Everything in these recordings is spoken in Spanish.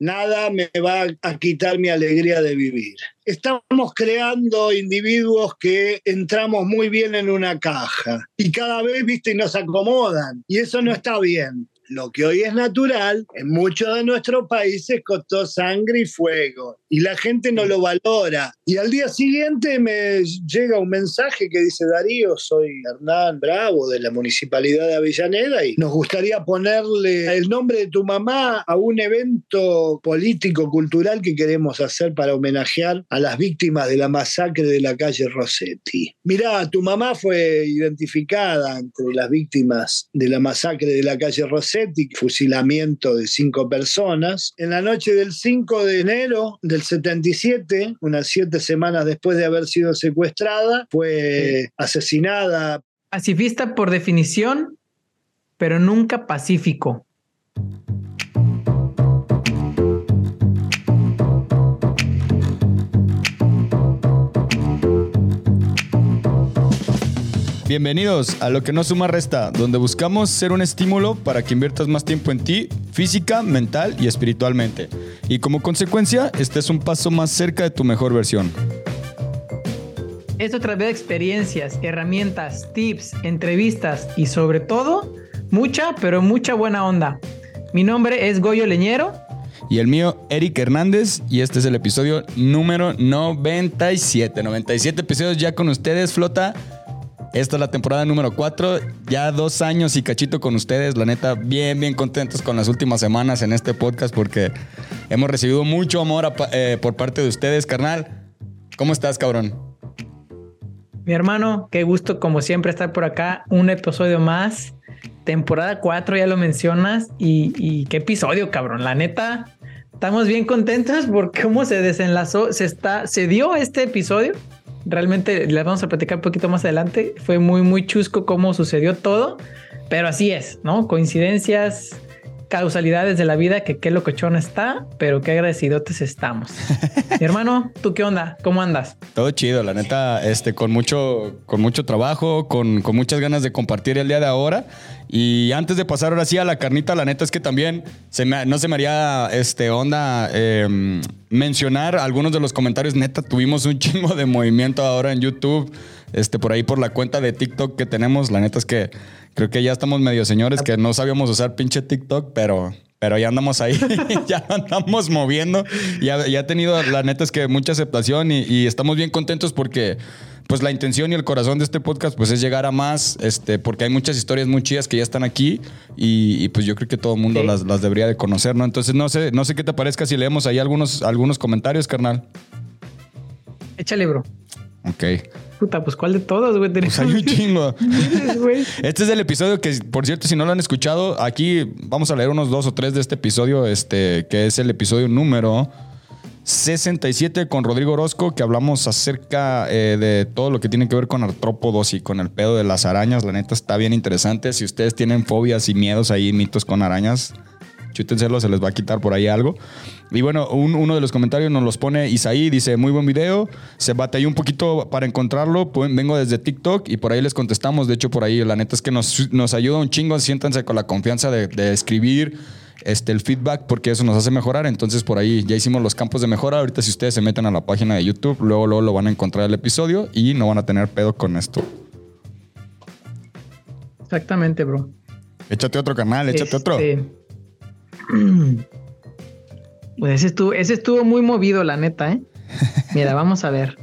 Nada me va a quitar mi alegría de vivir. Estamos creando individuos que entramos muy bien en una caja y cada vez, viste, nos acomodan. Y eso no está bien. Lo que hoy es natural, en muchos de nuestros países costó sangre y fuego y la gente no lo valora. Y al día siguiente me llega un mensaje que dice, Darío, soy Hernán Bravo de la Municipalidad de Avellaneda y nos gustaría ponerle el nombre de tu mamá a un evento político, cultural que queremos hacer para homenajear a las víctimas de la masacre de la calle Rossetti. Mirá, tu mamá fue identificada entre las víctimas de la masacre de la calle Rossetti fusilamiento de cinco personas. En la noche del 5 de enero del 77, unas siete semanas después de haber sido secuestrada, fue asesinada. Pacifista por definición, pero nunca pacífico. Bienvenidos a Lo que no suma resta, donde buscamos ser un estímulo para que inviertas más tiempo en ti, física, mental y espiritualmente. Y como consecuencia, estés un paso más cerca de tu mejor versión. Esto de experiencias, herramientas, tips, entrevistas y sobre todo, mucha, pero mucha buena onda. Mi nombre es Goyo Leñero. Y el mío, Eric Hernández, y este es el episodio número 97. 97 episodios ya con ustedes, Flota. Esta es la temporada número 4, ya dos años y cachito con ustedes. La neta, bien, bien contentos con las últimas semanas en este podcast porque hemos recibido mucho amor eh, por parte de ustedes, carnal. ¿Cómo estás, cabrón? Mi hermano, qué gusto como siempre estar por acá. Un episodio más. Temporada 4, ya lo mencionas. Y, qué episodio, cabrón. La neta, estamos bien contentos por cómo se desenlazó, se, está, se dio este episodio realmente les vamos a platicar un poquito más adelante. Fue muy, muy chusco cómo sucedió todo, pero así es, ¿no? Coincidencias, causalidades de la vida, que qué locochón está, pero qué agradecidotes estamos. Mi hermano, ¿tú qué onda? ¿Cómo andas? Todo chido, la neta, este, con mucho, con mucho trabajo, con, con muchas ganas de compartir el día de ahora. Y antes de pasar ahora sí a la carnita, la neta es que también se no se me haría este, onda em, mencionar algunos de los comentarios. Neta, tuvimos un chingo de movimiento ahora en YouTube, este, por ahí por la cuenta de TikTok que tenemos. La neta es que creo que ya estamos medio señores que no sabíamos usar pinche TikTok, pero, pero ya andamos ahí, ya andamos moviendo. Ya, ya ha tenido, la neta es que mucha aceptación y, y, estamos bien contentos porque pues la intención y el corazón de este podcast pues es llegar a más, este, porque hay muchas historias muy chidas que ya están aquí y, y pues yo creo que todo el mundo sí. las, las, debería de conocer, ¿no? Entonces no sé, no sé qué te parezca si leemos ahí algunos, algunos comentarios, carnal. Échale, bro. Ok. Puta, pues ¿cuál de todos, güey? Pues hay un chingo. este es el episodio que, por cierto, si no lo han escuchado, aquí vamos a leer unos dos o tres de este episodio, este, que es el episodio número 67 con Rodrigo Orozco, que hablamos acerca eh, de todo lo que tiene que ver con artrópodos y con el pedo de las arañas. La neta está bien interesante. Si ustedes tienen fobias y miedos ahí, mitos con arañas, chútenselo, se les va a quitar por ahí algo. Y bueno, un, uno de los comentarios nos los pone Isaí, dice, muy buen video, se batalló un poquito para encontrarlo, pues, vengo desde TikTok y por ahí les contestamos, de hecho por ahí la neta es que nos, nos ayuda un chingo, siéntanse con la confianza de, de escribir este, el feedback porque eso nos hace mejorar, entonces por ahí ya hicimos los campos de mejora, ahorita si ustedes se meten a la página de YouTube, luego, luego lo van a encontrar el episodio y no van a tener pedo con esto. Exactamente, bro. Échate otro canal, échate este... otro. Pues ese estuvo, ese estuvo muy movido, la neta, ¿eh? Mira, vamos a ver.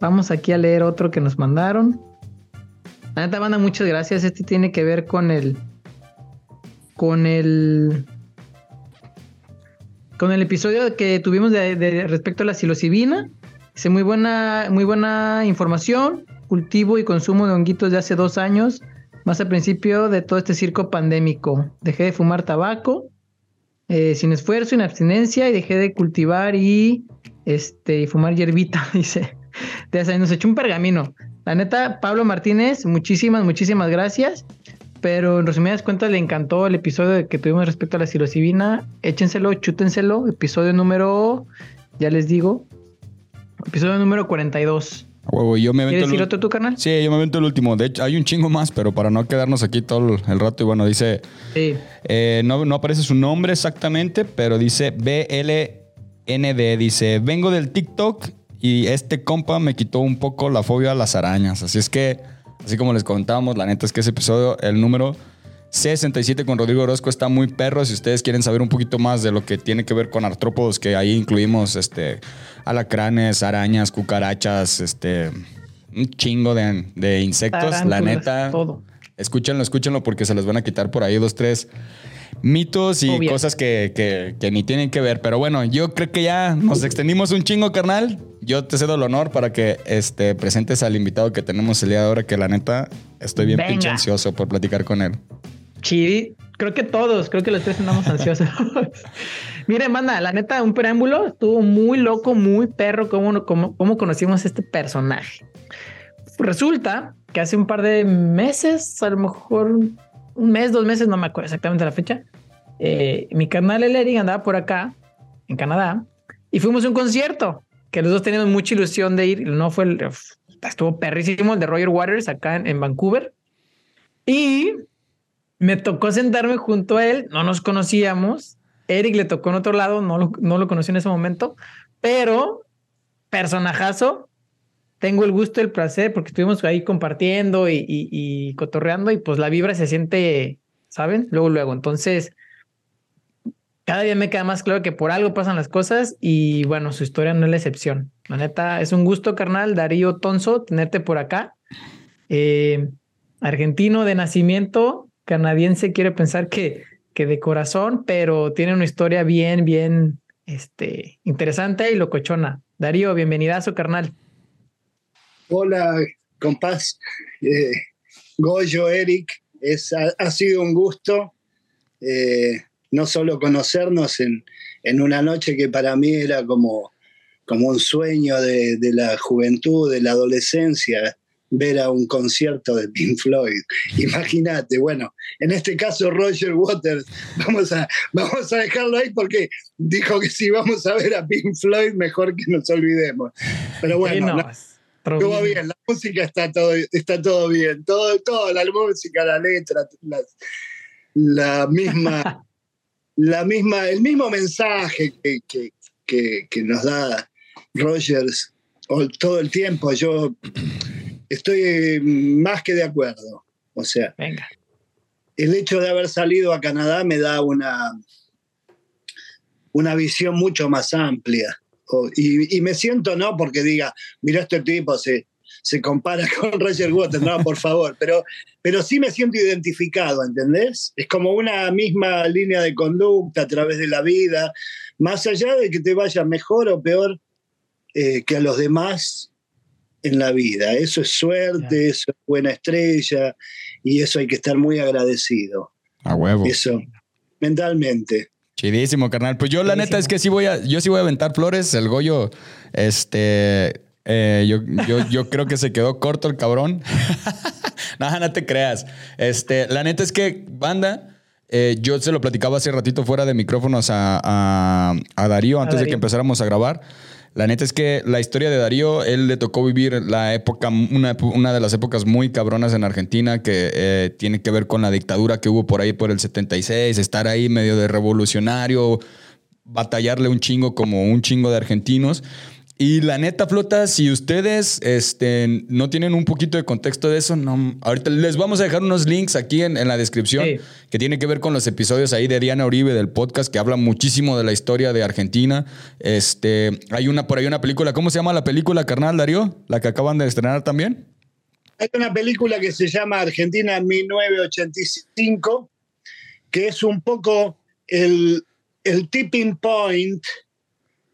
Vamos aquí a leer otro que nos mandaron. La neta, banda, muchas gracias. Este tiene que ver con el. Con el. Con el episodio que tuvimos de, respecto a la psilocibina. Dice muy buena, muy buena información. Cultivo y consumo de honguitos de hace dos años. Más al principio de todo este circo pandémico. Dejé de fumar tabaco. Eh, sin esfuerzo, sin abstinencia. Y dejé de cultivar y. Este. Y fumar hierbita. Dice. Nos echó un pergamino. La neta, Pablo Martínez, muchísimas, muchísimas gracias. Pero en resumidas cuentas, le encantó el episodio que tuvimos respecto a la psilocibina. Échenselo, chútenselo. Episodio número, ya les digo, episodio número 42. Yo me ¿Quieres decir otro tu canal? Sí, yo me avento el último. De hecho, hay un chingo más, pero para no quedarnos aquí todo el rato. Y bueno, dice. Sí. Eh, no, no aparece su nombre exactamente, pero dice BLND. Dice: Vengo del TikTok y este compa me quitó un poco la fobia a las arañas. Así es que, así como les contábamos, la neta es que ese episodio, el número 67 con Rodrigo Orozco está muy perro. Si ustedes quieren saber un poquito más de lo que tiene que ver con artrópodos, que ahí incluimos este, alacranes, arañas, cucarachas, este, un chingo de, insectos, la neta. Todo. Escúchenlo, escúchenlo porque se les van a quitar por ahí dos, tres mitos y cosas que, ni tienen que ver. Pero bueno, yo creo que ya nos extendimos un chingo, carnal. Yo te cedo el honor para que este, presentes al invitado que tenemos el día de ahora, que la neta estoy bien pinche ansioso por platicar con él. Chidi, creo que todos, creo que los tres andamos ansiosos. Miren, manda, la neta, un preámbulo, estuvo muy loco, muy perro, cómo, cómo, cómo conocimos este personaje. Resulta que hace un par de meses, a lo mejor un mes, dos meses, no me acuerdo exactamente la fecha. Eh, mi canal el Eric andaba por acá, en Canadá, y fuimos a un concierto que los dos teníamos mucha ilusión de ir. No fue el, estuvo perrísimo el de Roger Waters acá en, Vancouver. Y me tocó sentarme junto a él, no nos conocíamos. Eric le tocó en otro lado, no lo, no lo conocí en ese momento, pero personajazo, tengo el gusto, el placer, porque estuvimos ahí compartiendo y, cotorreando y pues la vibra se siente, ¿saben? Luego, luego. Entonces, cada día me queda más claro que por algo pasan las cosas y bueno, su historia no es la excepción. La neta, es un gusto, carnal, Darío Tonso, tenerte por acá. Eh, argentino de nacimiento, canadiense, quiere pensar que, que de corazón, pero tiene una historia bien, bien este, interesante y locochona. Darío, bienvenidazo, carnal. Hola, compás. Eh, Goyo, Eric, es, ha, sido un gusto eh, no solo conocernos en, una noche que para mí era como, como un sueño de, la juventud, de la adolescencia, ver a un concierto de Pink Floyd. Imagínate, bueno, en este caso Roger Waters, vamos a, vamos a dejarlo ahí porque dijo que si vamos a ver a Pink Floyd, mejor que nos olvidemos. Pero bueno. Todo bien, la música está todo, está todo bien, todo, todo, la música, la letra, la, misma, la misma, el mismo mensaje que, nos da Rogers todo el tiempo. Yo estoy más que de acuerdo. O sea, el hecho de haber salido a Canadá me da una, una visión mucho más amplia. Y, me siento, no porque diga, mira, este tipo se, se compara con Roger Waters, no, por favor, pero, pero sí me siento identificado, ¿entendés? Es como una misma línea de conducta a través de la vida, más allá de que te vaya mejor o peor eh, que a los demás en la vida. Eso es suerte, eso es buena estrella y eso hay que estar muy agradecido. A huevo. Eso, mentalmente. Chidísimo, carnal. Pues yo la neta es que sí voy a, yo sí voy a aventar flores. El Goyo, este, eh, yo, yo, creo que se quedó corto el cabrón. Nada, no te creas. Este, la neta es que, banda, eh, yo se lo platicaba hace ratito fuera de micrófonos a, Darío antes de que empezáramos a grabar. La neta es que la historia de Darío, él le tocó vivir la época, una, una de las épocas muy cabronas en Argentina que eh, tiene que ver con la dictadura que hubo por ahí por el 76, estar ahí medio de revolucionario, batallarle un chingo como un chingo de argentinos. Y la neta, flota, si ustedes este, no tienen un poquito de contexto de eso, no, ahorita les vamos a dejar unos links aquí en, en la descripción Sí. que tiene que ver con los episodios ahí de Diana Uribe del podcast que habla muchísimo de la historia de Argentina. Este, hay una por ahí una película, ¿cómo se llama la película, carnal Darío? La que acaban de estrenar también. Hay una película que se llama Argentina 1985, que es un poco el, el tipping point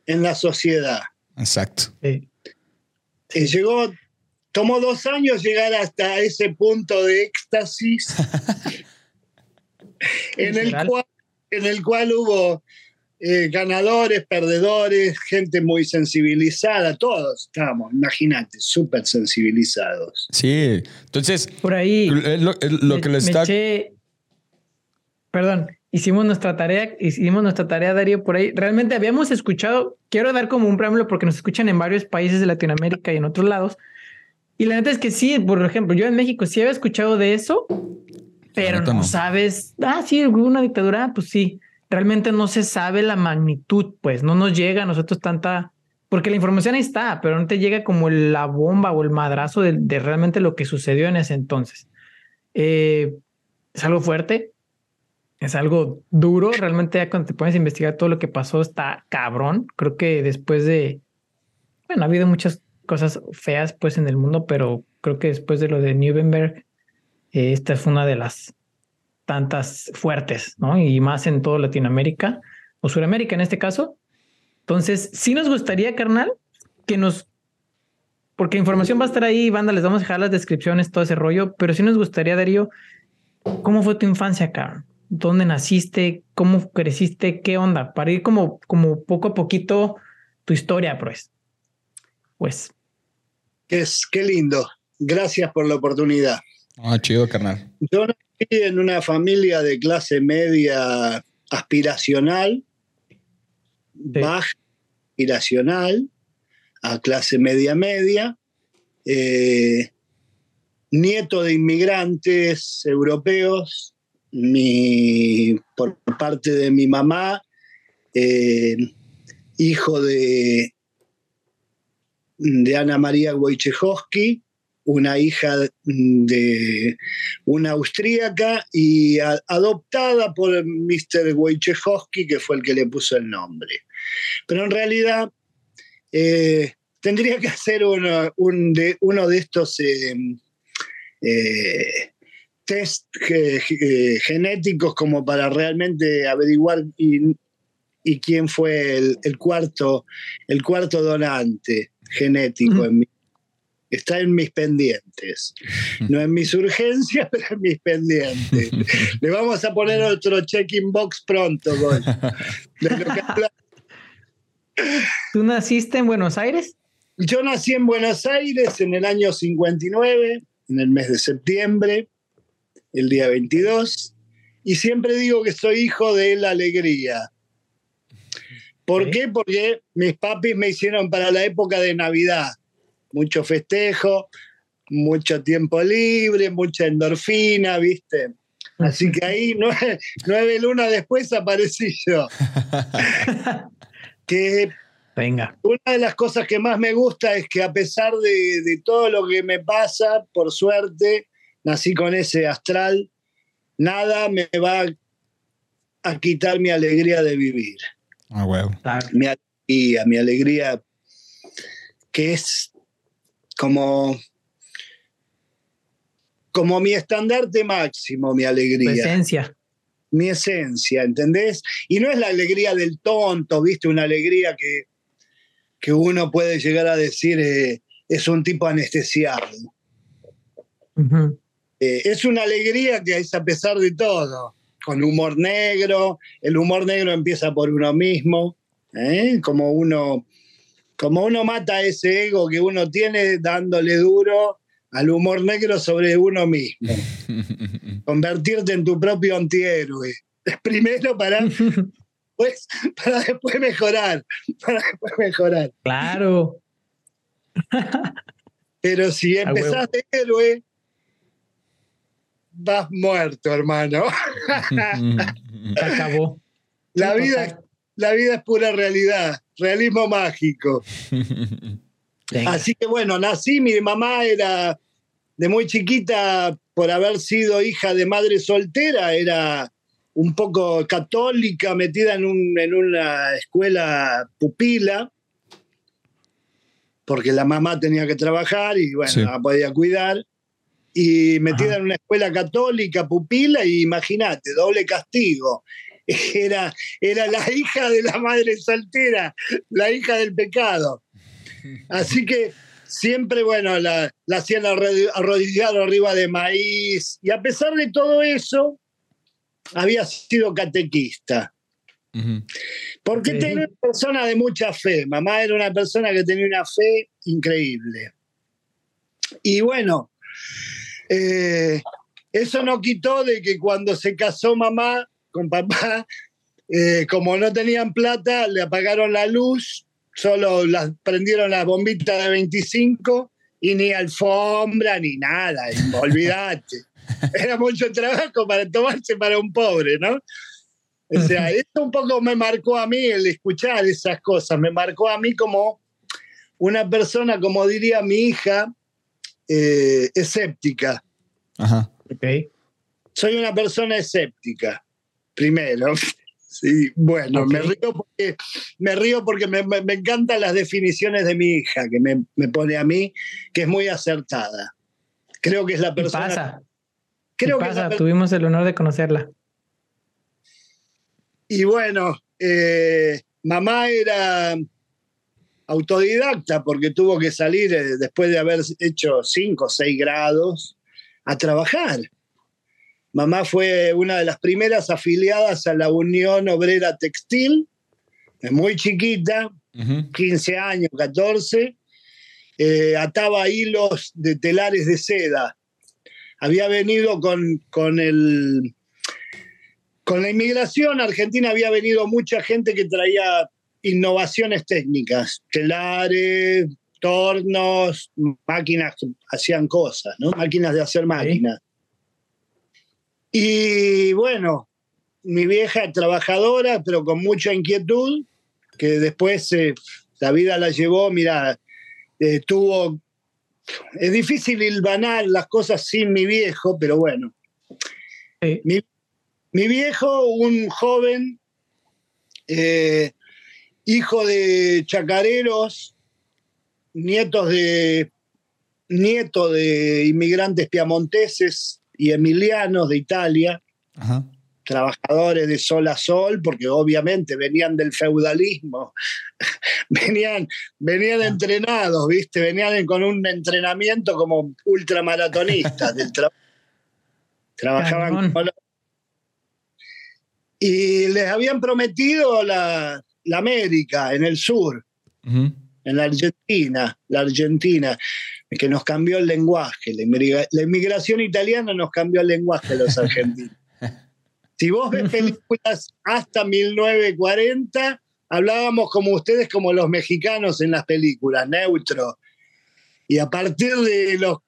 en la sociedad. Exacto. Sí. Eh, llegó, tomó dos años llegar hasta ese punto de éxtasis en, el cual, en el cual hubo eh, ganadores, perdedores, gente muy sensibilizada, todos estábamos, imagínate, súper sensibilizados. Sí. Entonces, Por ahí. es lo, me- que les me está eché- Perdón, hicimos nuestra tarea, hicimos nuestra tarea, Darío, por ahí. Realmente habíamos escuchado, quiero dar como un preámbulo porque nos escuchan en varios países de Latinoamérica y en otros lados. Y la neta es que sí, por ejemplo, yo en México sí había escuchado de eso, pero no, no. sabes. Ah, sí, una dictadura, pues sí. Realmente no se sabe la magnitud, pues no nos llega a nosotros tanta. Porque la información ahí está, pero no te llega como la bomba o el madrazo de, de realmente lo que sucedió en ese entonces. Eh, es algo fuerte, es algo duro. Realmente, ya cuando te pones a investigar todo lo que pasó, está cabrón. Creo que después de. Bueno, ha habido muchas cosas feas pues en el mundo, pero creo que después de lo de Nuremberg, eh, esta es una de las tantas fuertes, ¿no? Y más en toda Latinoamérica o Sudamérica en este caso. Entonces, sí nos gustaría, carnal, que nos porque información va a estar ahí, banda, les vamos a dejar las descripciones, todo ese rollo, pero sí nos gustaría, Darío, ¿cómo fue tu infancia, cabrón? ¿Dónde naciste? ¿Cómo creciste? ¿Qué onda? Para ir como, como poco a poquito tu historia, pues. Pues, Que es, qué lindo. Gracias por la oportunidad. Ah, chido, carnal. Yo nací en una familia de clase media aspiracional, baja aspiracional, a clase media media, eh, nieto de inmigrantes europeos, mi, por parte de mi mamá, eh, hijo de, de Ana María Wojciechowski, una hija de una austríaca y adoptada por Mr. Wojciechowski, que fue el que le puso el nombre. Pero en realidad eh, tendría que hacer uno, un de, uno de estos eh, test ge- genéticos como para realmente averiguar y, y quién fue el, el cuarto, el cuarto donante genético en mi está en mis pendientes. No en mis urgencias, pero en mis pendientes. Le vamos a poner otro check-in box pronto, Gol. ¿tú naciste en Buenos Aires? Yo nací en Buenos Aires en el año 59, en el mes de septiembre, el día 22, y siempre digo que soy hijo de la alegría. ¿Por qué? Porque mis papis me hicieron para la época de Navidad mucho festejo, mucho tiempo libre, mucha endorfina, ¿viste? Así que ahí nueve, nueve lunas después aparecí yo. que Venga. una de las cosas que más me gusta es que a pesar de, de todo lo que me pasa, por suerte, nací con ese astral, nada me va a quitar mi alegría de vivir. Ah, huevo. Claro. Mi alegría, mi alegría que es como, como mi estandarte máximo, mi alegría esencia. mi esencia, ¿entendés? Y no es la alegría del tonto, ¿viste? Una alegría que, que uno puede llegar a decir eh, es un tipo anestesiado. Ujú. Eh, es una alegría que es a pesar de todo, con humor negro, el humor negro empieza por uno mismo, ¿eh? como, uno, como uno mata ese ego que uno tiene dándole duro al humor negro sobre uno mismo convertirte en tu propio antihéroe. Primero para, pues, para después mejorar, para después mejorar. Claro. Pero si A empezás de héroe, vas muerto, hermano. Se acabó. la, vida, la vida es pura realidad, realismo mágico. Así que bueno, nací, mi mamá era de muy chiquita, por haber sido hija de madre soltera, era un poco católica, metida en, en una escuela pupila, porque la mamá tenía que trabajar y bueno, la podía cuidar. Y metida en una escuela católica, pupila, y imagínate, doble castigo. Era, era la hija de la madre soltera, la hija del pecado. Así que siempre, bueno, la, la hacían arrodillar arriba de maíz. Y a pesar de todo eso, había sido catequista. Porque tenía una persona de mucha fe. Mamá era una persona que tenía una fe increíble. Y bueno, eh, eso no quitó de que cuando se casó mamá con papá, eh, como no tenían plata, le apagaron la luz, solo las prendieron las bombitas de 25 y ni alfombra ni nada, olvídate. Era mucho trabajo para tomarse para un pobre, ¿no? O sea, esto un poco me marcó a mí el escuchar esas cosas, me marcó a mí como una persona, como diría mi hija, eh, escéptica. Ajá. Ok. Soy una persona escéptica, primero. Sí, bueno, me río porque, me, río porque me, encantan las definiciones de mi hija, que me, me, pone a mí, que es muy acertada. Creo que es la persona. pasa? Creo pasa? Tuvimos el honor de conocerla. Y bueno, eh, mamá era autodidacta porque tuvo que salir eh, después de haber hecho cinco o seis grados a trabajar. Mamá fue una de las primeras afiliadas a la Unión Obrera Textil, muy chiquita, 15 años, 14, eh, ataba hilos de telares de seda. Había venido con, con el con la inmigración argentina había venido mucha gente que traía innovaciones técnicas, telares, tornos, máquinas que hacían cosas, ¿no? Máquinas de hacer máquinas. Y bueno, mi vieja trabajadora, pero con mucha inquietud, que después eh, la vida la llevó, mira, eh, tuvo... Es difícil hilvanar las cosas sin mi viejo, pero bueno. Mi, mi viejo, un joven, eh, hijo de chacareros, nietos de, nieto de inmigrantes piamonteses y emilianos de Italia, trabajadores de sol a sol, porque obviamente venían del feudalismo, venían, venían entrenados, ¿viste? Venían con un entrenamiento como ultramaratonistas del Trabajaban con y les habían prometido la, América en el sur, en la Argentina, la Argentina, que nos cambió el lenguaje. La, inmigración italiana nos cambió el lenguaje a los argentinos. si vos ves películas hasta 1940, hablábamos como ustedes, como los mexicanos en las películas, neutro. Y a partir de los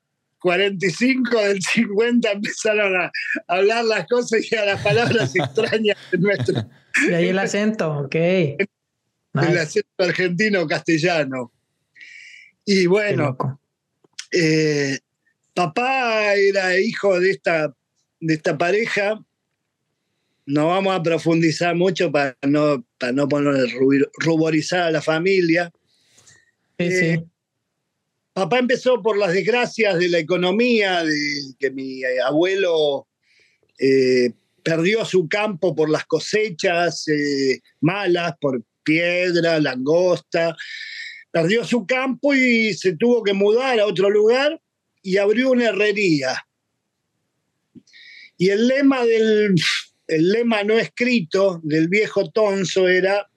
45 del 50 empezaron a hablar las cosas y a las palabras extrañas de nuestro. Y ahí el acento, ok. El acento argentino-castellano. Y bueno, eh, papá era hijo de esta, de esta pareja. No vamos a profundizar mucho para no, para no poner, ruborizar a la familia. Sí, sí. Eh, Papá empezó por las desgracias de la economía, de que mi abuelo eh, perdió su campo por las cosechas eh, malas, por piedra, langosta. Perdió su campo y se tuvo que mudar a otro lugar y abrió una herrería. Y el lema del el lema no escrito del viejo Tonso era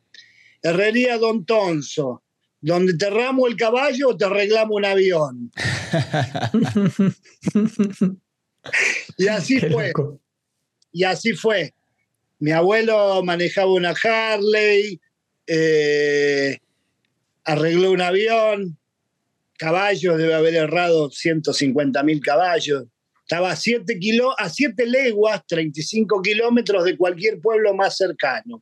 Herrería Don Tonso, donde te ramo el caballo o te arreglamos un avión. y así fue. Y así fue. Mi abuelo manejaba una Harley, eh, arregló un avión, caballos, debe haber errado 150 mil caballos. Estaba a 7 a leguas, 35 kilómetros de cualquier pueblo más cercano.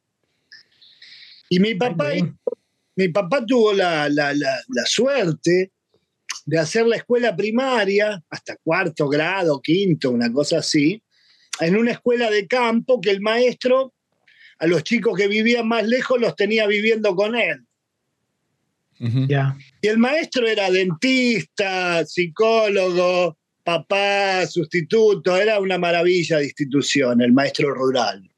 Y mi papá, mi papá tuvo la, la, la, suerte de hacer la escuela primaria hasta cuarto grado, quinto, una cosa así, en una escuela de campo que el maestro a los chicos que vivían más lejos los tenía viviendo con él. Y el maestro era dentista, psicólogo, papá, sustituto, era una maravilla de institución, el maestro rural.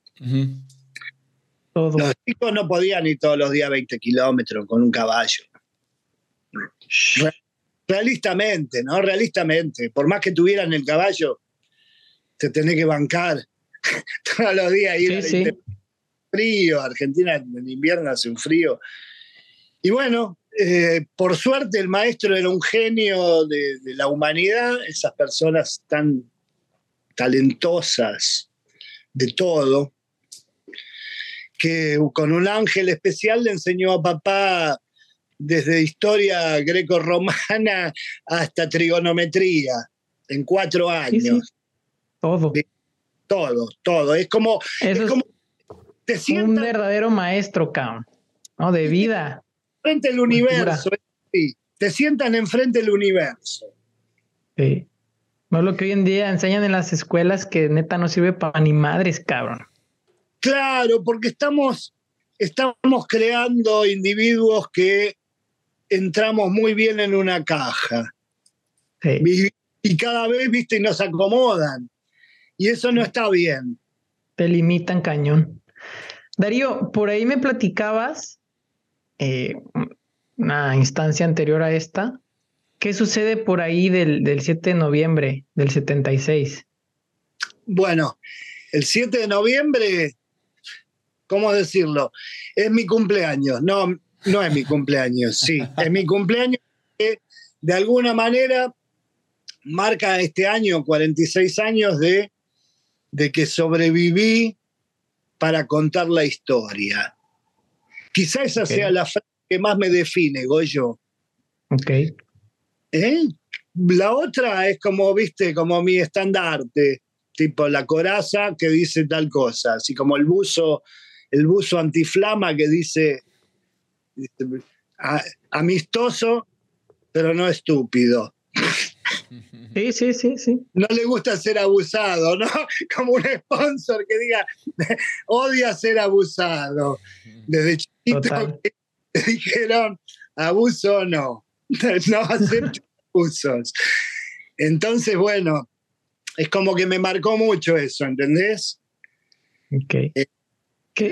Los chicos no podían ir todos los días 20 kilómetros con un caballo. Realistamente, ¿no? Realistamente. Por más que tuvieran el caballo, te tenés que bancar todos los días. Ir frío, Argentina en invierno hace un frío. Y bueno, eh, por suerte el maestro era un genio de, la humanidad, esas personas tan talentosas de todo, que con un ángel especial le enseñó a papá desde historia greco-romana hasta trigonometría en cuatro años. Todo. todo, todo. Es como, es como un verdadero maestro, Cam, ¿no? De vida. Frente al universo, sí. Te sientan enfrente del universo. Sí. No es lo que hoy en día enseñan en las escuelas que neta no sirve para ni madres, cabrón. Claro, porque estamos, estamos creando individuos que entramos muy bien en una caja. Sí. Y, y cada vez, viste, y nos acomodan. Y eso no está bien. Te limitan cañón. Darío, por ahí me platicabas eh, una instancia anterior a esta. ¿Qué sucede por ahí del, 7 de noviembre del 76? Bueno, el 7 de noviembre, ¿cómo decirlo? Es mi cumpleaños. No, no es mi cumpleaños, sí. es mi cumpleaños que de alguna manera marca este año, 46 años de, de que sobreviví para contar la historia. Quizá esa sea la frase que más me define, Goyo. Ok. ¿Eh? La otra es como, viste, como mi estandarte, tipo la coraza que dice tal cosa, así como el buzo, el buzo antiflama que dice, amistoso, pero no estúpido. Sí, sí, sí, sí. No le gusta ser abusado, ¿no? Como un sponsor que diga, odia ser abusado. Desde chiquito dijeron, abuso no, no acepto abusos. Entonces, bueno, es como que me marcó mucho eso, ¿entendés? Ok. Eh,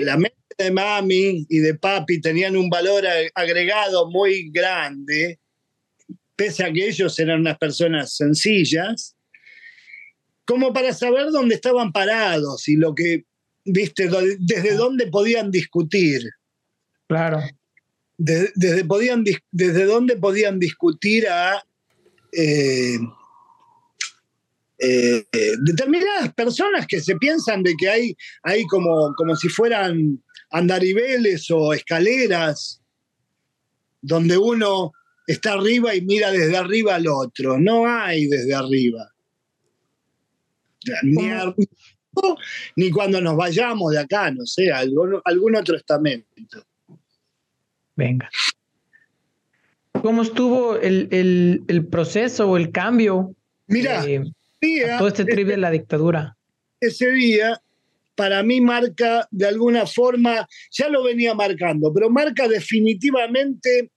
la mente de mami y de papi tenían un valor agregado muy grande pese a que ellos eran unas personas sencillas, como para saber dónde estaban parados y lo que, viste, desde dónde podían discutir. Claro. desde, podían, desde dónde podían discutir a eh, eh, determinadas personas que se piensan de que hay, hay como, como si fueran andariveles o escaleras donde uno está arriba y mira desde arriba al otro. No hay desde arriba. Ni, cuando nos vayamos de acá, no sé, algún, algún otro estamento. Venga. ¿Cómo estuvo el, proceso o el cambio? Mira, todo este trip de la dictadura. Ese día, para mí, marca de alguna forma, ya lo venía marcando, pero marca definitivamente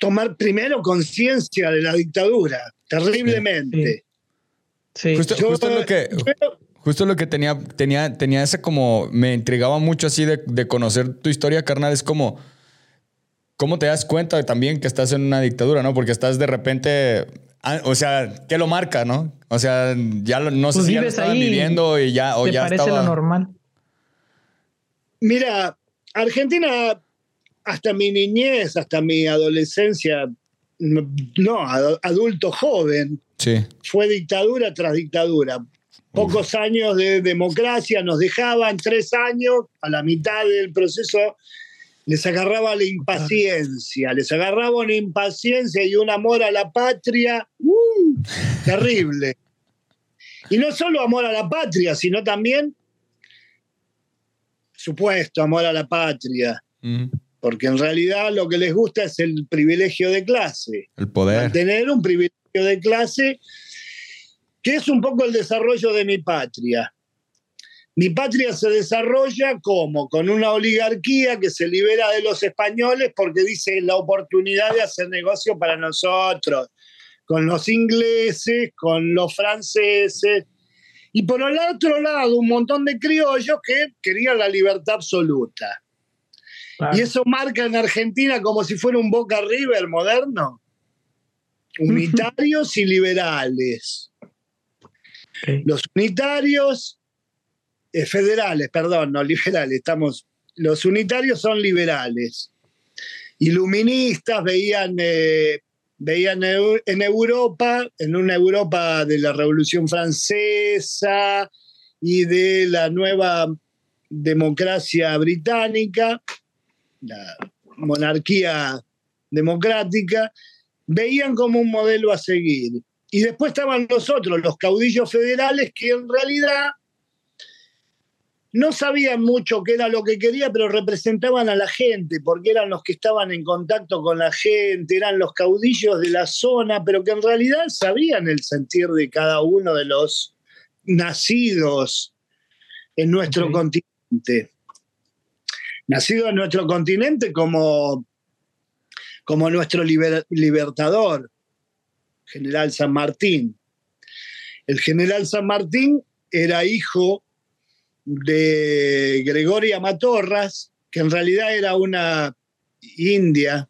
tomar primero conciencia de la dictadura, terriblemente. Sí. Justo, lo que... Justo lo que tenía, tenía, tenía ese como, me intrigaba mucho así de, de, conocer tu historia, carnal, es como, ¿cómo te das cuenta también que estás en una dictadura, no? Porque estás de repente, ah, o sea, ¿qué lo marca, no? O sea, ya no sé pues si ya lo estaban viviendo y ya, o ya parece lo normal? Mira, Argentina hasta mi niñez, hasta mi adolescencia, no, adulto joven, fue dictadura tras dictadura. Pocos años de democracia nos dejaban, tres años, a la mitad del proceso les agarraba la impaciencia, les agarraba una impaciencia y un amor a la patria uh, terrible. Y no solo amor a la patria, sino también supuesto amor a la patria, porque en realidad lo que les gusta es el privilegio de clase. El poder. Tener un privilegio de clase que es un poco el desarrollo de mi patria. Mi patria se desarrolla como con una oligarquía que se libera de los españoles porque dice la oportunidad de hacer negocio para nosotros, con los ingleses, con los franceses, y por el otro lado un montón de criollos que querían la libertad absoluta. Y eso marca en Argentina como si fuera un Boca River moderno. Unitarios y liberales. Los unitarios, eh, federales, perdón, no liberales, estamos, los unitarios son liberales. Iluministas veían, eh, veían en Europa, en una Europa de la Revolución Francesa y de la nueva democracia británica, la monarquía democrática, veían como un modelo a seguir. Y después estaban nosotros, los caudillos federales, que en realidad no sabían mucho qué era lo que quería, pero representaban a la gente, porque eran los que estaban en contacto con la gente, eran los caudillos de la zona, pero que en realidad sabían el sentir de cada uno de los nacidos en nuestro continente. Nacido en nuestro continente como, como nuestro libertador, general San Martín. El general San Martín era hijo de Gregoria Matorras, que en realidad era una india,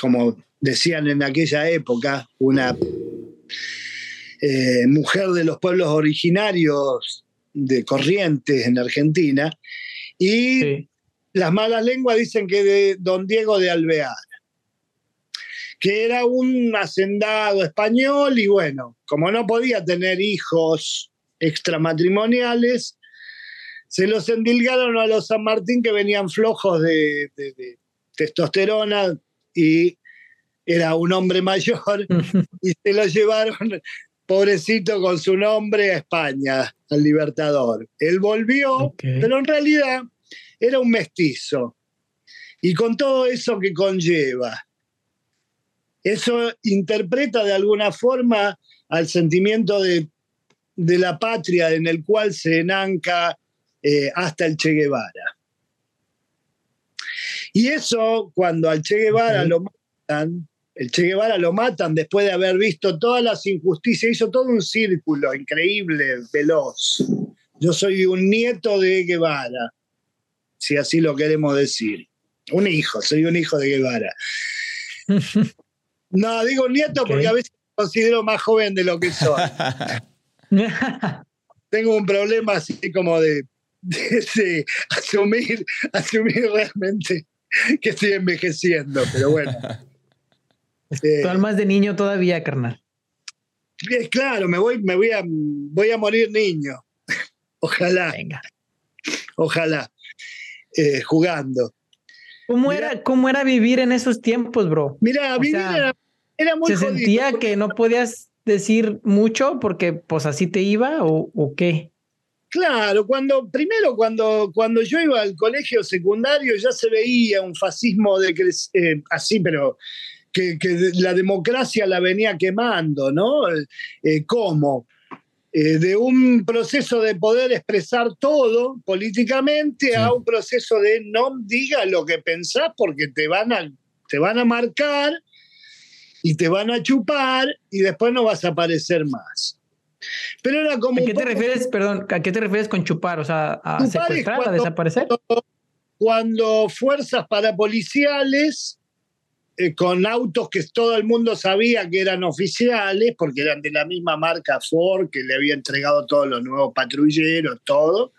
como decían en aquella época, una eh, mujer de los pueblos originarios de Corrientes en Argentina, y las malas lenguas dicen que de don Diego de Alvear que era un hacendado español y bueno, como no podía tener hijos extramatrimoniales, se los endilgaron a los San Martín que venían flojos de, testosterona y era un hombre mayor y se lo llevaron, pobrecito, con su nombre a España, al Libertador. Él volvió, pero en realidad era un mestizo. Y con todo eso que conlleva, eso interpreta de alguna forma al sentimiento de, la patria en el cual se enanca eh, hasta el Che Guevara. Y eso, cuando al Che Guevara lo matan, el Che Guevara lo matan después de haber visto todas las injusticias, hizo todo un círculo increíble, veloz. Yo soy un nieto de Guevara, si así lo queremos decir. Un hijo, soy un hijo de Guevara. No, digo nieto porque a veces me considero más joven de lo que soy. Tengo un problema así como de, asumir, asumir realmente que estoy envejeciendo, pero bueno. Eh, más de niño todavía, carnal. Claro, me voy, me voy a, voy a morir niño. Ojalá. Venga. Ojalá. Eh, jugando. ¿Cómo, era, ¿Cómo era vivir en esos tiempos, bro? Mira, vivir era, muy ¿Se sentía que no podías decir mucho porque pues así te iba o, qué? Claro, cuando, primero cuando, cuando yo iba al colegio secundario ya se veía un fascismo de eh, así, pero que, la democracia la venía quemando, ¿no? Eh, ¿Cómo? Eh, de un proceso de poder expresar todo políticamente a un proceso de no diga lo que pensás porque te van a, te van a marcar y te van a chupar y después no vas a aparecer más. Pero era como. ¿A qué te refieres, perdón, a qué te refieres con chupar? O sea, a secuestrar, a desaparecer. cuando fuerzas parapoliciales eh, con autos que todo el mundo sabía que eran oficiales, porque eran de la misma marca Ford, que le había entregado todos los nuevos patrulleros, todo.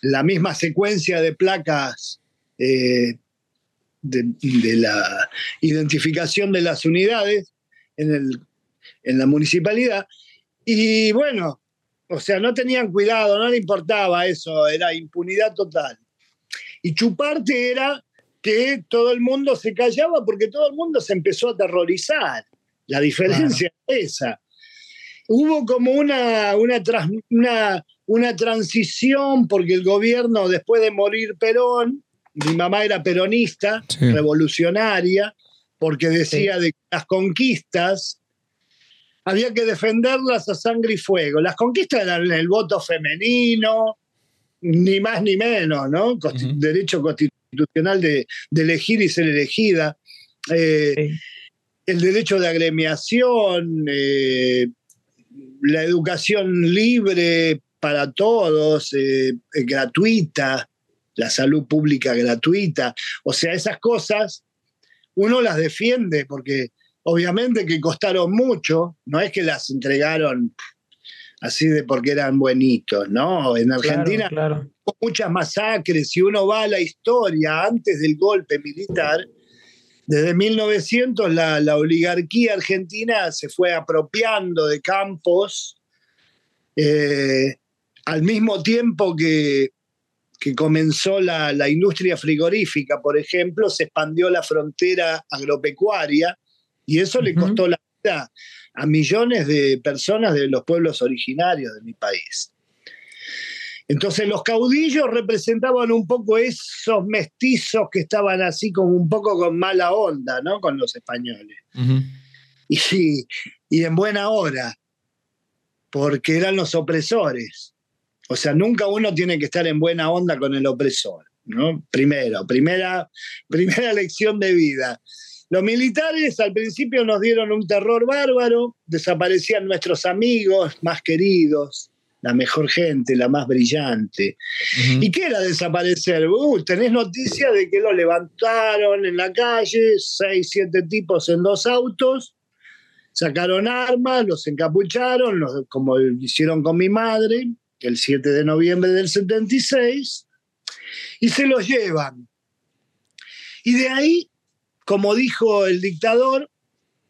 La misma secuencia de placas eh, de, la identificación de las unidades en, el, en la municipalidad. Y bueno, o sea, no tenían cuidado, no le importaba eso, era impunidad total. Y chuparte era que todo el mundo se callaba porque todo el mundo se empezó a aterrorizar. La diferencia es esa. Hubo como una, una, una una transición porque el gobierno, después de morir Perón, mi mamá era peronista, revolucionaria, porque decía de las conquistas había que defenderlas a sangre y fuego. Las conquistas eran el voto femenino, ni más ni menos, ¿no? Derecho constitucional de, elegir y ser elegida. Eh, el derecho de agremiación, eh, la educación libre para todos, eh, gratuita, la salud pública gratuita. O sea, esas cosas uno las defiende porque obviamente que costaron mucho, no es que las entregaron así de porque eran buenitos, ¿no? En Argentina claro, muchas masacres, si uno va a la historia antes del golpe militar, desde 1900 la, oligarquía argentina se fue apropiando de campos eh, al mismo tiempo que, que comenzó la, la, industria frigorífica, por ejemplo, se expandió la frontera agropecuaria y eso le costó la a millones de personas de los pueblos originarios de mi país. Entonces los caudillos representaban un poco esos mestizos que estaban así como un poco con mala onda, ¿no? Con los españoles. y, y en buena hora, porque eran los opresores. O sea, nunca uno tiene que estar en buena onda con el opresor, ¿no? Primero, primera, primera lección de vida. Los militares al principio nos dieron un terror bárbaro, desaparecían nuestros amigos más queridos, la mejor gente, la más brillante. ¿Y qué era desaparecer? Uh, tenés noticia de que lo levantaron en la calle, seis, siete tipos en dos autos, sacaron armas, los encapucharon, como hicieron con mi madre, el 7 de noviembre del 76, y se los llevan. Y de ahí como dijo el dictador,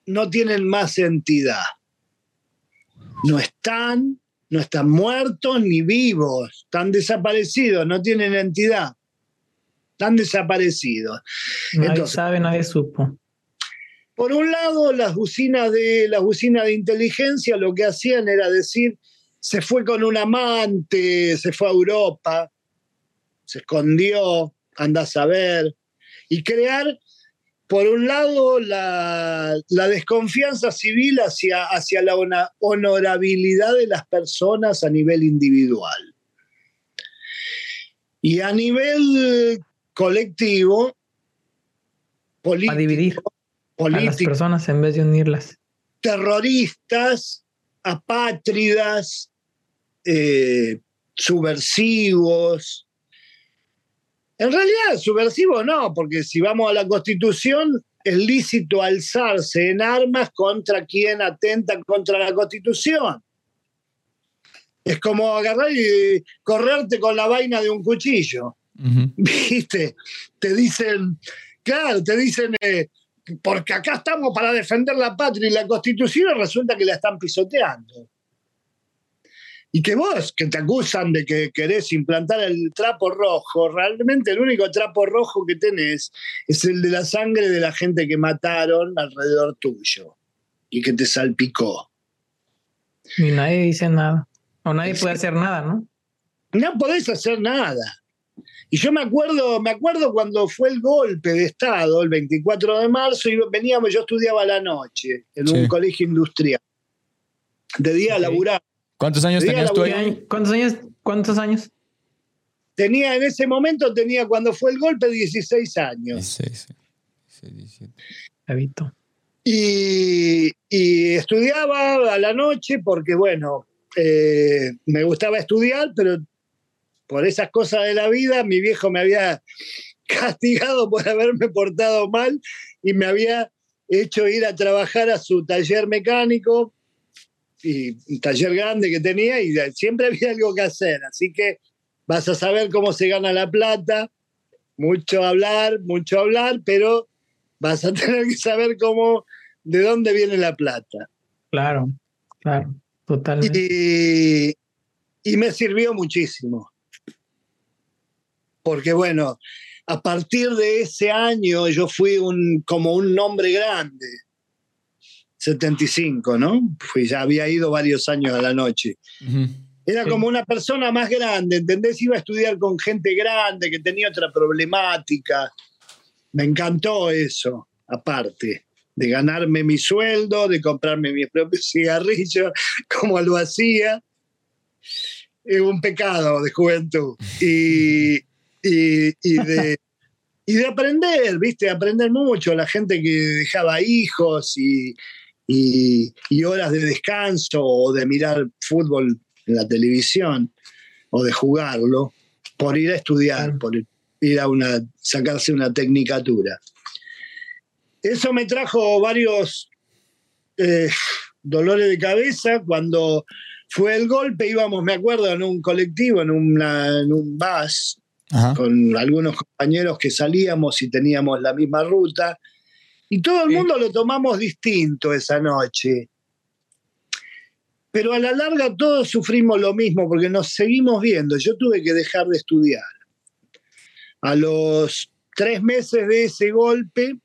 no tienen más entidad. No están, no están muertos ni vivos, están desaparecidos, no tienen entidad. Están desaparecidos. Nadie sabe, nadie supo. Por un lado, las bucinas de las de inteligencia lo que hacían era decir, se fue con un amante, se fue a Europa, se escondió, anda a saber, y crear por un lado, la, desconfianza civil hacia, hacia la honorabilidad de las personas a nivel individual. Y a nivel colectivo, político, a dividir a las personas en vez de unirlas. Terroristas, apátridas, eh, subversivos, en realidad, subversivo no, porque si vamos a la Constitución, es lícito alzarse en armas contra quien atenta contra la Constitución. Es como agarrar y correrte con la vaina de un cuchillo. ¿Viste? Te dicen, claro, te dicen, eh, porque acá estamos para defender la patria y la Constitución, resulta que la están pisoteando. Y que vos, que te acusan de que querés implantar el trapo rojo, realmente el único trapo rojo que tenés es el de la sangre de la gente que mataron alrededor tuyo y que te salpicó. Y nadie dice nada. O nadie puede hacer nada, ¿no? No podés hacer nada. Y yo me acuerdo, me acuerdo cuando fue el golpe de Estado, el 24 de marzo, y veníamos, yo estudiaba la noche en un colegio industrial. De día laburaba ¿Cuántos años tenías tú ahí? ¿Cuántos años? ¿Cuántos años? Tenía en ese momento, tenía cuando fue el golpe 16 años. 16, 17. Y, y, estudiaba a la noche porque, bueno, eh, me gustaba estudiar, pero por esas cosas de la vida, mi viejo me había castigado por haberme portado mal y me había hecho ir a trabajar a su taller mecánico y un taller grande que tenía y siempre había algo que hacer. Así que vas a saber cómo se gana la plata, mucho hablar, mucho hablar, pero vas a tener que saber cómo, de dónde viene la plata. Claro, claro, totalmente. Y, y me sirvió muchísimo. Porque bueno, a partir de ese año yo fui un, como un nombre grande 75, ¿no? Fui, ya había ido varios años a la noche. Era como una persona más grande, ¿entendés? Iba a estudiar con gente grande que tenía otra problemática. Me encantó eso, aparte de ganarme mi sueldo, de comprarme mis propios cigarrillos, como lo hacía. Es un pecado de juventud. Y, y, de, y de aprender, ¿viste? Aprender mucho. La gente que dejaba hijos y, y, horas de descanso o de mirar fútbol en la televisión o de jugarlo por ir a estudiar, por ir a una, sacarse una tecnicatura. Eso me trajo varios eh, dolores de cabeza. Cuando fue el golpe, íbamos, me acuerdo, en un colectivo, en, en un bus, con algunos compañeros que salíamos y teníamos la misma ruta, y todo el mundo lo tomamos distinto esa noche. Pero a la larga todos sufrimos lo mismo porque nos seguimos viendo. Yo tuve que dejar de estudiar. A los tres meses de ese golpe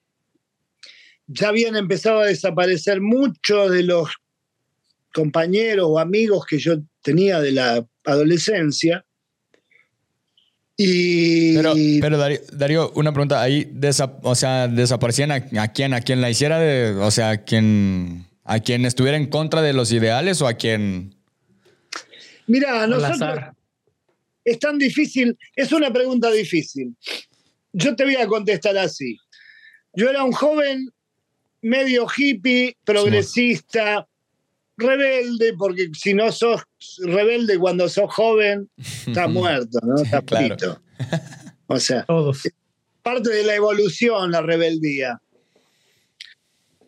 ya habían empezado a desaparecer muchos de los compañeros o amigos que yo tenía de la adolescencia. Y... Pero, Darío, una pregunta, ahí, o sea, desaparecían a, quien, a quien la hiciera, de, o sea, a quien ¿A quien estuviera en contra de los ideales o a quien... Mira, nosotros... Es tan difícil, es una pregunta difícil. Yo te voy a contestar así. Yo era un joven medio hippie, progresista, rebelde, porque si no sos rebelde cuando sos joven, estás muerto, ¿no? Estás claro. O sea, parte de la evolución, la rebeldía.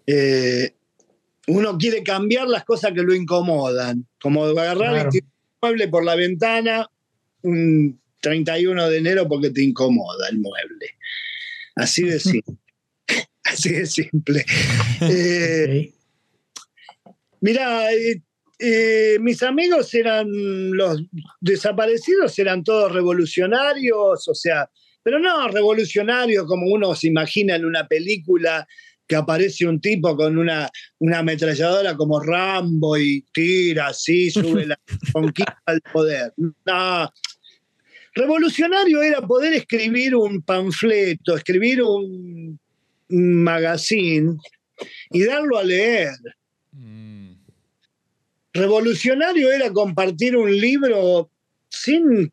Eh, uno quiere cambiar las cosas que lo incomodan, como agarrar el mueble por la ventana un 31 de enero porque te incomoda el mueble. Así de simple. Así de simple. Eh, mira, eh, eh, mis amigos eran los desaparecidos, eran todos revolucionarios, o sea, pero no revolucionarios como uno se imagina en una película que aparece un tipo con una, una ametralladora como Rambo y tira así, sube la conquista al poder. No. Revolucionario era poder escribir un panfleto, escribir un, magazine y darlo a leer. Revolucionario era compartir un libro sin,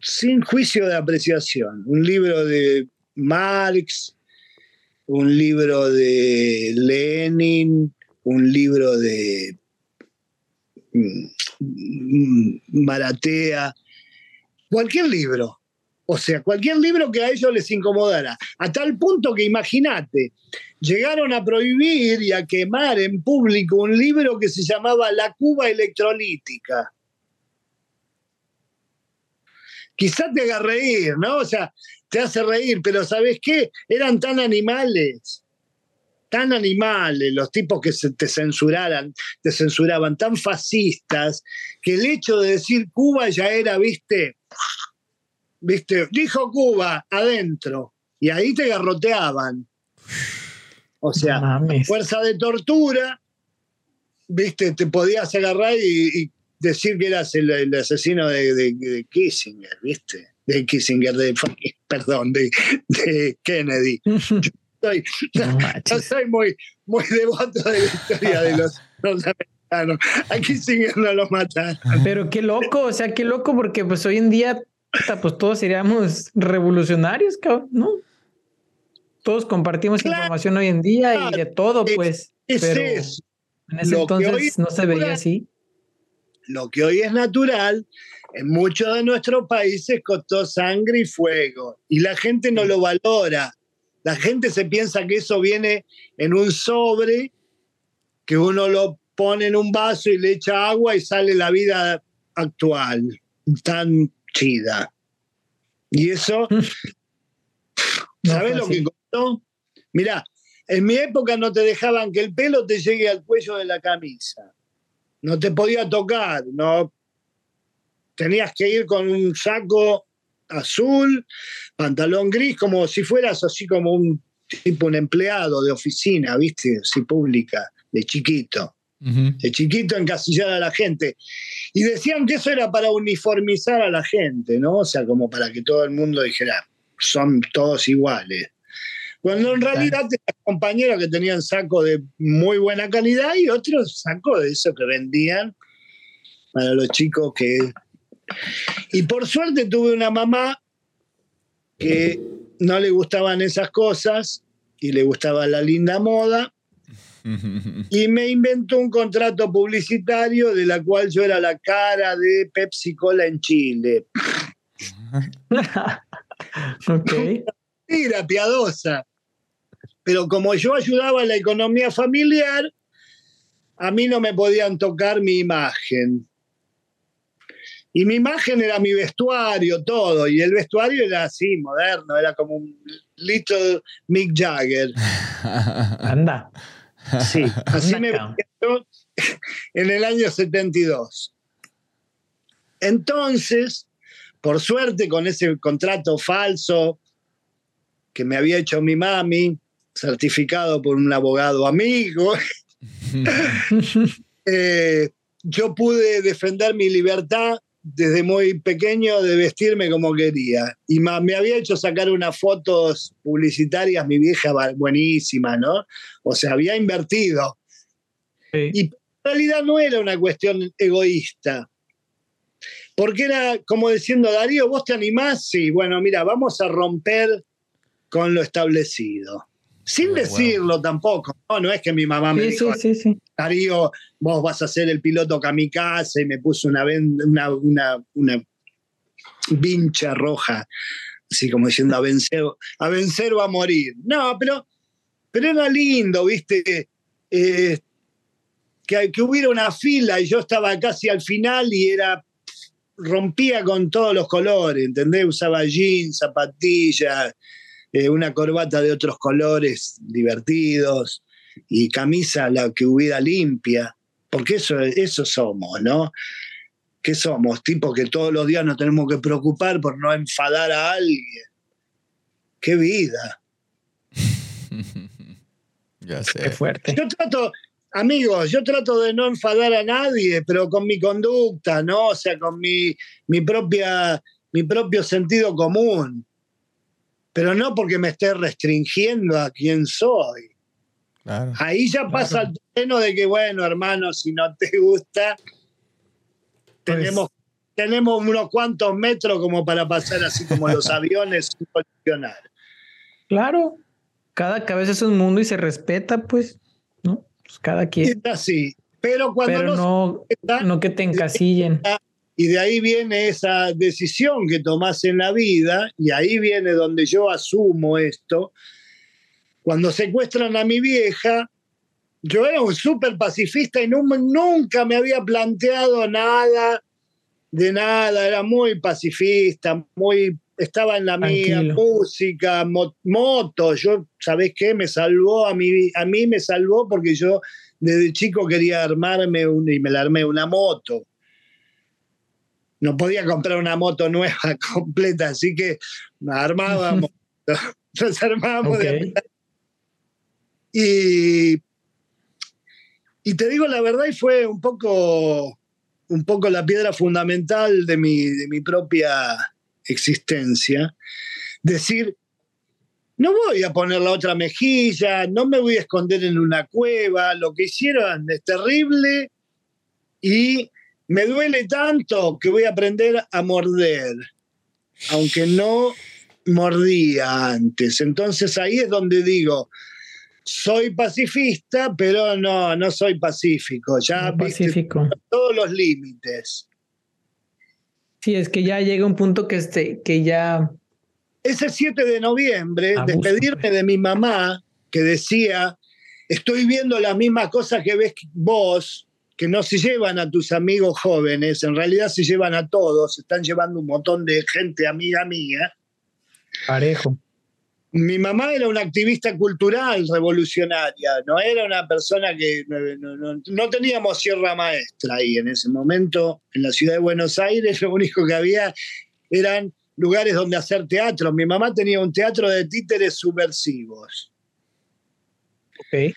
sin juicio de apreciación, un libro de Marx, un libro de Lenin, un libro de mm, Maratea, cualquier libro. O sea, cualquier libro que a ellos les incomodara. A tal punto que imagínate, llegaron a prohibir y a quemar en público un libro que se llamaba La Cuba Electrolítica. Quizás te haga reír, ¿no? O sea, te hace reír, pero ¿sabes qué? Eran tan animales, tan animales, los tipos que te censuraran, te censuraban, tan fascistas, que el hecho de decir Cuba ya era, viste, viste, dijo Cuba adentro, y ahí te garroteaban. O sea, fuerza de tortura, viste, te podías agarrar y, decir que eras el, asesino de Kissinger, viste de Kissinger, de, perdón, de, Kennedy. Yo soy, muy, muy devoto de la historia de los norteamericanos. A Kissinger no lo mataron. Pero qué loco, o sea, qué loco, porque pues hoy en día, pues todos seríamos revolucionarios, ¿no? Todos compartimos información hoy en día y de todo, pues. pero en ese entonces no se veía así. Lo que hoy es natural en muchos de nuestros países costó sangre y fuego y la gente no lo valora. La gente se piensa que eso viene en un sobre, que uno lo pone en un vaso y le echa agua y sale la vida actual, tan chida. Y eso, ¿sabes lo que costó? Mira, en mi época no te dejaban que el pelo te llegue al cuello de la camisa. No te podía tocar, no tenías que ir con un saco azul, pantalón gris, como si fueras así como un tipo, un empleado de oficina, ¿viste? Así pública, de chiquito. De chiquito encasillar a la gente. Y decían que eso era para uniformizar a la gente, ¿no? O sea, como para que todo el mundo dijera, son todos iguales. Cuando en realidad tenía compañeros que tenían saco de muy buena calidad y otros sacos de eso que vendían para los chicos que... Y por suerte tuve una mamá que no le gustaban esas cosas y le gustaba la linda moda y me inventó un contrato publicitario de la cual yo era la cara de Pepsi Cola en Chile. ok. Era piadosa. Pero como yo ayudaba en la economía familiar, a mí no me podían tocar mi imagen. Y mi imagen era mi vestuario, todo. Y el vestuario era así, moderno, era como un little Mick Jagger. Anda. Sí, así me vestieron en el año 72. Entonces, por suerte, con ese contrato falso que me había hecho mi mami, certificado por un abogado amigo, eh, yo pude defender mi libertad desde muy pequeño de vestirme como quería. Y me había hecho sacar unas fotos publicitarias, mi vieja buenísima, ¿no? O sea, había invertido. Y en realidad no era una cuestión egoísta. Porque era como diciendo, Darío, ¿vos te animás? Sí, bueno, mira, vamos a romper con lo establecido. Sin decirlo tampoco, ¿no? no es que mi mamá me dijo, Darío, vos vas a ser el piloto kamikaze y me puso una, una, una, una vincha roja, así como diciendo a vencer, a vencer o a morir. No, pero, pero era lindo, viste, eh, que, que hubiera una fila y yo estaba casi al final y era rompía con todos los colores, ¿entendés? Usaba jeans, zapatillas, eh, una corbata de otros colores divertidos y camisa la que hubiera limpia, porque eso, eso somos, ¿no? ¿Qué somos? Tipos que todos los días nos tenemos que preocupar por no enfadar a alguien. ¡Qué vida! ya sé. Qué fuerte. Yo trato, amigos, yo trato de no enfadar a nadie, pero con mi conducta, ¿no? O sea, con mi, mi, propia, mi propio sentido común pero no porque me esté restringiendo a quién soy. Ahí ya pasa el terreno de que, bueno, hermano, si no te gusta, pues tenemos, tenemos unos cuantos metros como para pasar así como los aviones sin colisionar. Claro, cada cabeza es un mundo y se respeta, pues, ¿no? Pues cada quien. Es así, pero cuando no, no que te encasillen. Y de ahí viene esa decisión que tomás en la vida, y ahí viene donde yo asumo esto. Cuando secuestran a mi vieja, yo era un súper pacifista y nunca me había planteado nada de nada, era muy pacifista, muy estaba en la mía, música, moto, yo, ¿sabés qué? Me salvó, a mí, a mí me salvó porque yo desde chico quería armarme un, y me la armé una moto no podía comprar una moto nueva completa, así que nos armábamos, nos armábamos y, y te digo la verdad, y fue un poco, un poco la piedra fundamental de mi, de mi propia existencia. Decir, no voy a poner la otra mejilla, no me voy a esconder en una cueva, lo que hicieron es terrible y me duele tanto que voy a aprender a morder, aunque no mordía antes. Entonces ahí es donde digo, soy pacifista, pero no, no soy pacífico. Ya pacífico. todos los límites. Sí, es que ya llega un punto que, este, que ya... Ese 7 de noviembre, despedirme de mi mamá, que decía, estoy viendo las mismas cosas que ves vos, que no se llevan a tus amigos jóvenes, en realidad se llevan a todos, están llevando un montón de gente amiga mía. Parejo. Mi mamá era una activista cultural revolucionaria, no era una persona que no, teníamos sierra maestra ahí en ese momento. En la ciudad de Buenos Aires lo único que había eran lugares donde hacer teatro. Mi mamá tenía un teatro de títeres subversivos. Ok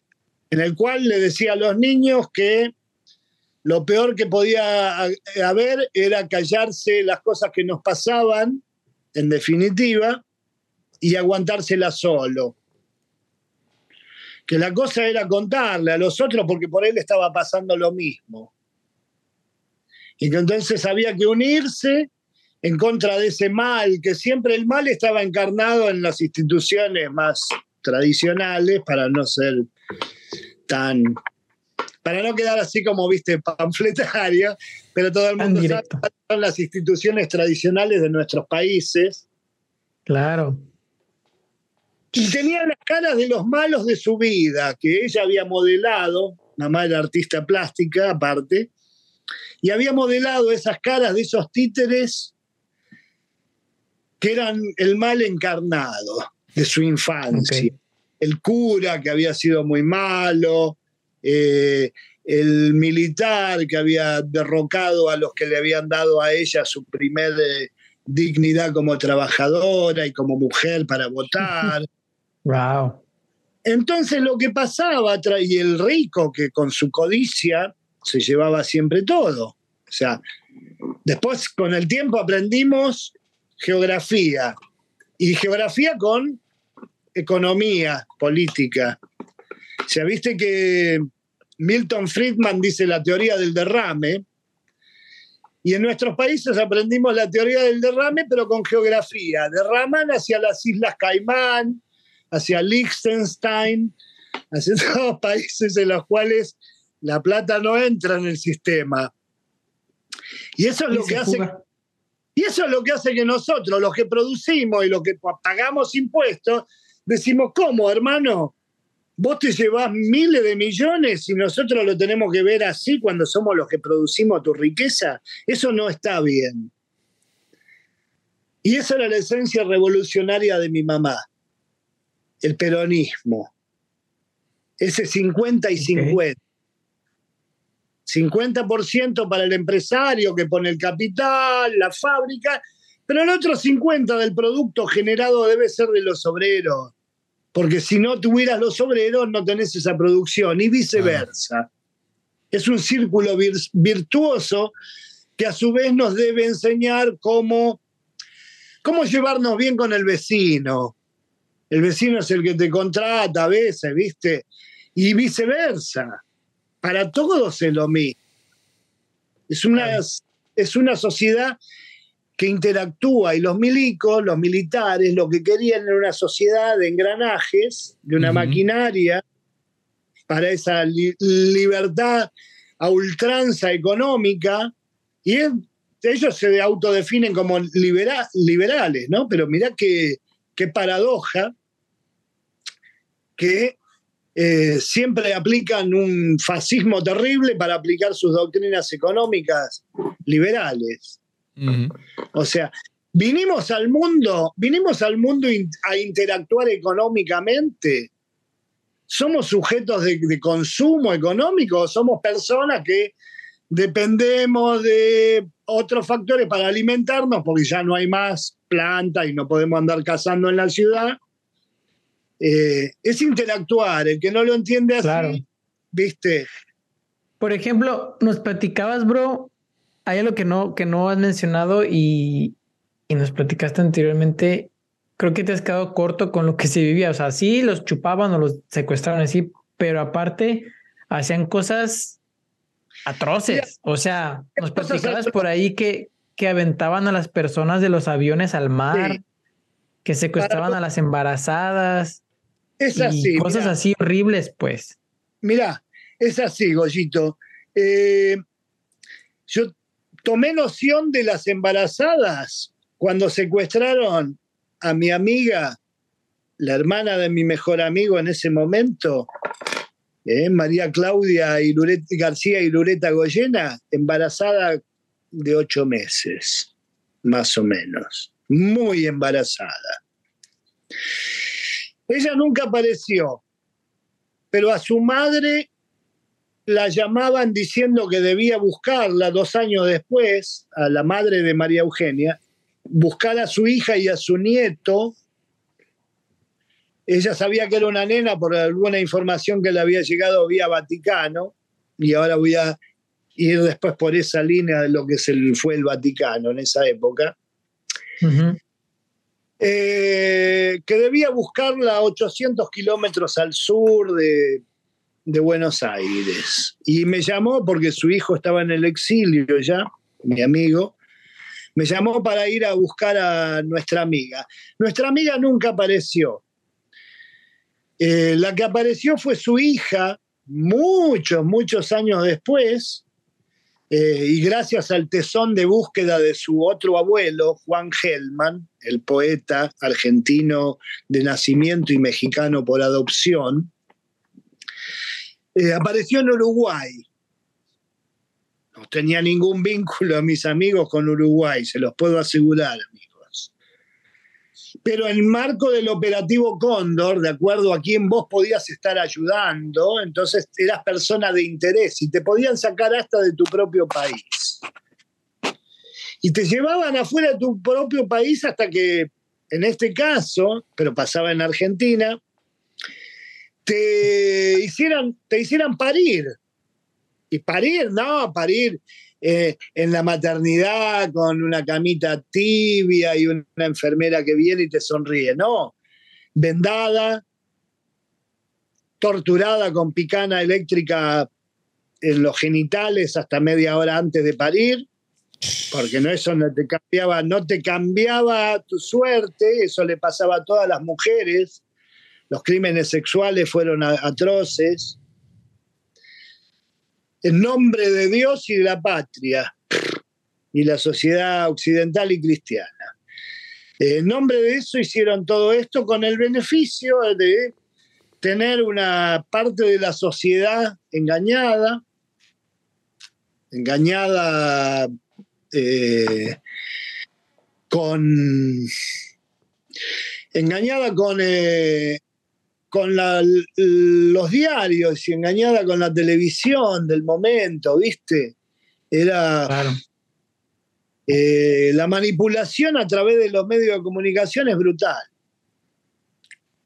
en el cual le decía a los niños que lo peor que podía haber era callarse las cosas que nos pasaban, en definitiva, y aguantárselas solo. Que la cosa era contarle a los otros porque por él estaba pasando lo mismo. Y que entonces había que unirse en contra de ese mal, que siempre el mal estaba encarnado en las instituciones más tradicionales para no ser tan para no quedar así como, viste, panfletario, pero todo el mundo sabe son las instituciones tradicionales de nuestros países. Claro. Y tenía las caras de los malos de su vida, que ella había modelado, mamá era artista plástica aparte, y había modelado esas caras de esos títeres que eran el mal encarnado de su infancia. El cura que había sido muy malo, eh, el militar que había derrocado a los que le habían dado a ella su primer eh, dignidad como trabajadora y como mujer para votar. Wow. Entonces lo que pasaba, y el rico que con su codicia se llevaba siempre todo. O sea, después con el tiempo aprendimos geografía y geografía con economía política. Sea, viste que Milton Friedman dice la teoría del derrame, y en nuestros países aprendimos la teoría del derrame, pero con geografía. Derraman hacia las Islas Caimán, hacia Liechtenstein, hacia todos países en los cuales la plata no entra en el sistema. Y eso es lo que hace. Y eso es lo que hace que nosotros, los que producimos y los que pagamos impuestos, decimos, ¿cómo, hermano? Vos te llevas miles de millones y nosotros lo tenemos que ver así cuando somos los que producimos tu riqueza. Eso no está bien. Y esa era la esencia revolucionaria de mi mamá, el peronismo. Ese 50 y 50. 50% para el empresario que pone el capital, la fábrica, pero el otro 50% del producto generado debe ser de los obreros porque si no tuvieras los obreros no tenés esa producción y viceversa. Es un círculo virtuoso que a su vez nos debe enseñar cómo, cómo llevarnos bien con el vecino. El vecino es el que te contrata a veces, ¿viste? Y viceversa. Para todos es lo mismo. Es una, es una sociedad que interactúa y los milicos, los militares, lo que querían era una sociedad de engranajes, de una maquinaria para esa libertad a ultranza económica y ellos se autodefinen como liberales, ¿no? Pero mirá qué, qué paradoja que eh, siempre aplican un fascismo terrible para aplicar sus doctrinas económicas liberales. O sea, vinimos al mundo, vinimos al mundo a interactuar económicamente. Somos sujetos de, consumo económico, somos personas que dependemos de otros factores para alimentarnos porque ya no hay más planta y no podemos andar cazando en la ciudad. Eh, es interactuar, el que no lo entiende así, viste. Por ejemplo, nos platicabas, bro, hay algo que no, que no has mencionado y, nos platicaste anteriormente. Creo que te has quedado corto con lo que se vivía. O sea, sí los chupaban o los secuestraban así, pero aparte hacían cosas atroces. O sea, nos platicabas por ahí que, que aventaban a las personas de los aviones al mar, que secuestraban a las embarazadas. Es así. cosas así horribles, pues. Mira, es así, Goyito. Eh, yo tomé noción de las embarazadas cuando secuestraron a mi amiga, la hermana de mi mejor amigo en ese momento, eh, María Claudia García y Lureta Goyena, embarazada de ocho meses, más o menos, muy embarazada. Ella nunca apareció, pero a su madre la llamaban diciendo que debía buscarla dos años después, a la madre de María Eugenia, buscar a su hija y a su nieto ella sabía que era una nena por alguna información que le había llegado vía Vaticano, y ahora voy a ir después por esa línea de lo que fue el Vaticano en esa época. Eh, que debía buscarla a 800 kilómetros al sur de, de Buenos Aires. Y me llamó porque su hijo estaba en el exilio ya, mi amigo, me llamó para ir a buscar a nuestra amiga. Nuestra amiga nunca apareció. Eh, la que apareció fue su hija muchos, muchos años después, eh, y gracias al tesón de búsqueda de su otro abuelo, Juan Gelman, el poeta argentino de nacimiento y mexicano por adopción, eh, apareció en Uruguay. No tenía ningún vínculo a mis amigos con Uruguay, se los puedo asegurar, amigos. Pero en marco del operativo Cóndor, de acuerdo a quién vos podías estar ayudando, entonces eras persona de interés y te podían sacar hasta de tu propio país. Y te llevaban afuera de tu propio país hasta que, en este caso, pero pasaba en Argentina, te hicieran, te hicieran parir. Y parir, no, parir eh, en la maternidad con una camita tibia y una enfermera que viene y te sonríe, no. Vendada, torturada con picana eléctrica en los genitales hasta media hora antes de parir, porque no eso no te cambiaba, no te cambiaba tu suerte, eso le pasaba a todas las mujeres los crímenes sexuales fueron atroces. En nombre de Dios y de la patria y la sociedad occidental y cristiana. En nombre de eso hicieron todo esto con el beneficio de tener una parte de la sociedad engañada, engañada eh, con engañada con eh, con los diarios y engañada con la televisión del momento, ¿viste? Era. Eh, la manipulación a través de los medios de comunicación es brutal.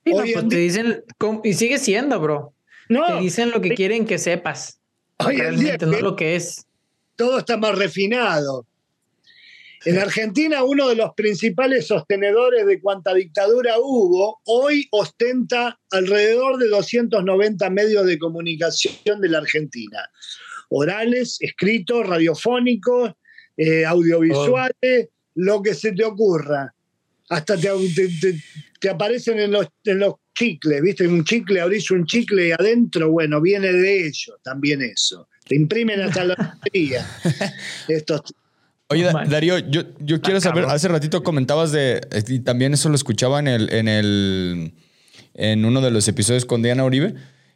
Pues te dicen, y sigue siendo, bro. No, te dicen lo que quieren que sepas. Hoy Realmente, no lo que es. Todo está más refinado. En Argentina, uno de los principales sostenedores de cuanta dictadura hubo, hoy ostenta alrededor de 290 medios de comunicación de la Argentina. Orales, escritos, radiofónicos, eh, audiovisuales, lo que se te ocurra. Hasta te, aparecen en los, en los chicles, ¿viste? Un chicle, abrís un chicle y adentro, bueno, viene de ellos también eso. Te imprimen hasta la batería. Estos Oye, Darío, yo, yo quiero saber, hace ratito comentabas de, y también eso lo escuchaba en el, en el, en uno de los episodios con Diana Uribe,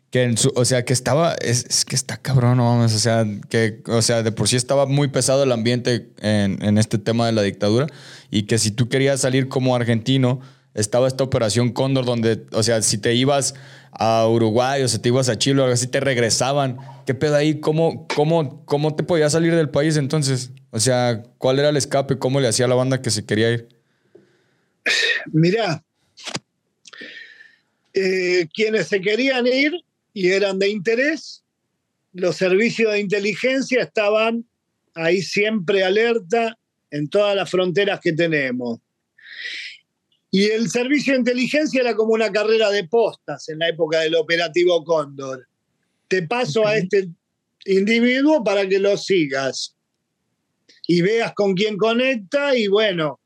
que en su, o sea, que estaba, es, que está cabrón, no vamos, o sea, que, o sea, de por sí estaba muy pesado el ambiente en, en este tema de la dictadura y que si tú querías salir como argentino, estaba esta operación Cóndor donde, o sea, si te ibas a Uruguay o si te ibas a Chile o algo así, te regresaban. ¿Qué pedo ahí? ¿Cómo, cómo, cómo te podías salir del país entonces? O sea, ¿cuál era el escape? ¿Cómo le hacía a la banda que se quería ir? Mirá, eh, quienes se querían ir y eran de interés, los servicios de inteligencia estaban ahí siempre alerta en todas las fronteras que tenemos. Y el servicio de inteligencia era como una carrera de postas en la época del operativo Cóndor. Te paso a este individuo para que lo sigas y veas con quién conecta y bueno,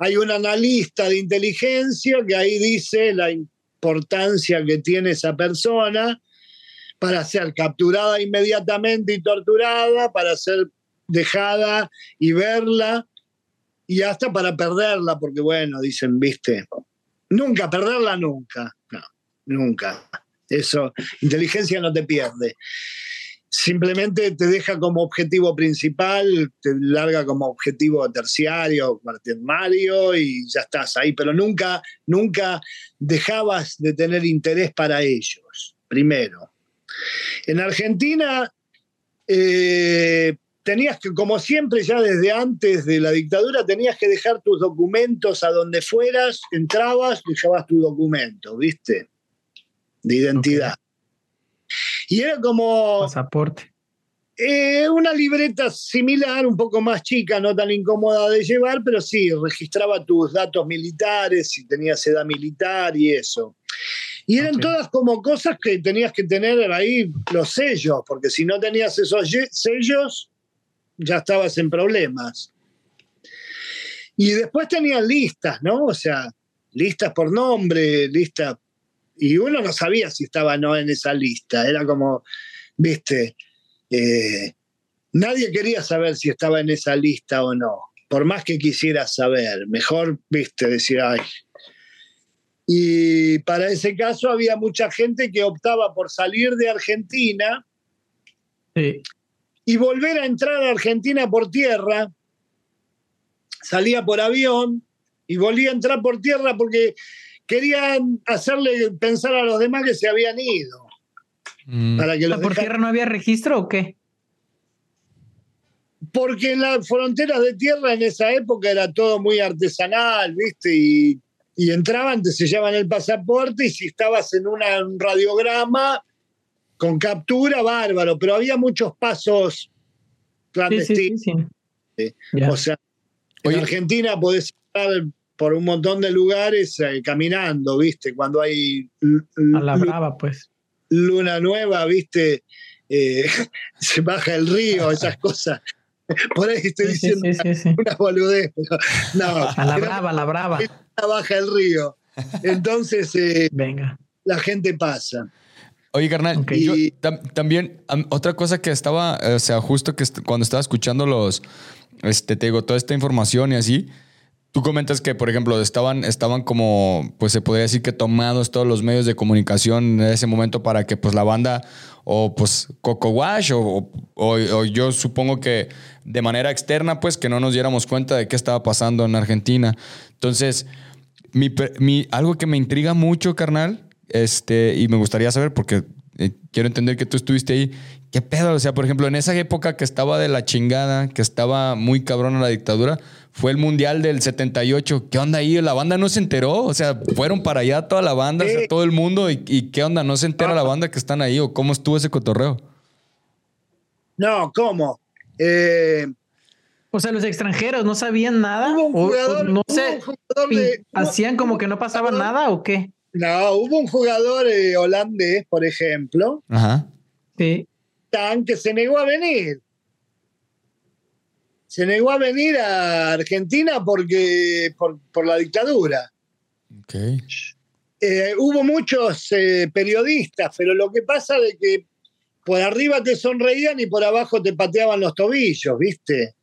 hay un analista de inteligencia que ahí dice la importancia que tiene esa persona para ser capturada inmediatamente y torturada, para ser dejada y verla y hasta para perderla, porque bueno, dicen, viste, nunca, perderla nunca, no, nunca. Eso, inteligencia no te pierde. Simplemente te deja como objetivo principal, te larga como objetivo terciario, cuartelmario y ya estás ahí, pero nunca, nunca dejabas de tener interés para ellos, primero. En Argentina, eh, tenías que, como siempre, ya desde antes de la dictadura, tenías que dejar tus documentos a donde fueras, entrabas, dejabas tu documento, ¿viste? De identidad. Y era como... Pasaporte. Eh, una libreta similar, un poco más chica, no tan incómoda de llevar, pero sí, registraba tus datos militares, si tenías edad militar y eso. Y eran todas como cosas que tenías que tener ahí los sellos, porque si no tenías esos sellos, ya estabas en problemas. Y después tenían listas, ¿no? O sea, listas por nombre, listas. Y uno no sabía si estaba o no en esa lista. Era como, viste, eh, nadie quería saber si estaba en esa lista o no. Por más que quisiera saber, mejor, viste, decir, ay. Y para ese caso había mucha gente que optaba por salir de Argentina Sí. y volver a entrar a Argentina por tierra. Salía por avión y volvía a entrar por tierra porque querían hacerle pensar a los demás que se habían ido. Mm. Para que los ¿Por dejaran- tierra no había registro o qué? Porque en las fronteras de tierra en esa época era todo muy artesanal, ¿viste? Y, y entraban, te sellaban el pasaporte y si estabas en una- un radiograma con captura, bárbaro, pero había muchos pasos Sí, sí, clandestinos. sí. sí. Sí. O sea, en Oye. Argentina podés estar por un montón de lugares eh, caminando, ¿viste? Cuando hay A la brava, pues. luna nueva, ¿viste? Eh, se baja el río, esas cosas. Por ahí estoy Sí, diciendo sí, sí, sí. una boludez, pero no, A la era brava, a la brava. baja el río. Entonces eh, Venga. la gente pasa. Oye, carnal, Ok. yo Y- tam- también, am- otra cosa que estaba, o sea, justo que est- cuando estaba escuchando los, este, te digo, toda esta información y así, tú comentas que, por ejemplo, estaban, estaban como, pues se podría decir que tomados todos los medios de comunicación en ese momento para que, pues, la banda, o pues, Coco Wash, o, yo supongo que de manera externa, pues, que no nos diéramos cuenta de qué estaba pasando en Argentina. Entonces, mi, mi- algo que me intriga mucho, carnal, este, y me gustaría saber, porque eh, quiero entender que tú estuviste ahí, ¿qué pedo? O sea, por ejemplo, en esa época que estaba de la chingada, que estaba muy cabrón la dictadura, fue el Mundial del 78. ¿Qué onda ahí? ¿La banda no se enteró? O sea, fueron para allá toda la banda, o sea, Sí. todo el mundo, y, y ¿qué onda? ¿No se entera la banda que están ahí? ¿O cómo estuvo ese cotorreo? No, ¿cómo? Eh, O sea, los extranjeros no sabían nada. Hubo un o- o jugador- no hubo sé. un jugador pin- de- ¿Hacían como que no pasaba nada o qué? no, hubo un jugador eh, holandés, por ejemplo, Ajá. Sí. Tan que se negó a venir. Se negó a venir a Argentina porque por, por la dictadura. Eh, hubo muchos eh, periodistas, pero lo que pasa de que por arriba te sonreían y por abajo te pateaban los tobillos, ¿viste?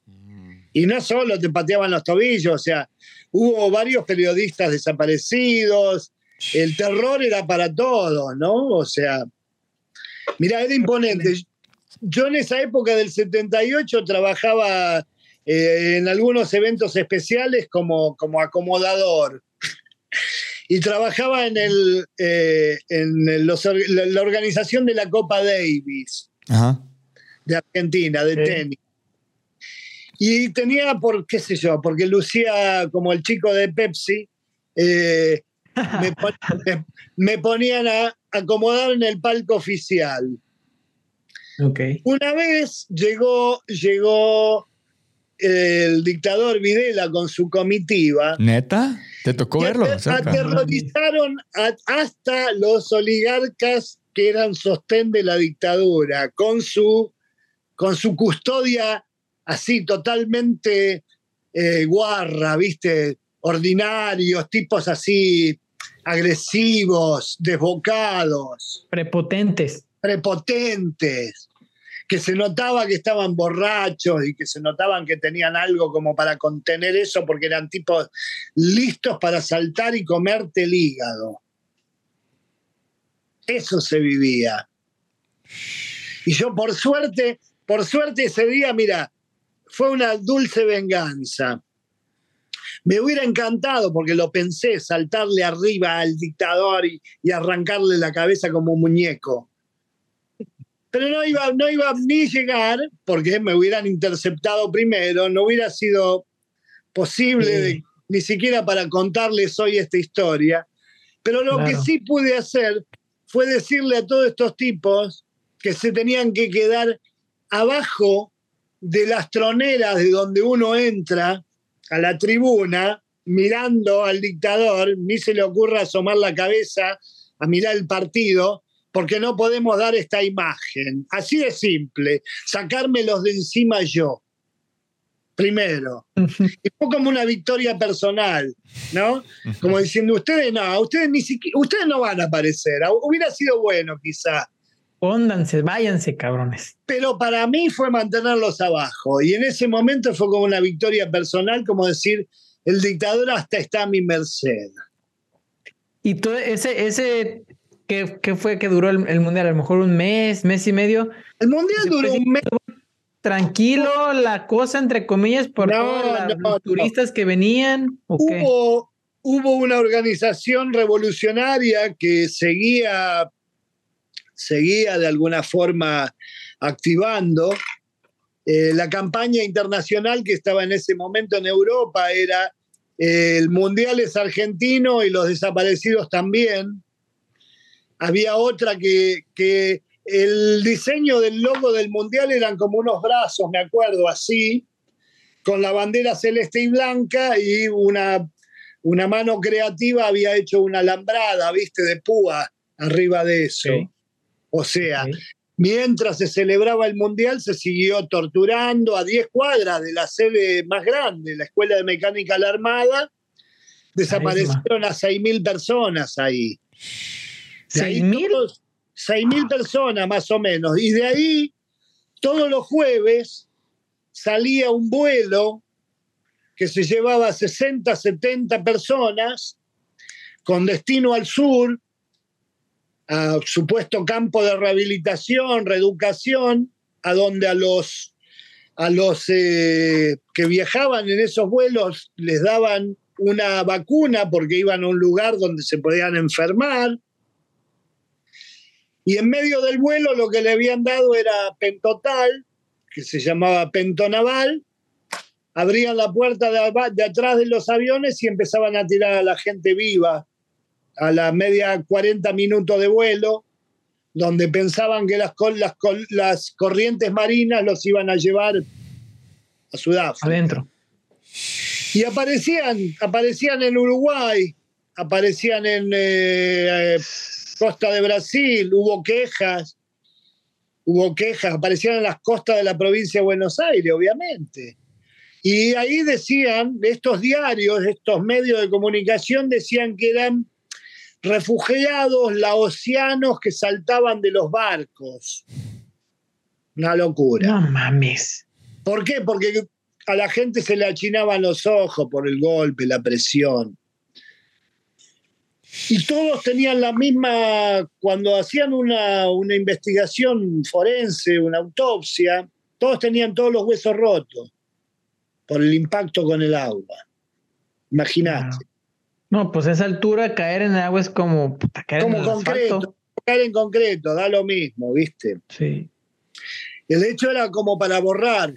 Y no solo te pateaban los tobillos, o sea, hubo varios periodistas desaparecidos, el terror era para todos, ¿no? O sea, mira, era imponente. Yo en esa época del 78 trabajaba eh, en algunos eventos especiales como, como acomodador y trabajaba en, el, eh, en los la, la organización de la Copa Davis Ajá. de Argentina, de Sí. tenis. Y tenía, por qué sé yo, porque lucía como el chico de Pepsi, eh, me, pon- me- me ponían a acomodar en el palco oficial. Ok. Una vez llegó, llegó el dictador Videla con su comitiva. ¿Neta? ¿Te tocó verlo? cerca? aterrorizaron a- hasta los oligarcas que eran sostén de la dictadura, con su, con su custodia así totalmente eh, guarra, ¿viste? Ordinarios, tipos así agresivos, desbocados, Prepotentes. Prepotentes, que se notaba que estaban borrachos y que se notaban que tenían algo como para contener eso porque eran tipos listos para saltar y comerte el hígado. Eso se vivía. Y yo por suerte, por suerte ese día, mira, fue una dulce venganza. Me hubiera encantado, porque lo pensé, saltarle arriba al dictador y, y arrancarle la cabeza como un muñeco. Pero no iba, no iba ni llegar, porque me hubieran interceptado primero, no hubiera sido posible ni siquiera para contarles hoy esta historia. Pero lo que sí pude hacer fue decirle a todos estos tipos que se tenían que quedar abajo de las troneras de donde uno entra a la tribuna, mirando al dictador, ni se le ocurra asomar la cabeza a mirar el partido, porque no podemos dar esta imagen. Así de simple, sacármelos de encima yo primero. Y fue como una victoria personal, ¿no? Como diciendo, ustedes no, ustedes ni siquiera, ustedes no van a aparecer. Hubiera sido bueno quizá. Póndanse, váyanse, cabrones. Pero para mí fue mantenerlos abajo. Y en ese momento fue como una victoria personal, como decir, el dictador hasta está a mi merced. Y todo ese, ese ¿qué, fue que duró el, el, mundial? A lo mejor un mes, mes y medio. El mundial duró un mes tranquilo la cosa, entre comillas, por todos los turistas que venían? hubo, hubo una organización revolucionaria que seguía, seguía de alguna forma activando. Eh, la campaña internacional que estaba en ese momento en Europa era eh, el Mundial es argentino y los desaparecidos también. Había otra que, que el diseño del logo del mundial eran como unos brazos, me acuerdo, así, con la bandera celeste y blanca y una, una mano creativa había hecho una alambrada, viste, de púa arriba de eso. O sea, mientras se celebraba el mundial, se siguió torturando a 10 cuadras de la sede más grande, la Escuela de Mecánica la Armada. Desaparecieron a 6.000 personas ahí. ¿6.000? 6.000 personas más o menos. Y de ahí, todos los jueves, salía un vuelo que se llevaba 60, 70 personas con destino al sur, a supuesto campo de rehabilitación, reeducación, a donde a los, a los eh, que viajaban en esos vuelos les daban una vacuna porque iban a un lugar donde se podían enfermar y en medio del vuelo lo que le habían dado era pentotal, que se llamaba pentonaval. Abrían la puerta de, atrás de los aviones y empezaban a tirar a la gente viva a la media 40 minutos de vuelo, donde pensaban que las, las, las corrientes marinas los iban a llevar a Sudáfrica. Adentro. Y aparecían, aparecían en Uruguay, aparecían en eh, costa de Brasil, hubo quejas, hubo quejas, aparecían en las costas de la provincia de Buenos Aires, obviamente. Y ahí decían, estos diarios, estos medios de comunicación decían que eran refugiados laosianos que saltaban de los barcos. Una locura. No mames. ¿Por qué? Porque a la gente se le achinaban los ojos por el golpe, la presión. Y todos tenían la misma, cuando hacían una, investigación forense, una autopsia, todos tenían todos los huesos rotos por el impacto con el agua. Imagínate. No, pues a esa altura caer en el agua es como caer como concreto. Caer en concreto, da lo mismo, ¿viste? Sí. El hecho era como para borrar.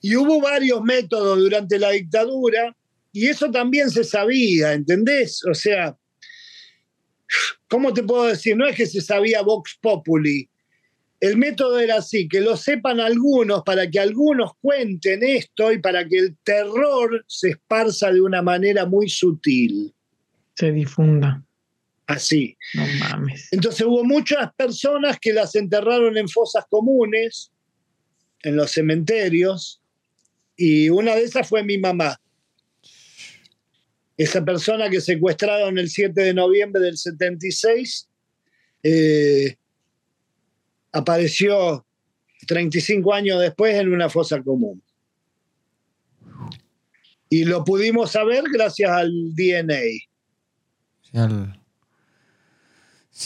Y hubo varios métodos durante la dictadura, y eso también se sabía, ¿entendés? O sea, ¿cómo te puedo decir? No es que se sabía Vox Populi. El método era así, que lo sepan algunos para que algunos cuenten esto y para que el terror se esparza de una manera muy sutil. Se difunda. Así. No mames. Entonces hubo muchas personas que las enterraron en fosas comunes, en los cementerios, y una de esas fue mi mamá. Esa persona que secuestraron el 7 de noviembre del 76 eh, apareció 35 años después en una fosa común. Y lo pudimos saber gracias al DNA.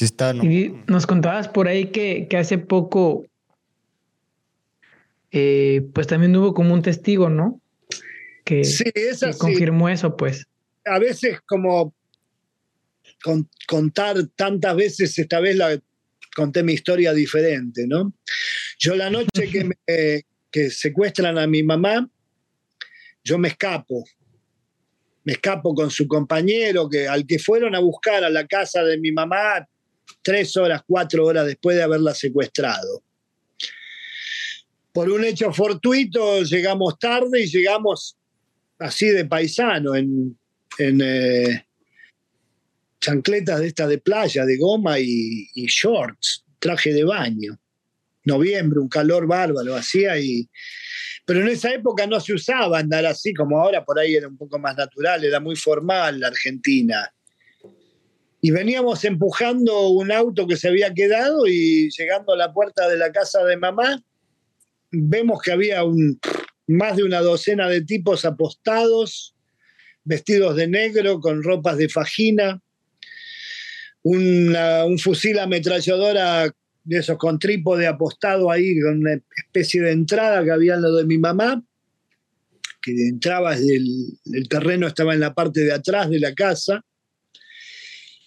está, Y nos contabas por ahí que, hace poco, eh, pues también hubo como un testigo, ¿no? Que, sí, que confirmó eso, pues a veces como contar tantas veces, esta vez la conté mi historia diferente, ¿no? Yo la noche que, me, que secuestran a mi mamá, yo me escapo. Me escapo con su compañero, que, al que fueron a buscar a la casa de mi mamá tres horas, cuatro horas después de haberla secuestrado. Por un hecho fortuito llegamos tarde y llegamos así de paisano, en, en eh, chancletas de esta de playa, de goma y, y, shorts, traje de baño. Noviembre, un calor bárbaro, hacía y... Pero en esa época no se usaba andar así como ahora, por ahí era un poco más natural, era muy formal la Argentina. Y veníamos empujando un auto que se había quedado y llegando a la puerta de la casa de mamá, vemos que había un, más de una docena de tipos apostados, vestidos de negro, con ropas de fajina, un fusil ametralladora de esos con trípode apostado ahí, con una especie de entrada que había en lo de mi mamá, que entraba desde el, el terreno, estaba en la parte de atrás de la casa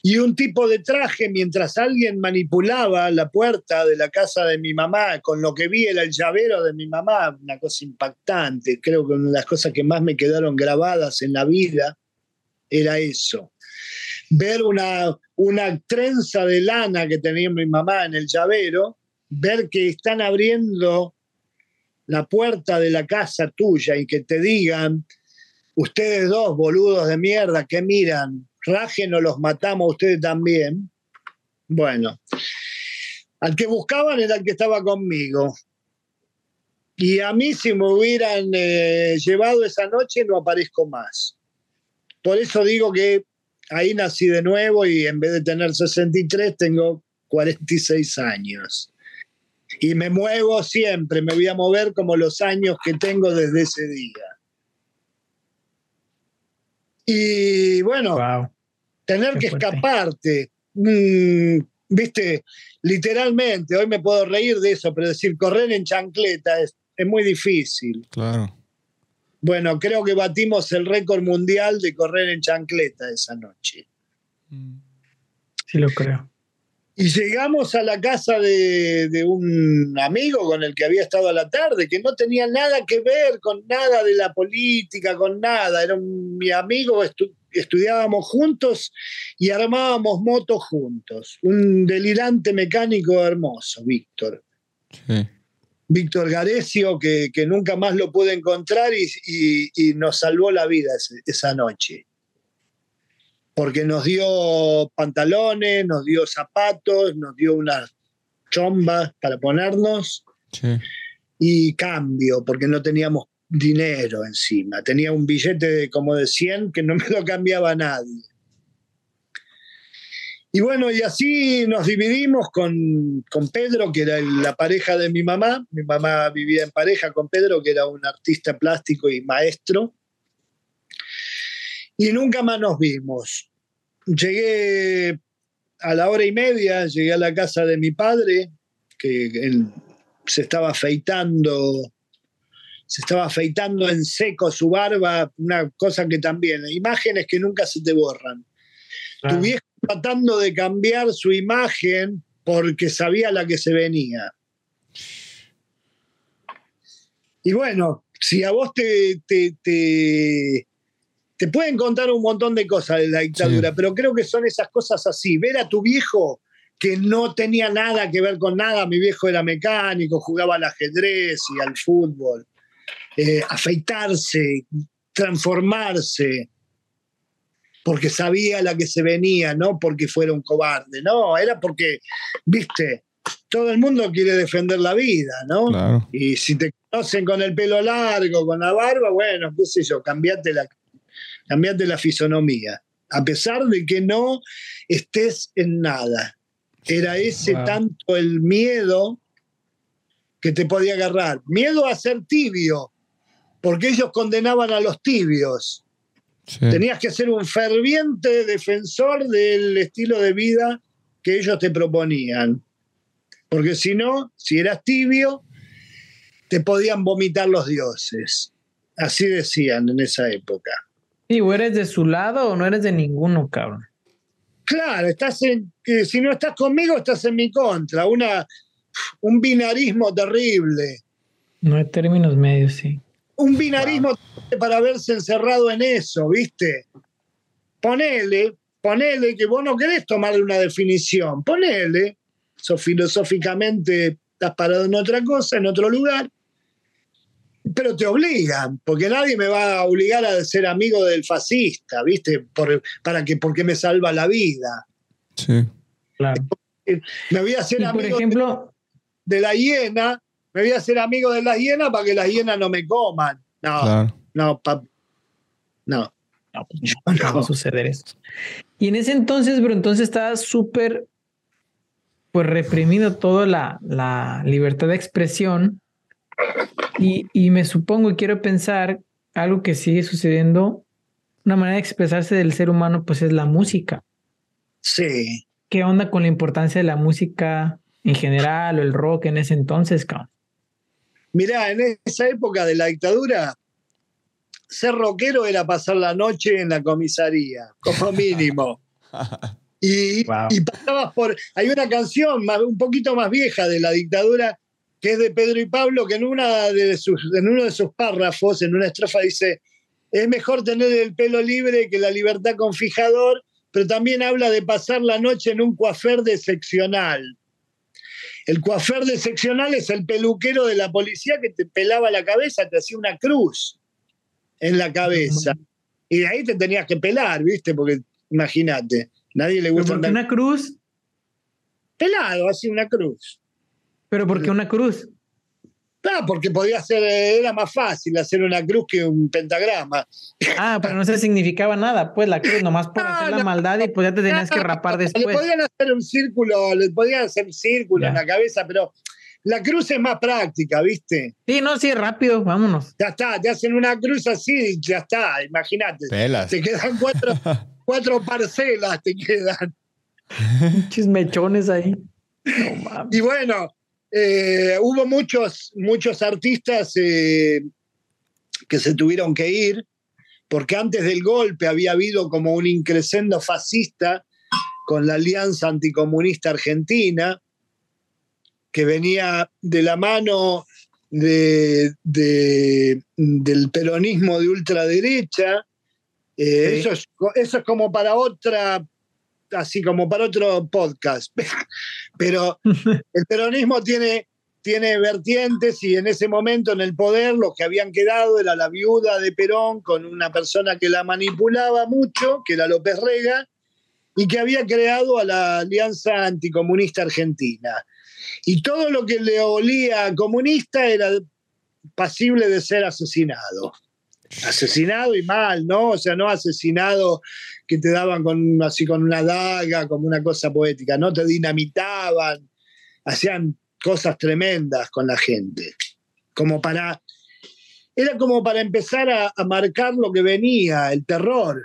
y un tipo de traje mientras alguien manipulaba la puerta de la casa de mi mamá, con lo que vi era el llavero de mi mamá, una cosa impactante, creo que una de las cosas que más me quedaron grabadas en la vida era eso. Ver una, una trenza de lana que tenía mi mamá en el llavero, ver que están abriendo la puerta de la casa tuya y que te digan, ustedes dos boludos de mierda que miran, rajen o los matamos ustedes también. Bueno, al que buscaban era el que estaba conmigo. Y a mí si me hubieran eh, llevado esa noche no aparezco más. Por eso digo que ahí nací de nuevo y en vez de tener 63 tengo 46 años. Y me muevo siempre, me voy a mover como los años que tengo desde ese día. Y bueno, tener que escaparte, mm, viste, literalmente, hoy me puedo reír de eso, pero decir correr en chancleta es, es muy difícil. Claro. Bueno, creo que batimos el récord mundial de correr en chancleta esa noche. Sí, lo creo. Y llegamos a la casa de, de, un amigo con el que había estado a la tarde, que no tenía nada que ver con nada de la política, con nada. Era un, mi amigo, estu estudiábamos juntos y armábamos motos juntos. Un delirante mecánico hermoso, Víctor. Sí. Víctor Garecio, que, que, nunca más lo pude encontrar y, y, y nos salvó la vida ese, esa noche porque nos dio pantalones, nos dio zapatos, nos dio unas chombas para ponernos sí. y cambio, porque no teníamos dinero encima. Tenía un billete de como de 100 que no me lo cambiaba nadie. Y bueno, y así nos dividimos con, con Pedro, que era la pareja de mi mamá. Mi mamá vivía en pareja con Pedro, que era un artista plástico y maestro y nunca más nos vimos. Llegué a la hora y media, llegué a la casa de mi padre, que él se estaba afeitando, se estaba afeitando en seco su barba, una cosa que también, imágenes que nunca se te borran. Ah. Tu viejo tratando de cambiar su imagen porque sabía la que se venía. Y bueno, si a vos te, te, te te pueden contar un montón de cosas de la dictadura, sí. pero creo que son esas cosas así. Ver a tu viejo que no tenía nada que ver con nada, mi viejo era mecánico, jugaba al ajedrez y al fútbol, eh, afeitarse, transformarse, porque sabía la que se venía, no porque fuera un cobarde, no, era porque, viste, todo el mundo quiere defender la vida, ¿no? Claro. Y si te conocen con el pelo largo, con la barba, bueno, qué sé yo, cambiate la cambiate la fisonomía, a pesar de que no estés en nada. Era ese wow. tanto el miedo que te podía agarrar. Miedo a ser tibio, porque ellos condenaban a los tibios. Sí. Tenías que ser un ferviente defensor del estilo de vida que ellos te proponían. Porque si no, si eras tibio, te podían vomitar los dioses. Así decían en esa época. Sí, o eres de su lado o no eres de ninguno, cabrón. Claro, estás en, si no estás conmigo, estás en mi contra. Una, un binarismo terrible. No hay términos medios, sí. Un binarismo para verse encerrado en eso, ¿viste? Ponele, ponele que vos no querés tomarle una definición. Ponele, so, filosóficamente estás parado en otra cosa, en otro lugar, pero te obligan, porque nadie me va a obligar a ser amigo del fascista, ¿viste? Por, para que, porque me salva la vida. Sí. Claro. Me voy a hacer Y por amigo ejemplo, de, de la hiena, me voy a hacer amigo de la hiena para que las hienas no me coman. No, Claro. no, pa- no. no, no va a suceder eso. Y en ese entonces, pero entonces estaba súper, pues reprimido toda la, la libertad de expresión. Y, y me supongo y quiero pensar algo que sigue sucediendo, una manera de expresarse del ser humano, pues es la música. Sí. ¿Qué onda con la importancia de la música en general o el rock en ese entonces, cabrón? Mirá, en esa época de la dictadura, ser rockero era pasar la noche en la comisaría, como mínimo. Y, Wow. y pasabas por. Hay una canción más- un poquito más vieja de la dictadura que es de Pedro y Pablo, que en, una de sus, en uno de sus párrafos, en una estrofa, dice: Es mejor tener el pelo libre que la libertad con fijador, pero también habla de pasar la noche en un coafer de seccional. El coafer de seccional es el peluquero de la policía que te pelaba la cabeza, te hacía una cruz en la cabeza. Y de ahí te tenías que pelar, ¿viste? Porque imagínate, nadie le ¿Pero gusta andar una cruz? pelado, así una cruz. ¿Pero por qué una cruz? Ah, porque podía ser, era más fácil hacer una cruz que un pentagrama. Ah, pero no se significaba nada, pues la cruz, nomás por No, hacer la no. maldad y pues ya te tenías que rapar Le después. podían hacer un círculo, le podían hacer un círculo Ya. en la cabeza, pero la cruz es más práctica, ¿viste? Sí, no, sí, rápido, vámonos. Ya está, te hacen una cruz así y ya está, imagínate. Pelas. Te quedan cuatro, cuatro parcelas, te quedan. Chismechones ahí. No mames. Y bueno, eh, hubo muchos, muchos artistas eh, que se tuvieron que ir, porque antes del golpe había habido como un increscendo fascista con la Alianza Anticomunista Argentina, que venía de la mano de- de- del peronismo de ultraderecha. Eh, Sí. eso, es, eso es como para otra, así como para otro podcast. Pero el peronismo tiene, tiene vertientes y en ese momento en el poder los que habían quedado era la viuda de Perón con una persona que la manipulaba mucho, que era López Rega, y que había creado a la Alianza Anticomunista Argentina. Y todo lo que le olía a comunista era pasible de ser asesinado. Asesinado y mal, ¿no? O sea, no asesinado que te daban con, así con una daga, como una cosa poética, no te dinamitaban, hacían cosas tremendas con la gente, como para, era como para empezar a, a marcar lo que venía, el terror,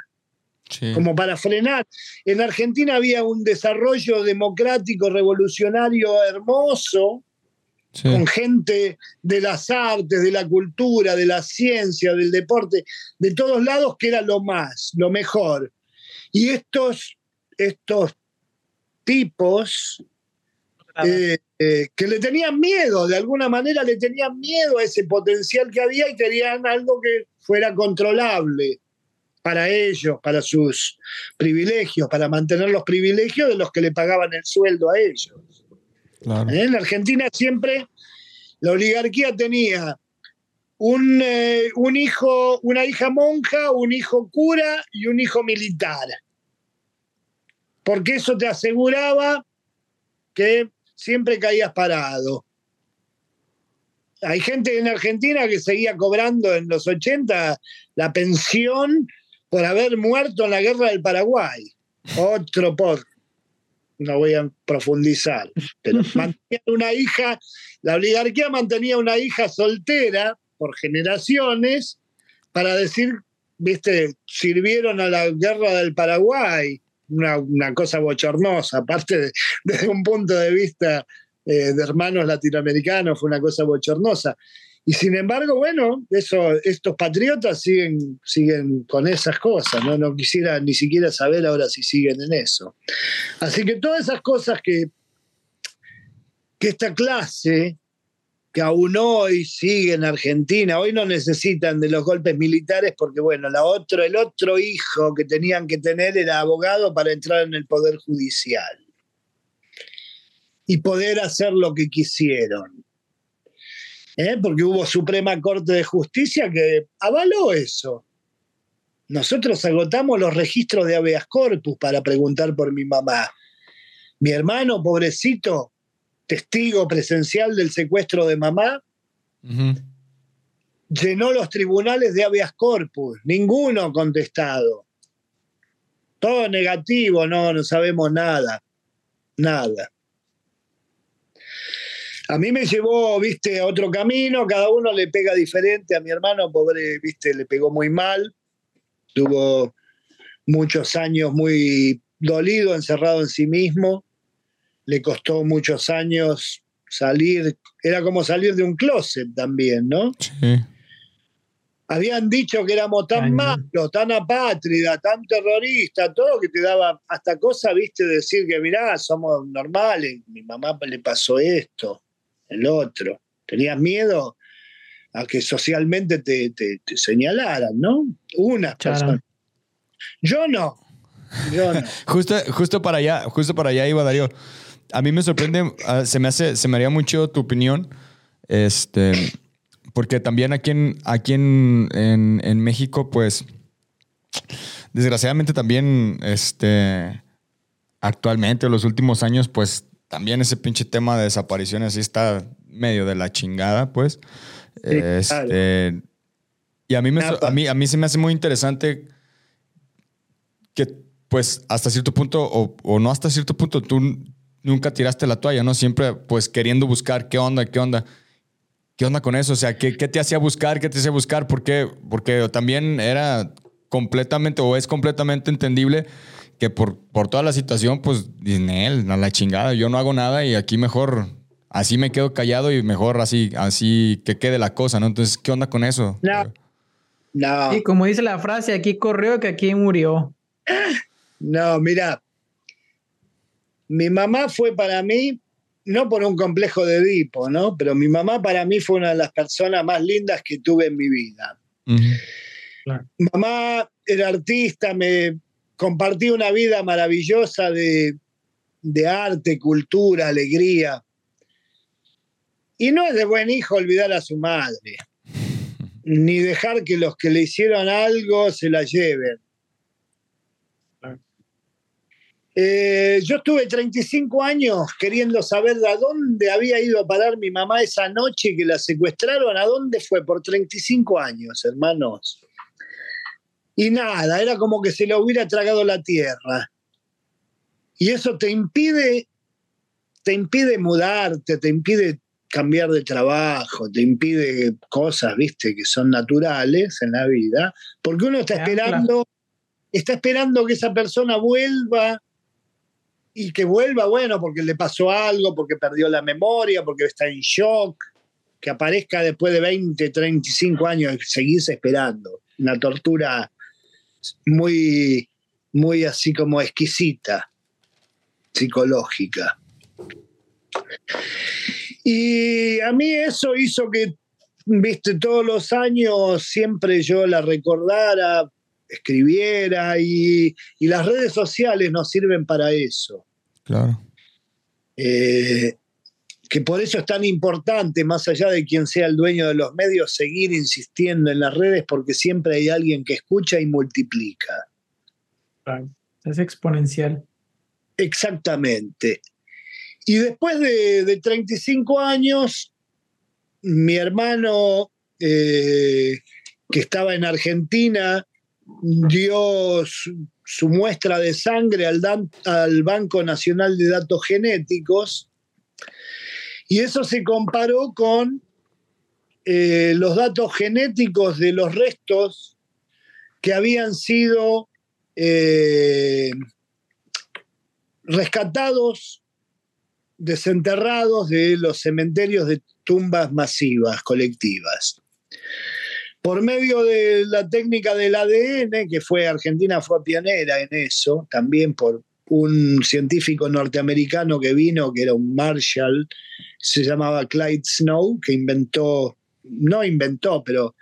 Sí. como para frenar. En Argentina había un desarrollo democrático, revolucionario hermoso, Sí. con gente de las artes, de la cultura, de la ciencia, del deporte, de todos lados, que era lo más, lo mejor. Y estos, estos tipos eh, eh, que le tenían miedo, de alguna manera le tenían miedo a ese potencial que había y querían algo que fuera controlable para ellos, para sus privilegios, para mantener los privilegios de los que le pagaban el sueldo a ellos. Claro. ¿Eh? En la Argentina siempre la oligarquía tenía un, eh, un hijo, una hija monja, un hijo cura y un hijo militar. Porque eso te aseguraba que siempre caías parado. Hay gente en Argentina que seguía cobrando en los 80 la pensión por haber muerto en la guerra del Paraguay. Otro podcast no voy a profundizar, pero mantenía una hija, la oligarquía mantenía una hija soltera por generaciones para decir, viste, sirvieron a la guerra del Paraguay, una, una cosa bochornosa, aparte de- desde un punto de vista eh, de hermanos latinoamericanos, fue una cosa bochornosa. Y sin embargo, bueno, eso, estos patriotas siguen, siguen con esas cosas, ¿no? No quisiera ni siquiera saber ahora si siguen en eso. Así que todas esas cosas que, que esta clase, que aún hoy sigue en Argentina, hoy no necesitan de los golpes militares porque, bueno, otro, el otro hijo que tenían que tener era abogado para entrar en el Poder Judicial y poder hacer lo que quisieron. ¿eh? porque hubo Suprema Corte de Justicia que avaló eso. Nosotros agotamos los registros de habeas corpus para preguntar por mi mamá. Mi hermano, pobrecito, testigo presencial del secuestro de mamá, llenó los tribunales de habeas corpus, ninguno contestado. Todo negativo, no, no sabemos nada, nada. A mí me llevó, viste, a otro camino, cada uno le pega diferente. A mi hermano, pobre, viste, le pegó muy mal. Tuvo muchos años muy dolido, encerrado en sí mismo. Le costó muchos años salir. Era como salir de un closet también, ¿no? Sí. Habían dicho que éramos tan malos, tan apátridas, tan terroristas, todo que te daba hasta cosa, viste, decir que mirá, somos normales, mi mamá le pasó esto el otro. Tenías miedo a que socialmente te, señalaran, ¿no? Una persona. Yo no. Yo no. justo, justo para allá, justo para allá iba Darío. A mí me sorprende, ah, se me hace, se me haría mucho tu opinión. Este, porque también aquí en, aquí en, en, México, pues, desgraciadamente también, este, actualmente, en los últimos años, pues, también ese pinche tema de desapariciones sí está medio de la chingada, pues. este, Y a mí, me, a, mí, a mí se me hace muy interesante que, pues, hasta cierto punto, o, no hasta cierto punto, tú nunca tiraste la toalla, ¿no? Siempre, pues, queriendo buscar qué onda, qué onda. ¿Qué onda con eso? O sea, ¿qué, qué te hacía buscar? ¿Qué te hacía buscar? ¿Por qué? Porque también era completamente, o es completamente entendible que por, por toda la situación, pues, él, a la chingada, yo no hago nada y aquí mejor, así me quedo callado y mejor así, así que quede la cosa, ¿no? Entonces, ¿qué onda con eso? No. No. Y como dice la frase, aquí corrió que aquí murió. No, mira, mi mamá fue para mí, no por un complejo de Edipo, ¿no? Pero mi mamá para mí fue una de las personas más lindas que tuve en mi vida. Mamá era artista, me, compartí una vida maravillosa de, arte, cultura, alegría. Y no es de buen hijo olvidar a su madre, ni dejar que los que le hicieron algo se la lleven. Eh, yo estuve 35 años queriendo saber a dónde había ido a parar mi mamá esa noche que la secuestraron, a dónde fue por 35 años, hermanos. Y nada, era como que se le hubiera tragado la tierra. Y eso te impide, te impide mudarte, te impide cambiar de trabajo, te impide cosas, viste, que son naturales en la vida, porque uno está esperando, está esperando que esa persona vuelva y que vuelva, bueno, porque le pasó algo, porque perdió la memoria, porque está en shock, que aparezca después de 20, 35 años y seguirse esperando. Una tortura muy, muy así como exquisita, psicológica. Y a mí eso hizo que, viste, todos los años siempre yo la recordara, escribiera y, las redes sociales nos sirven para eso. Claro. Eh, que por eso es tan importante, más allá de quien sea el dueño de los medios, seguir insistiendo en las redes porque siempre hay alguien que escucha y multiplica. Es exponencial. Exactamente. Y después de, 35 años, mi hermano, eh, que estaba en Argentina, dio su, muestra de sangre al, Banco Nacional de Datos Genéticos y eso se comparó con eh, los datos genéticos de los restos que habían sido eh, rescatados desenterrados de los cementerios de tumbas masivas, colectivas. Por medio de la técnica del ADN, que fue Argentina fue pionera en eso, también por un científico norteamericano que vino, que era un Marshall, se llamaba Clyde Snow, que inventó, no inventó, pero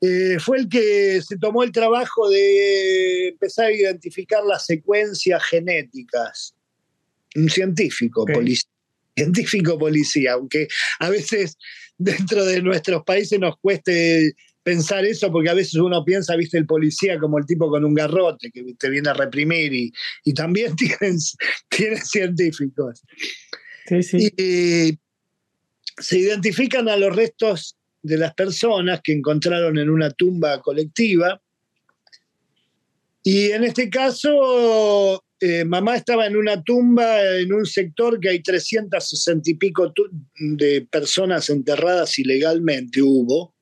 eh, fue el que se tomó el trabajo de empezar a identificar las secuencias genéticas. Un científico, policía, científico policía, aunque a veces dentro de nuestros países nos cueste pensar eso porque a veces uno piensa, viste, el policía como el tipo con un garrote que te viene a reprimir y, también tienen, tienen científicos. Sí, sí. Y, se identifican a los restos de las personas que encontraron en una tumba colectiva. Y en este caso, eh, mamá estaba en una tumba en un sector que hay 360 y pico de personas enterradas ilegalmente, hubo,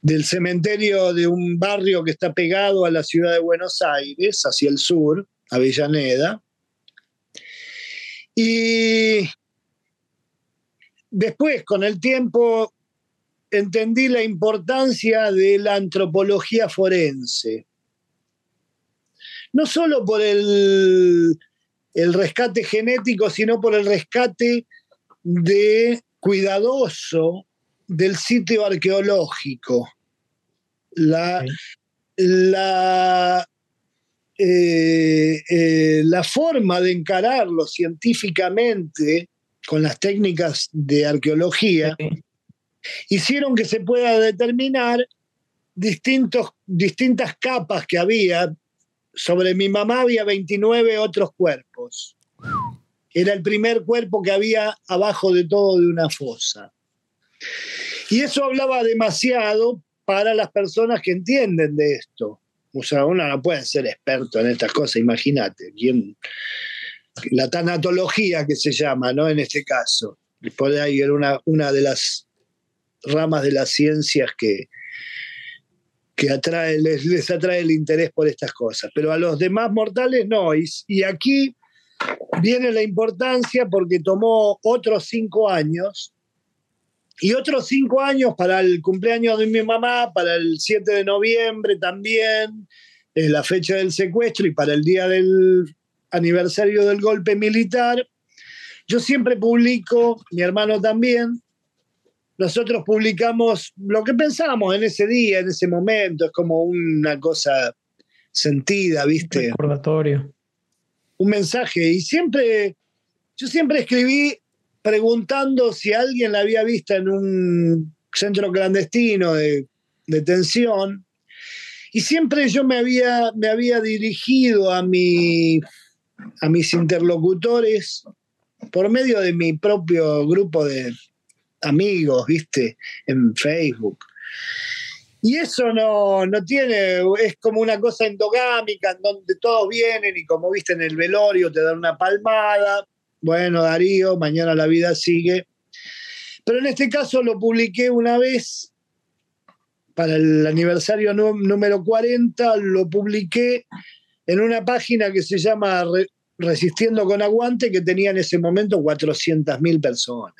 del cementerio de un barrio que está pegado a la ciudad de Buenos Aires, hacia el sur, Avellaneda. Y después, con el tiempo, entendí la importancia de la antropología forense no solo por el, rescate genético, sino por el rescate de cuidadoso del sitio arqueológico. La, la, eh, eh, la forma de encararlo científicamente con las técnicas de arqueología hicieron que se pueda determinar distintos, distintas capas que había sobre mi mamá había 29 otros cuerpos. Era el primer cuerpo que había abajo de todo de una fosa. Y eso hablaba demasiado para las personas que entienden de esto. O sea, uno no puede ser experto en estas cosas, imagínate. La tanatología que se llama, ¿no? En este caso. Por ahí era una, una de las ramas de las ciencias que, que atrae, les, atrae el interés por estas cosas, pero a los demás mortales no. Y, aquí viene la importancia porque tomó otros cinco años y otros cinco años para el cumpleaños de mi mamá, para el 7 de noviembre también, es la fecha del secuestro y para el día del aniversario del golpe militar. Yo siempre publico, mi hermano también, nosotros publicamos lo que pensábamos en ese día, en ese momento, es como una cosa sentida, ¿viste? Un recordatorio. Un mensaje. Y siempre, yo siempre escribí preguntando si alguien la había visto en un centro clandestino de detención. Y siempre yo me había, me había dirigido a, mi, a mis interlocutores por medio de mi propio grupo de, amigos, viste, en Facebook. Y eso no, no tiene, es como una cosa endogámica en donde todos vienen y como viste en el velorio te dan una palmada. Bueno, Darío, mañana la vida sigue. Pero en este caso lo publiqué una vez para el aniversario número 40, lo publiqué en una página que se llama Resistiendo con Aguante, que tenía en ese momento 400.000 personas.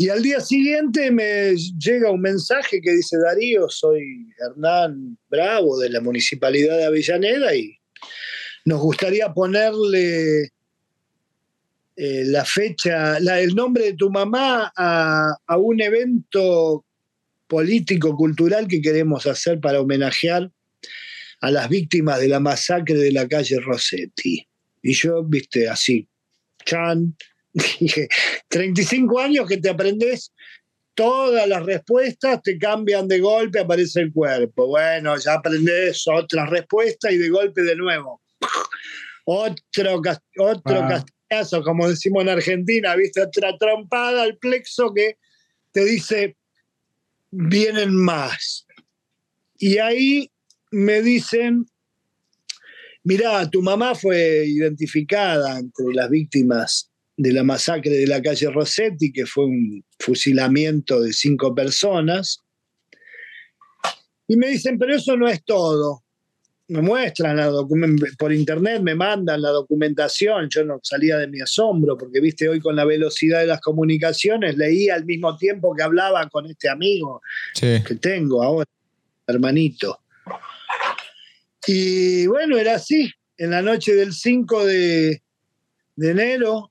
Y al día siguiente me llega un mensaje que dice, Darío, soy Hernán Bravo de la Municipalidad de Avellaneda y nos gustaría ponerle eh, la fecha, el nombre de tu mamá a, a un evento político, cultural que queremos hacer para homenajear a las víctimas de la masacre de la calle Rossetti. Y yo, viste, así, chan, Dije, 35 años que te aprendes todas las respuestas, te cambian de golpe, aparece el cuerpo. Bueno, ya aprendes otra respuesta y de golpe de nuevo. Otro, otro ah. como decimos en Argentina, ¿viste? Otra trompada al plexo que te dice, vienen más. Y ahí me dicen, mira, tu mamá fue identificada entre las víctimas de la masacre de la calle Rossetti, que fue un fusilamiento de cinco personas. Y me dicen, pero eso no es todo. me muestran la por internet, me mandan la documentación, yo no salía de mi asombro, porque viste, hoy con la velocidad de las comunicaciones, leía al mismo tiempo que hablaba con este amigo que tengo ahora, hermanito. Y bueno, era así, en la noche del 5 de, de enero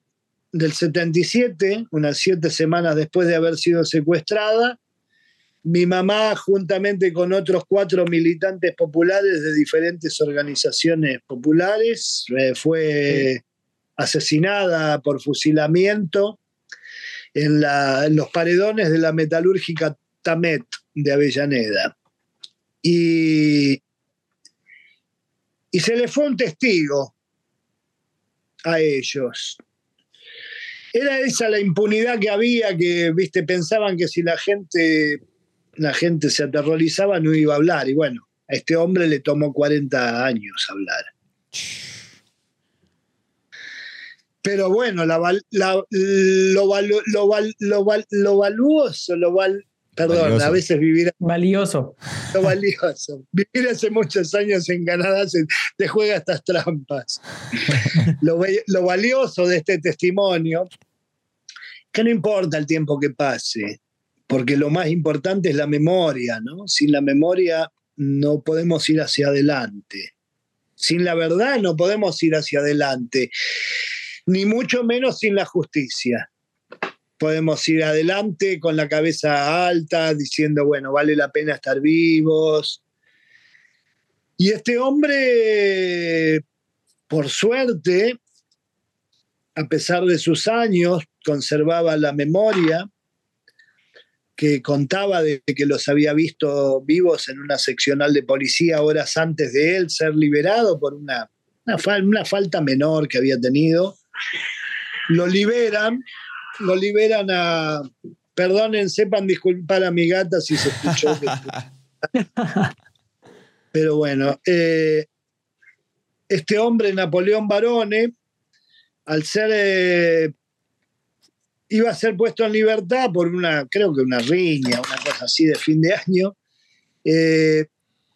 del 77, unas siete semanas después de haber sido secuestrada, mi mamá, juntamente con otros cuatro militantes populares de diferentes organizaciones populares, eh, fue asesinada por fusilamiento en, los paredones de la metalúrgica Tamet de Avellaneda. Y, y se le fue un testigo a ellos. Era esa la impunidad que había, que viste, pensaban que si la gente la gente se aterrorizaba, no iba a hablar. Y bueno, a este hombre le tomó 40 años hablar. Pero bueno, la, lo, lo, lo, valuoso, lo perdón, a veces vivir... Valioso. Lo valioso. Vivir hace muchos años en Canadá se, te juega estas trampas. lo, lo valioso de este testimonio, que no importa el tiempo que pase, porque lo más importante es la memoria, ¿no? Sin la memoria no podemos ir hacia adelante. Sin la verdad no podemos ir hacia adelante, ni mucho menos sin la justicia. Podemos ir adelante con la cabeza alta, diciendo, bueno, vale la pena estar vivos. Y este hombre, por suerte, a pesar de sus años, conservaba la memoria que contaba de que los había visto vivos en una seccional de policía horas antes de él ser liberado por una, una, falta menor que había tenido. Lo liberan, lo liberan a... Perdonen, sepan disculpar a mi gata si se escuchó. Pero bueno, eh, este hombre, Napoleón Barone, al ser eh, iba a ser puesto en libertad por una, creo que una riña, una cosa así de fin de año. Eh,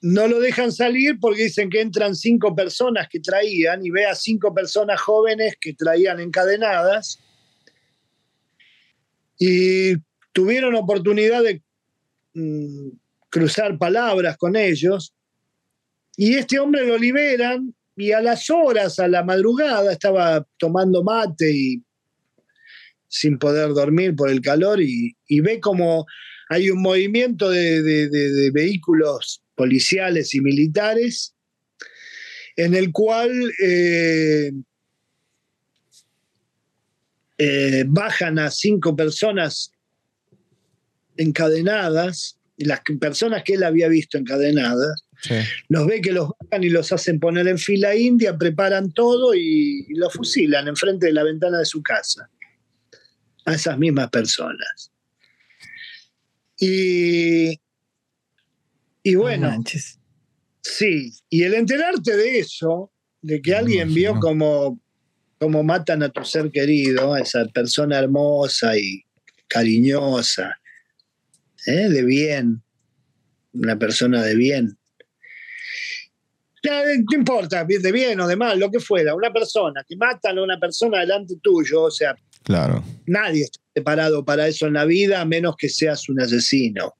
no lo dejan salir porque dicen que entran cinco personas que traían y ve a cinco personas jóvenes que traían encadenadas y tuvieron oportunidad de mm, cruzar palabras con ellos. Y este hombre lo liberan y a las horas, a la madrugada, estaba tomando mate y sin poder dormir por el calor y, ve como hay un movimiento de, vehículos policiales y militares en el cual eh, eh, bajan a cinco personas encadenadas, y las personas que él había visto encadenadas, los ve que los bajan y los hacen poner en fila india, preparan todo y, y los fusilan enfrente de la ventana de su casa a esas mismas personas. Y, y bueno, sí, y el enterarte de eso, de que alguien vio como, como matan a tu ser querido, a esa persona hermosa y cariñosa, ¿eh? de bien, una persona de bien. No importa, de bien o de mal, lo que fuera, una persona que matan a una persona delante tuyo, o sea, Claro. Nadie está preparado para eso en la vida a menos que seas un asesino.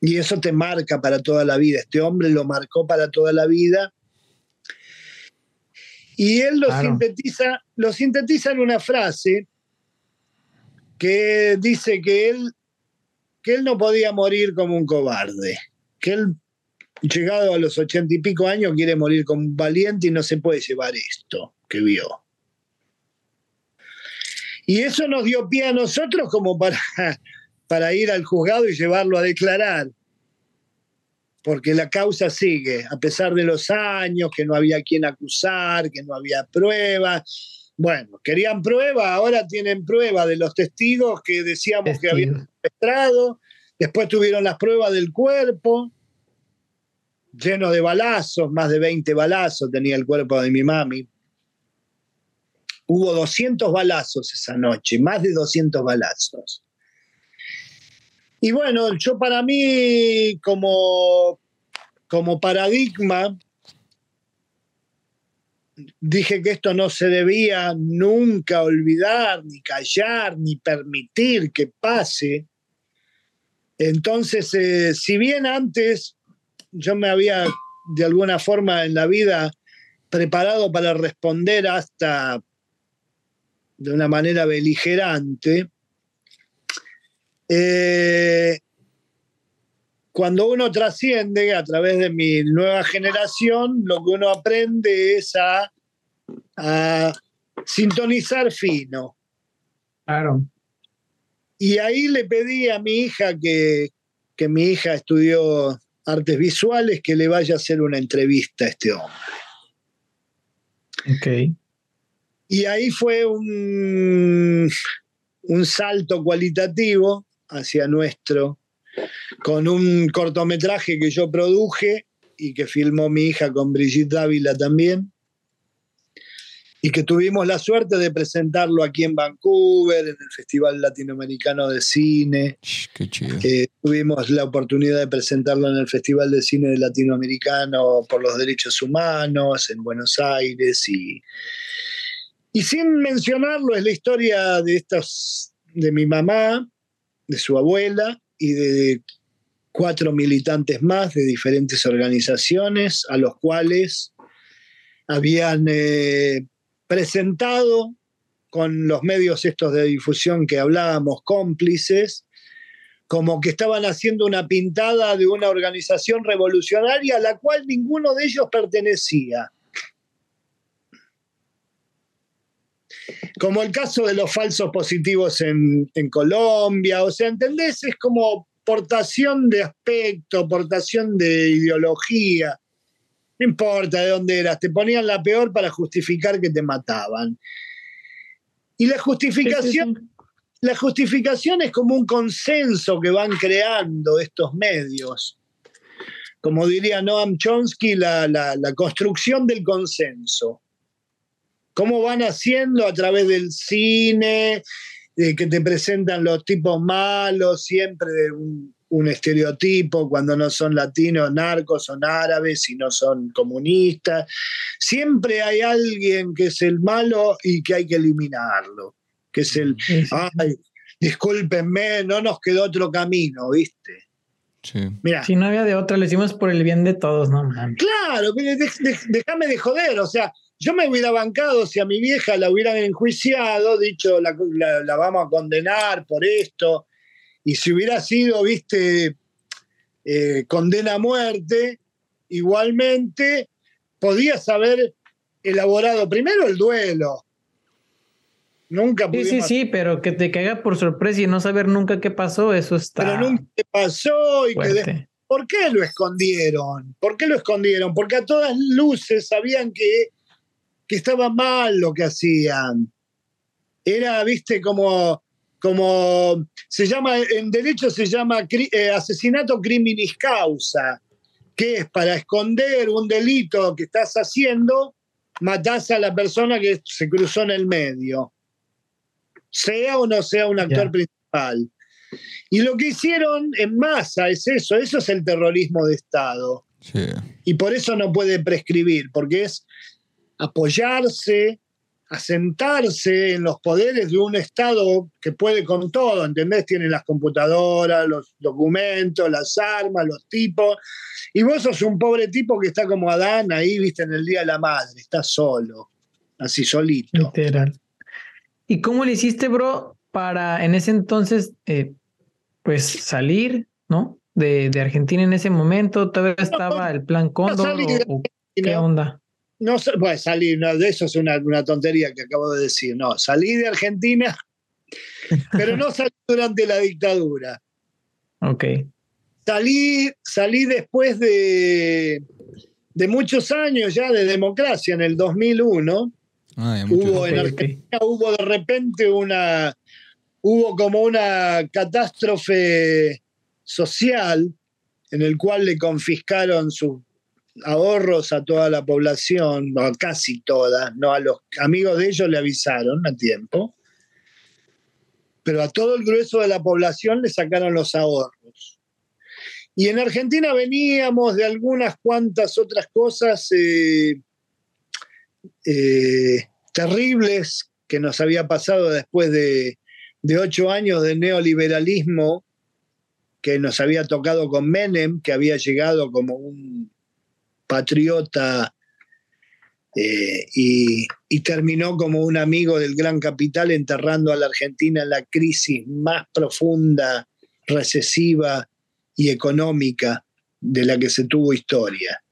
Y eso te marca para toda la vida. Este hombre lo marcó para toda la vida. Y él lo, sintetiza, lo sintetiza en una frase que dice que él, que él no podía morir como un cobarde, que él, llegado a los ochenta y pico años, quiere morir como un valiente y no se puede llevar esto que vio. Y eso nos dio pie a nosotros como para, para ir al juzgado y llevarlo a declarar. Porque la causa sigue, a pesar de los años, que no había quien acusar, que no había pruebas. Bueno, querían prueba, ahora tienen prueba de los testigos que decíamos que habían secuestrado. Después tuvieron las pruebas del cuerpo, lleno de balazos, más de 20 balazos tenía el cuerpo de mi mami. Hubo 200 balazos esa noche, más de 200 balazos. Y bueno, yo para mí, como como paradigma, dije que esto no se debía nunca olvidar, ni callar, ni permitir que pase. Entonces, eh, si bien antes yo me había de alguna forma en la vida preparado para responder hasta de una manera beligerante, eh, cuando uno trasciende a través de mi nueva generación, lo que uno aprende es a, sintonizar fino. Claro. Y ahí le pedí a mi hija que, que mi hija estudió artes visuales que le vaya a hacer una entrevista a este hombre. Ok. Y ahí fue un, un salto cualitativo hacia nuestro, con un cortometraje que yo produje y que filmó mi hija con Brigitte Dávila también, y que tuvimos la suerte de presentarlo aquí en Vancouver, en el Festival Latinoamericano de Cine. Qué chido. Eh, tuvimos la oportunidad de presentarlo en el Festival de Cine Latinoamericano por los Derechos Humanos en Buenos Aires y, y sin mencionarlo es la historia de estos, de mi mamá, de su abuela y de cuatro militantes más de diferentes organizaciones a los cuales habían eh, presentado con los medios estos de difusión que hablábamos, cómplices, como que estaban haciendo una pintada de una organización revolucionaria a la cual ninguno de ellos pertenecía. Como el caso de los falsos positivos en, en Colombia, o sea, ¿entendés? Es como portación de aspecto, portación de ideología. No importa de dónde eras, te ponían la peor para justificar que te mataban. Y la justificación, la justificación es como un consenso que van creando estos medios. Como diría Noam Chomsky, la, la, la construcción del consenso. ¿Cómo van haciendo a través del cine, que te presentan los tipos malos, siempre de un, un estereotipo cuando no son latinos, narcos, son árabes y no son comunistas. Siempre hay alguien que es el malo y que hay que eliminarlo, que es el, ay, discúlpenme, no nos quedó otro camino, ¿viste? Sí. Mira, Si no había de otra, lo hicimos por el bien de todos, no mames. claro, de- de- de- déjame de joder, o sea, yo me hubiera bancado si a mi vieja la hubieran enjuiciado, dicho, la, la- la vamos a condenar por esto, y si hubiera sido, viste, eh, condena a muerte, igualmente podías haber elaborado primero el duelo. Nunca Sí, sí, sí, pero que te caiga por sorpresa y no saber nunca qué pasó, eso está pero nunca te pasó y que de- fuerte. ¿Por qué lo escondieron? ¿Por qué lo escondieron? Porque a todas luces sabían que, que estaba mal lo que hacían. Era, viste, como, como se llama, en derecho se llama cri- eh, asesinato criminis causa, que es para esconder un delito que estás haciendo, matás a la persona que se cruzó en el medio, sea o no sea un actor principal. Y lo que hicieron en masa es eso, eso es el terrorismo de Estado. Sí. Y por eso no puede prescribir, porque es apoyarse, asentarse en los poderes de un Estado que puede con todo, ¿entendés? Tiene las computadoras, los documentos, las armas, los tipos. Y vos sos un pobre tipo que está como Adán ahí, viste, en el Día de la Madre, está solo, así solito. Literal. ¿Y cómo le hiciste, bro, para en ese entonces, eh, pues salir, ¿no? De, de Argentina en ese momento, todavía estaba el plan Cóndor salí o- qué onda. No, bueno, salir, no, de eso es una, una tontería que acabo de decir. No, salí de Argentina, pero no salí durante la dictadura. Ok. Salí, salí después de, de muchos años ya de democracia, en el 2001. Ay, mucho- Hubo en. Argentina, hubo de repente una, hubo como una catástrofe social en el cual le confiscaron sus ahorros a toda la población, casi todas, no a los amigos de ellos le avisaron a tiempo, pero a todo el grueso de la población le sacaron los ahorros. Y en Argentina veníamos de algunas cuantas otras cosas eh, eh, terribles que nos había pasado después de, de ocho años de neoliberalismo que nos había tocado con Menem, que había llegado como un patriota eh, y, terminó como un amigo del gran capital enterrando a la Argentina en la crisis más profunda, recesiva y económica de la que se tuvo historia,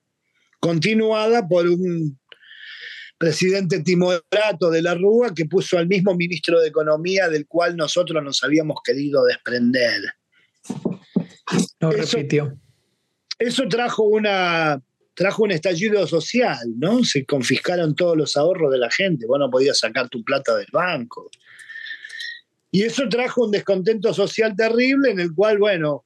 continuada por un presidente timorato de la Rúa que puso al mismo ministro de Economía del cual nosotros nos habíamos querido desprender. Repitió. Eso trajo una trajo un estallido social, ¿no? Se confiscaron todos los ahorros de la gente, vos no podías sacar tu plata del banco. Y eso trajo un descontento social terrible en el cual, bueno,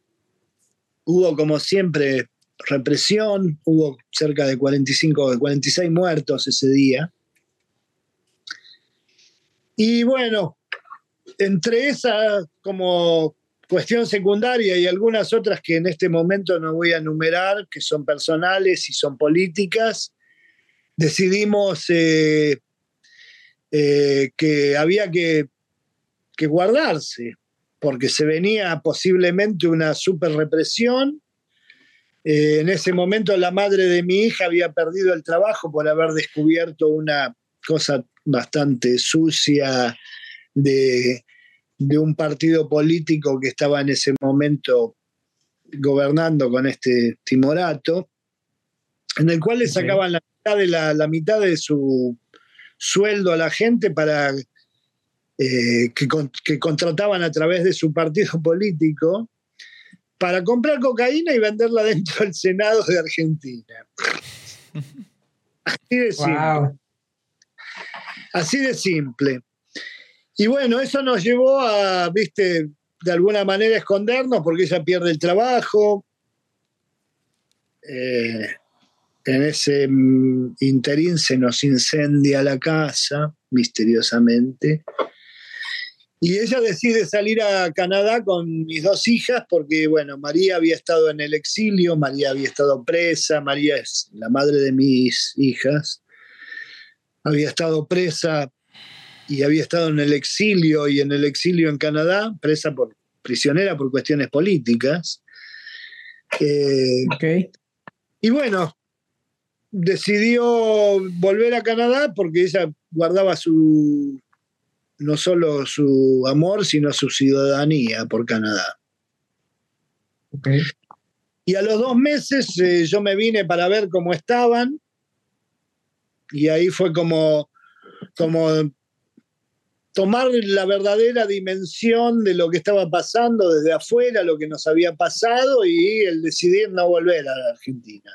hubo como siempre represión, hubo cerca de 45, 46 muertos ese día. Y bueno, entre esa como cuestión secundaria y algunas otras que en este momento no voy a enumerar, que son personales y son políticas, decidimos eh, eh, que había que, que, guardarse, porque se venía posiblemente una super represión. Eh, en ese momento la madre de mi hija había perdido el trabajo por haber descubierto una cosa bastante sucia de de un partido político que estaba en ese momento gobernando con este timorato, en el cual le sacaban la mitad de, la, mitad de su sueldo a la gente para eh, que, que, contrataban a través de su partido político para comprar cocaína y venderla dentro del Senado de Argentina. Así de simple. Así de simple. Y bueno, eso nos llevó a, viste, de alguna manera escondernos porque ella pierde el trabajo. Eh, en ese mm, interín se nos incendia la casa, misteriosamente. Y ella decide salir a Canadá con mis dos hijas porque, bueno, María había estado en el exilio, María había estado presa, María es la madre de mis hijas, había estado presa y había estado en el exilio y en el exilio en Canadá, presa por prisionera por cuestiones políticas. Eh, y bueno, decidió volver a Canadá porque ella guardaba su no solo su amor, sino su ciudadanía por Canadá. Y a los dos meses eh, yo me vine para ver cómo estaban y ahí fue como, como tomar la verdadera dimensión de lo que estaba pasando desde afuera, lo que nos había pasado y el decidir no volver a la Argentina.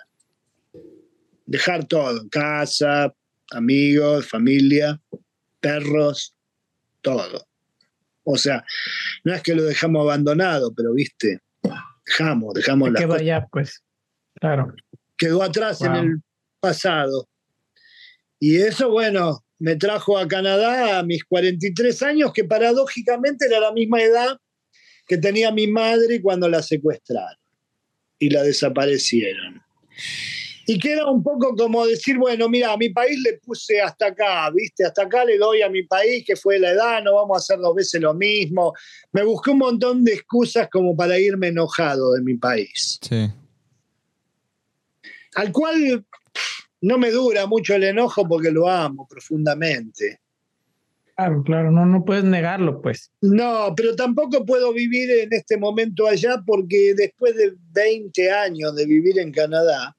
Dejar todo, casa, amigos, familia, perros, todo. O sea, no es que lo dejamos abandonado, pero viste, dejamos, dejamos la. Quedó allá, pues. Claro. Quedó atrás en el pasado. Y eso, bueno, me trajo a Canadá a mis 43 años, que paradójicamente era la misma edad que tenía mi madre cuando la secuestraron y la desaparecieron. Y que era un poco como decir, bueno, mira, a mi país le puse hasta acá, ¿viste? Hasta acá le doy a mi país, que fue la edad, no vamos a hacer dos veces lo mismo. Me busqué un montón de excusas como para irme enojado de mi país. Sí. Al cual no me dura mucho el enojo porque lo amo profundamente. Claro, claro, no, no puedes negarlo, pues. No, pero tampoco puedo vivir en este momento allá porque después de 20 años de vivir en Canadá,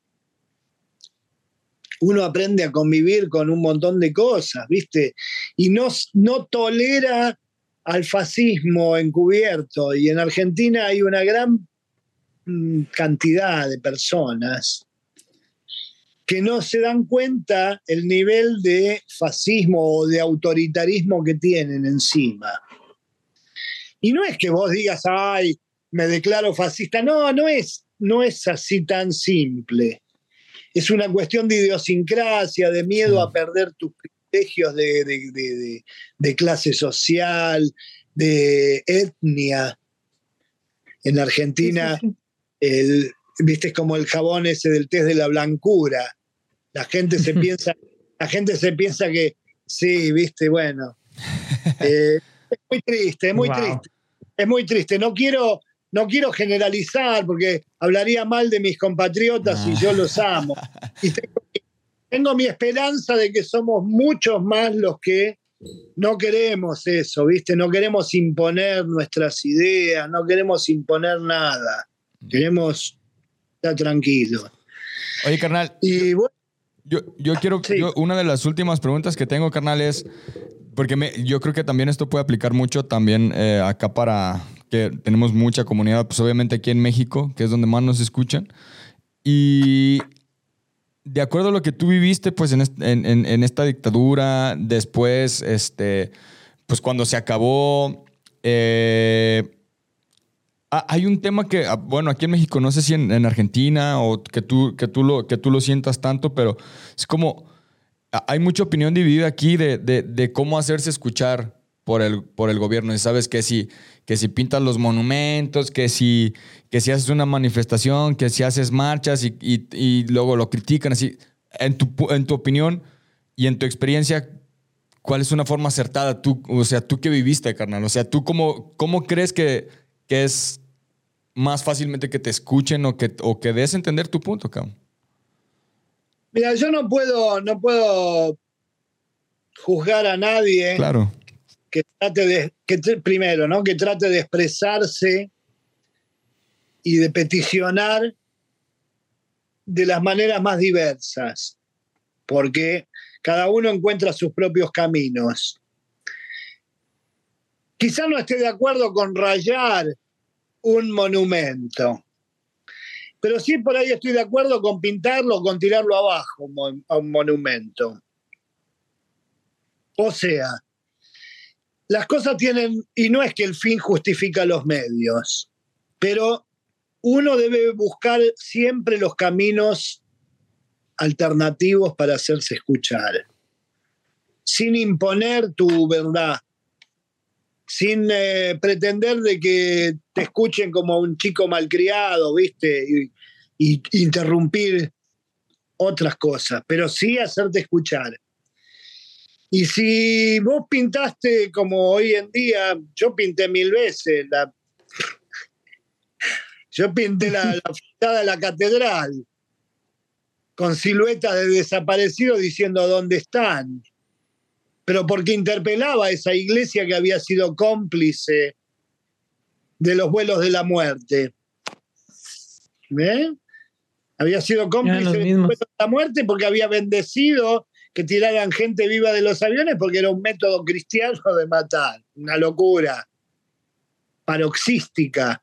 uno aprende a convivir con un montón de cosas, ¿viste? Y no, no tolera al fascismo encubierto. Y en Argentina hay una gran mm, cantidad de personas que no se dan cuenta el nivel de fascismo o de autoritarismo que tienen encima. Y no es que vos digas, ay, me declaro fascista. No, no es, no es así tan simple. Es una cuestión de idiosincrasia, de miedo a perder tus privilegios de, de clase social, de etnia. En Argentina, el viste, es como el jabón ese del test de la blancura. La gente se piensa, la gente se piensa que sí, viste, bueno. Eh, es muy triste, es muy triste. Es muy triste. No quiero, no quiero generalizar porque hablaría mal de mis compatriotas y yo los amo. Y tengo, tengo mi esperanza de que somos muchos más los que no queremos eso, ¿viste? No queremos imponer nuestras ideas, no queremos imponer nada. Queremos estar tranquilos. Oye, carnal. Y bueno, yo, yo quiero, una de las últimas preguntas que tengo, carnal, es, porque me, yo creo que también esto puede aplicar mucho también eh, acá para que tenemos mucha comunidad, pues obviamente aquí en México, que es donde más nos escuchan. Y de acuerdo a lo que tú viviste, pues en, en, esta dictadura, después, este, pues cuando se acabó, eh, hay un tema que, ah, bueno, aquí en México, no sé si en, Argentina o que tú, que, tú lo, que tú lo sientas tanto, pero es como, hay mucha opinión dividida aquí de, de cómo hacerse escuchar por el, por el gobierno. Y sabes que si, que si pintas los monumentos, que si, que si haces una manifestación, que si haces marchas y, y, luego lo critican así. En tu, en tu opinión y en tu experiencia, ¿cuál es una forma acertada? Tú, o sea, tú que viviste, carnal. O sea, ¿tú cómo, cómo crees que, que es más fácilmente que te escuchen o que, o que des entender tu punto, cabrón? Mira, yo no puedo, no puedo juzgar a nadie. Claro que trate de, que, primero, ¿no? que trate de expresarse y de peticionar de las maneras más diversas, porque cada uno encuentra sus propios caminos. Quizá no esté de acuerdo con rayar un monumento, pero sí por ahí estoy de acuerdo con pintarlo con tirarlo abajo a un monumento. O sea, las cosas tienen, y no es que el fin justifica los medios, pero uno debe buscar siempre los caminos alternativos para hacerse escuchar, sin imponer tu verdad, sin eh, pretender de que te escuchen como un chico malcriado, ¿viste? Y, y interrumpir otras cosas, pero sí hacerte escuchar. Y si vos pintaste como hoy en día, yo pinté mil veces, la, yo pinté la, la de la catedral con siluetas de desaparecidos diciendo dónde están, pero porque interpelaba a esa iglesia que había sido cómplice de los vuelos de la muerte. ¿Eh? Había sido cómplice de los vuelos de la muerte porque había bendecido que tiraran gente viva de los aviones porque era un método cristiano de matar, una locura paroxística.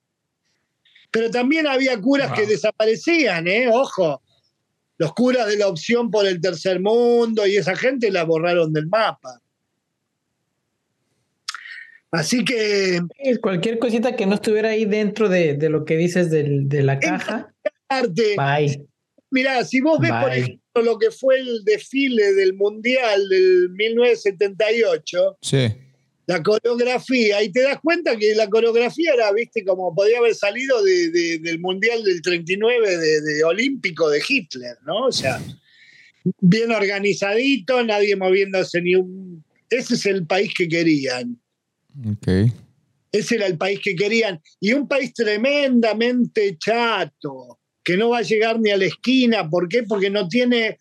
Pero también había curas que desaparecían, ¿eh? Ojo, los curas de la opción por el tercer mundo y esa gente la borraron del mapa. Así que... Cualquier cosita que no estuviera ahí dentro de, lo que dices de la caja. Bye. Mira, si vos ves, por ejemplo, lo que fue el desfile del Mundial del 1978, sí. La coreografía, y te das cuenta que la coreografía era, viste, como podía haber salido del Mundial del 39 de, Olímpico de Hitler, ¿no? O sea, bien organizadito, nadie moviéndose ni un... Ese es el país que querían. Ese era el país que querían. Y un país tremendamente chato que no va a llegar ni a la esquina. ¿Por qué? Porque no tiene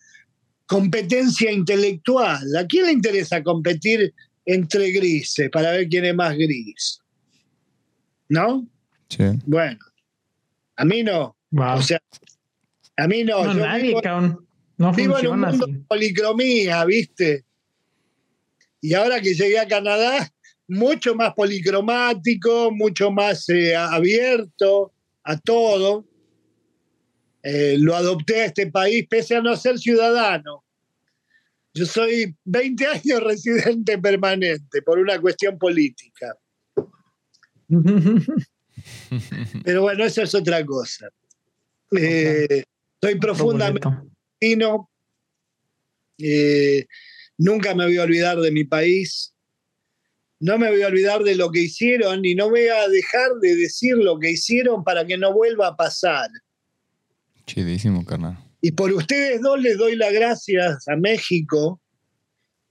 competencia intelectual. ¿A quién le interesa competir entre grises para ver quién es más gris? ¿No? Sí. Bueno, a mí no. O sea, a mí no. No, nadie, vivo, No vivo en un mundo de policromía, ¿viste? Y ahora que llegué a Canadá, mucho más policromático, mucho más eh, abierto a todo. Eh, lo adopté a este país pese a no ser ciudadano. Yo soy 20 años residente permanente por una cuestión política. Pero bueno, eso es otra cosa. Eh, soy profundamente argentino. Eh, nunca me voy a olvidar de mi país. No me voy a olvidar de lo que hicieron y no voy a dejar de decir lo que hicieron para que no vuelva a pasar. Chidísimo, carnal. Y por ustedes dos les doy las gracias a México,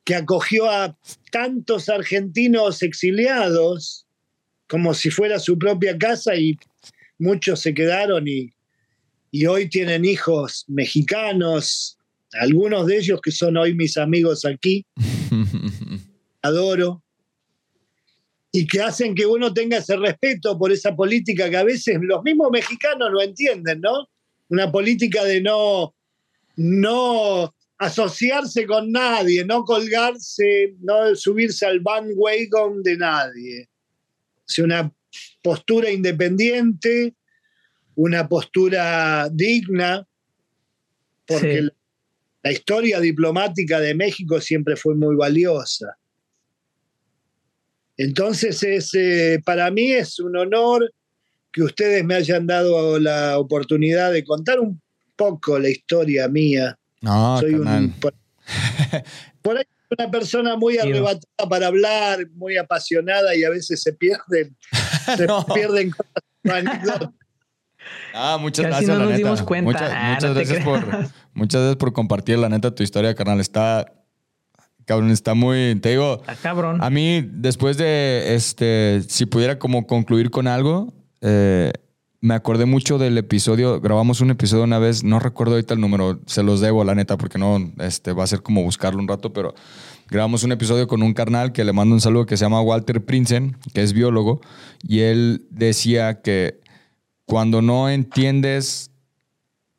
que acogió a tantos argentinos exiliados como si fuera su propia casa y muchos se quedaron y, y hoy tienen hijos mexicanos, algunos de ellos que son hoy mis amigos aquí. Adoro. Y que hacen que uno tenga ese respeto por esa política que a veces los mismos mexicanos no entienden, ¿no? Una política de no, no asociarse con nadie, no colgarse, no subirse al bandwagon de nadie. O una postura independiente, una postura digna, porque la, la historia diplomática de México siempre fue muy valiosa. Entonces, es, eh, para mí es un honor que ustedes me hayan dado la oportunidad de contar un poco la historia mía. No, Soy un, por, por, ahí una persona muy arrebatada para hablar, muy apasionada y a veces se pierden, se no. pierden cosas. Ah, muchas Casi gracias, no la nos neta. dimos cuenta. Muchas, Ah, muchas no gracias por, muchas gracias por compartir, la neta, tu historia, carnal. Está, cabrón, está muy, te digo, Está cabrón. a mí, después de, este, si pudiera como concluir con algo, eh, me acordé mucho del episodio, grabamos un episodio una vez, no recuerdo ahorita el número, se los debo, la neta, porque no, este, va a ser como buscarlo un rato, pero grabamos un episodio con un carnal que le mando un saludo que se llama Walter Prinsen, que es biólogo, y él decía que cuando no entiendes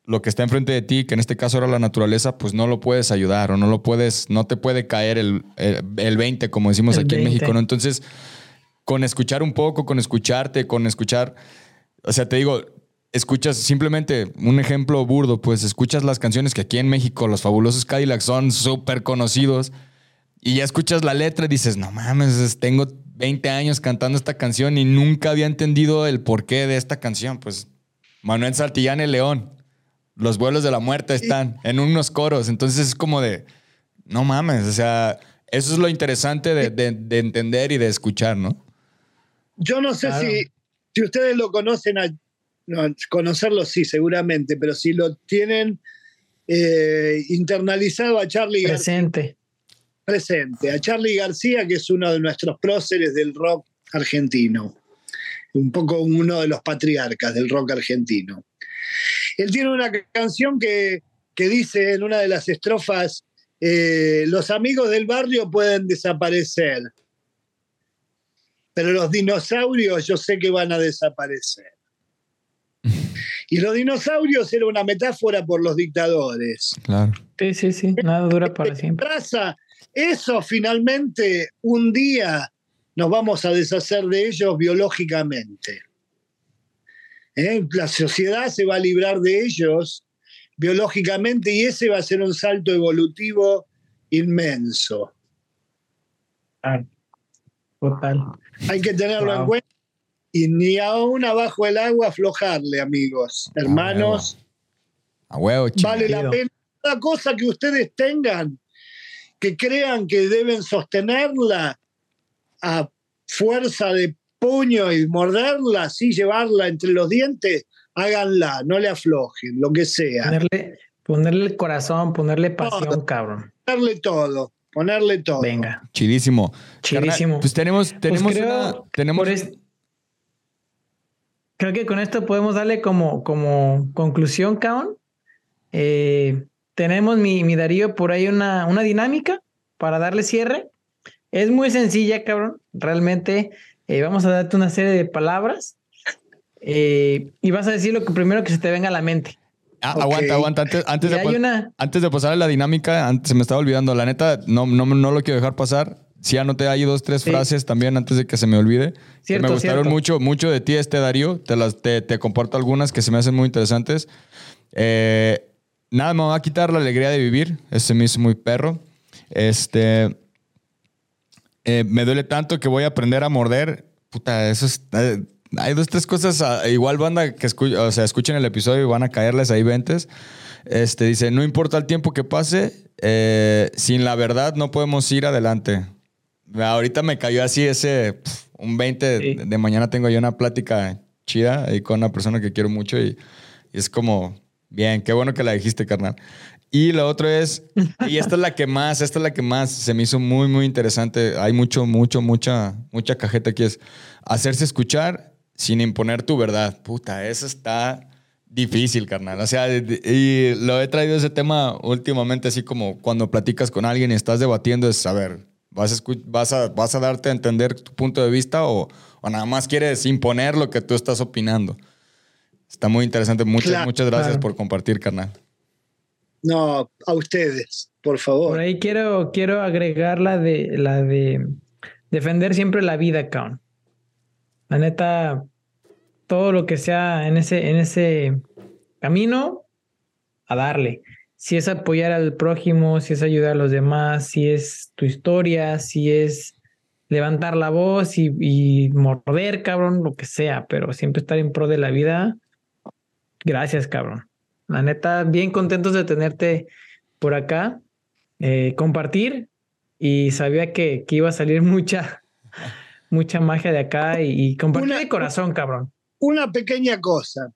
lo que está enfrente de ti, que en este caso era la naturaleza, pues no lo puedes ayudar o no lo puedes, no te puede caer el, el, el 20, como decimos El aquí 20. en México, ¿no? Entonces, con escuchar un poco, con escucharte, con escuchar, o sea, te digo, escuchas simplemente un ejemplo burdo, pues escuchas las canciones que aquí en México los fabulosos Cadillacs son súper conocidos y ya escuchas la letra y dices, no mames, es- tengo 20 años cantando esta canción y nunca había entendido el porqué de esta canción. Pues Manuel Santillán el León, los vuelos de la muerte están en unos coros, entonces es como de, no mames, o sea, eso es lo interesante de, de- de entender y de escuchar, ¿no? Yo no sé Claro. si, si ustedes lo conocen, a, no, conocerlo sí, seguramente, pero si lo tienen eh, internalizado a Charlie García Presente. presente, a Charlie García, que es uno de nuestros próceres del rock argentino, un poco uno de los patriarcas del rock argentino. Él tiene una ca- canción que, que dice en una de las estrofas, eh, los amigos del barrio pueden desaparecer, pero los dinosaurios yo sé que van a desaparecer. Y los dinosaurios era una metáfora por los dictadores. Claro. Sí, sí, sí. Nada dura para siempre. Raza, eso finalmente un día nos vamos a deshacer de ellos biológicamente. ¿Eh? La sociedad se va a librar de ellos biológicamente y ese va a ser un salto evolutivo inmenso. Ah, Total. Hay que tenerlo en cuenta y ni aún abajo del agua aflojarle, amigos, hermanos. A huevo, chido. Vale la pena. Cada cosa que ustedes tengan, que crean que deben sostenerla a fuerza de puño y morderla, así llevarla entre los dientes, háganla, no le aflojen, lo que sea. Ponerle, ponerle el corazón, ponerle pasión, Todo. cabrón. Ponerle todo, ponerle todo. Venga. Chidísimo. Chidísimo. Pues tenemos, tenemos Pues creo una. Tenemos, por es- Creo que con esto podemos darle como, como conclusión, cabrón. Eh, tenemos mi, mi Darío por ahí una, una dinámica para darle cierre. Es muy sencilla, cabrón. Realmente eh, vamos a darte una serie de palabras eh, y vas a decir lo que primero que se te venga a la mente. Ah. Aguanta, aguanta. Antes, de, una- antes de pasar a la dinámica, antes, se me estaba olvidando. La neta, no, no, no lo quiero dejar pasar. Sí anoté ahí dos, tres Sí. frases también antes de que se me olvide. que Cierto, me gustaron cierto. mucho, mucho de ti, este Darío. Te, las, te, te comparto algunas que se me hacen muy interesantes. Eh, nada, me va a quitar la alegría de vivir. Ese me hizo muy perro. Este. eh, me duele tanto que voy a aprender a morder. Puta, eso es. eh, hay dos, tres cosas. ah, igual, banda, que escu- o sea, escuchen el episodio y van a caerles ahí ventes. Este dice: No importa el tiempo que pase, eh, sin la verdad no podemos ir adelante. Ahorita me cayó así ese. pf, un 20 de, Sí. de mañana tengo yo una plática chida ahí con una persona que quiero mucho y, y es como. Bien, qué bueno que la dijiste, carnal. Y lo otro es, y esta es la que más, esta es la que más se me hizo muy, muy interesante. Hay mucho, mucho, mucha, mucha cajeta aquí. Es hacerse escuchar sin imponer tu verdad. Puta, eso está difícil, carnal. O sea, y lo he traído ese tema últimamente, así como cuando platicas con alguien y estás debatiendo, es saber, ¿vas a, vas a, vas a darte a entender tu punto de vista o, o, nada más quieres imponer lo que tú estás opinando? Está muy interesante. Muchas, muchas gracias por compartir, carnal. No, a ustedes, por favor. Por ahí quiero, quiero agregar la de, la de defender siempre la vida, cabrón. La neta, todo lo que sea en ese, en ese camino, a darle. Si es apoyar al prójimo, si es ayudar a los demás, si es tu historia, si es levantar la voz y, morder, cabrón, lo que sea, pero siempre estar en pro de la vida. Gracias, cabrón. La neta, bien contentos de tenerte por acá, eh, compartir y sabía que, que, iba a salir mucha, mucha magia de acá y, compartir de corazón, cabrón. Una pequeña cosa.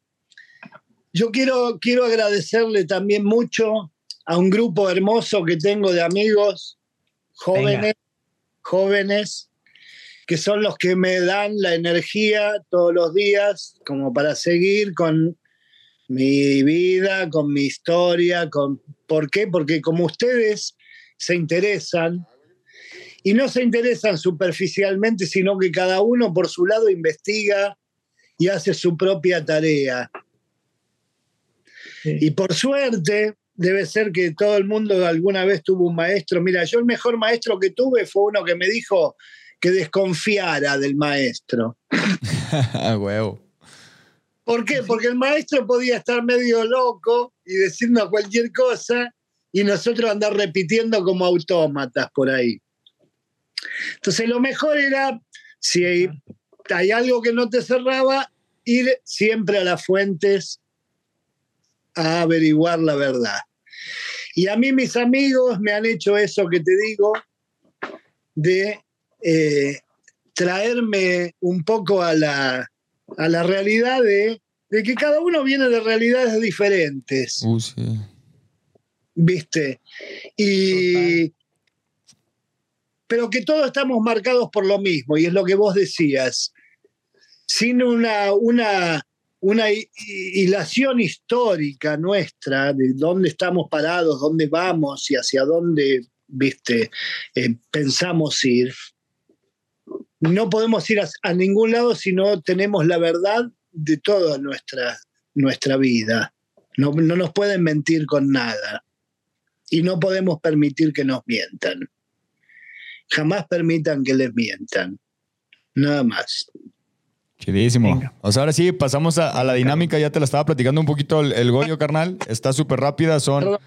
Yo quiero, quiero agradecerle también mucho a un grupo hermoso que tengo de amigos jóvenes, jóvenes, que son los que me dan la energía todos los días como para seguir con mi vida, con mi historia, con ¿por qué? Porque como ustedes se interesan y no se interesan superficialmente, sino que cada uno por su lado investiga y hace su propia tarea. Y por suerte, debe ser que todo el mundo alguna vez tuvo un maestro. Mira, yo el mejor maestro que tuve fue uno que me dijo que desconfiara del maestro. Huevo. ¿Por qué? Porque el maestro podía estar medio loco y decirnos cualquier cosa y nosotros andar repitiendo como autómatas por ahí. Entonces lo mejor era, si hay algo que no te cerraba, ir siempre a las fuentes a averiguar la verdad. Y a mí mis amigos me han hecho eso que te digo, de eh, traerme un poco a la, a la realidad de, que cada uno viene de realidades diferentes. Uh, sí. ¿Viste? Y. Pero que todos estamos marcados por lo mismo, y es lo que vos decías. Sin una, una, una hilación histórica nuestra de dónde estamos parados, dónde vamos y hacia dónde, viste, eh, pensamos ir, no podemos ir a, ningún lado si no tenemos la verdad de toda nuestra, nuestra vida. No, no nos pueden mentir con nada. Y no podemos permitir que nos mientan. Jamás permitan que les mientan. Nada más. Chidísimo. O sea, ahora sí, pasamos a, la dinámica. Ya te la estaba platicando un poquito el, el Goyo, carnal. Está súper rápida. Son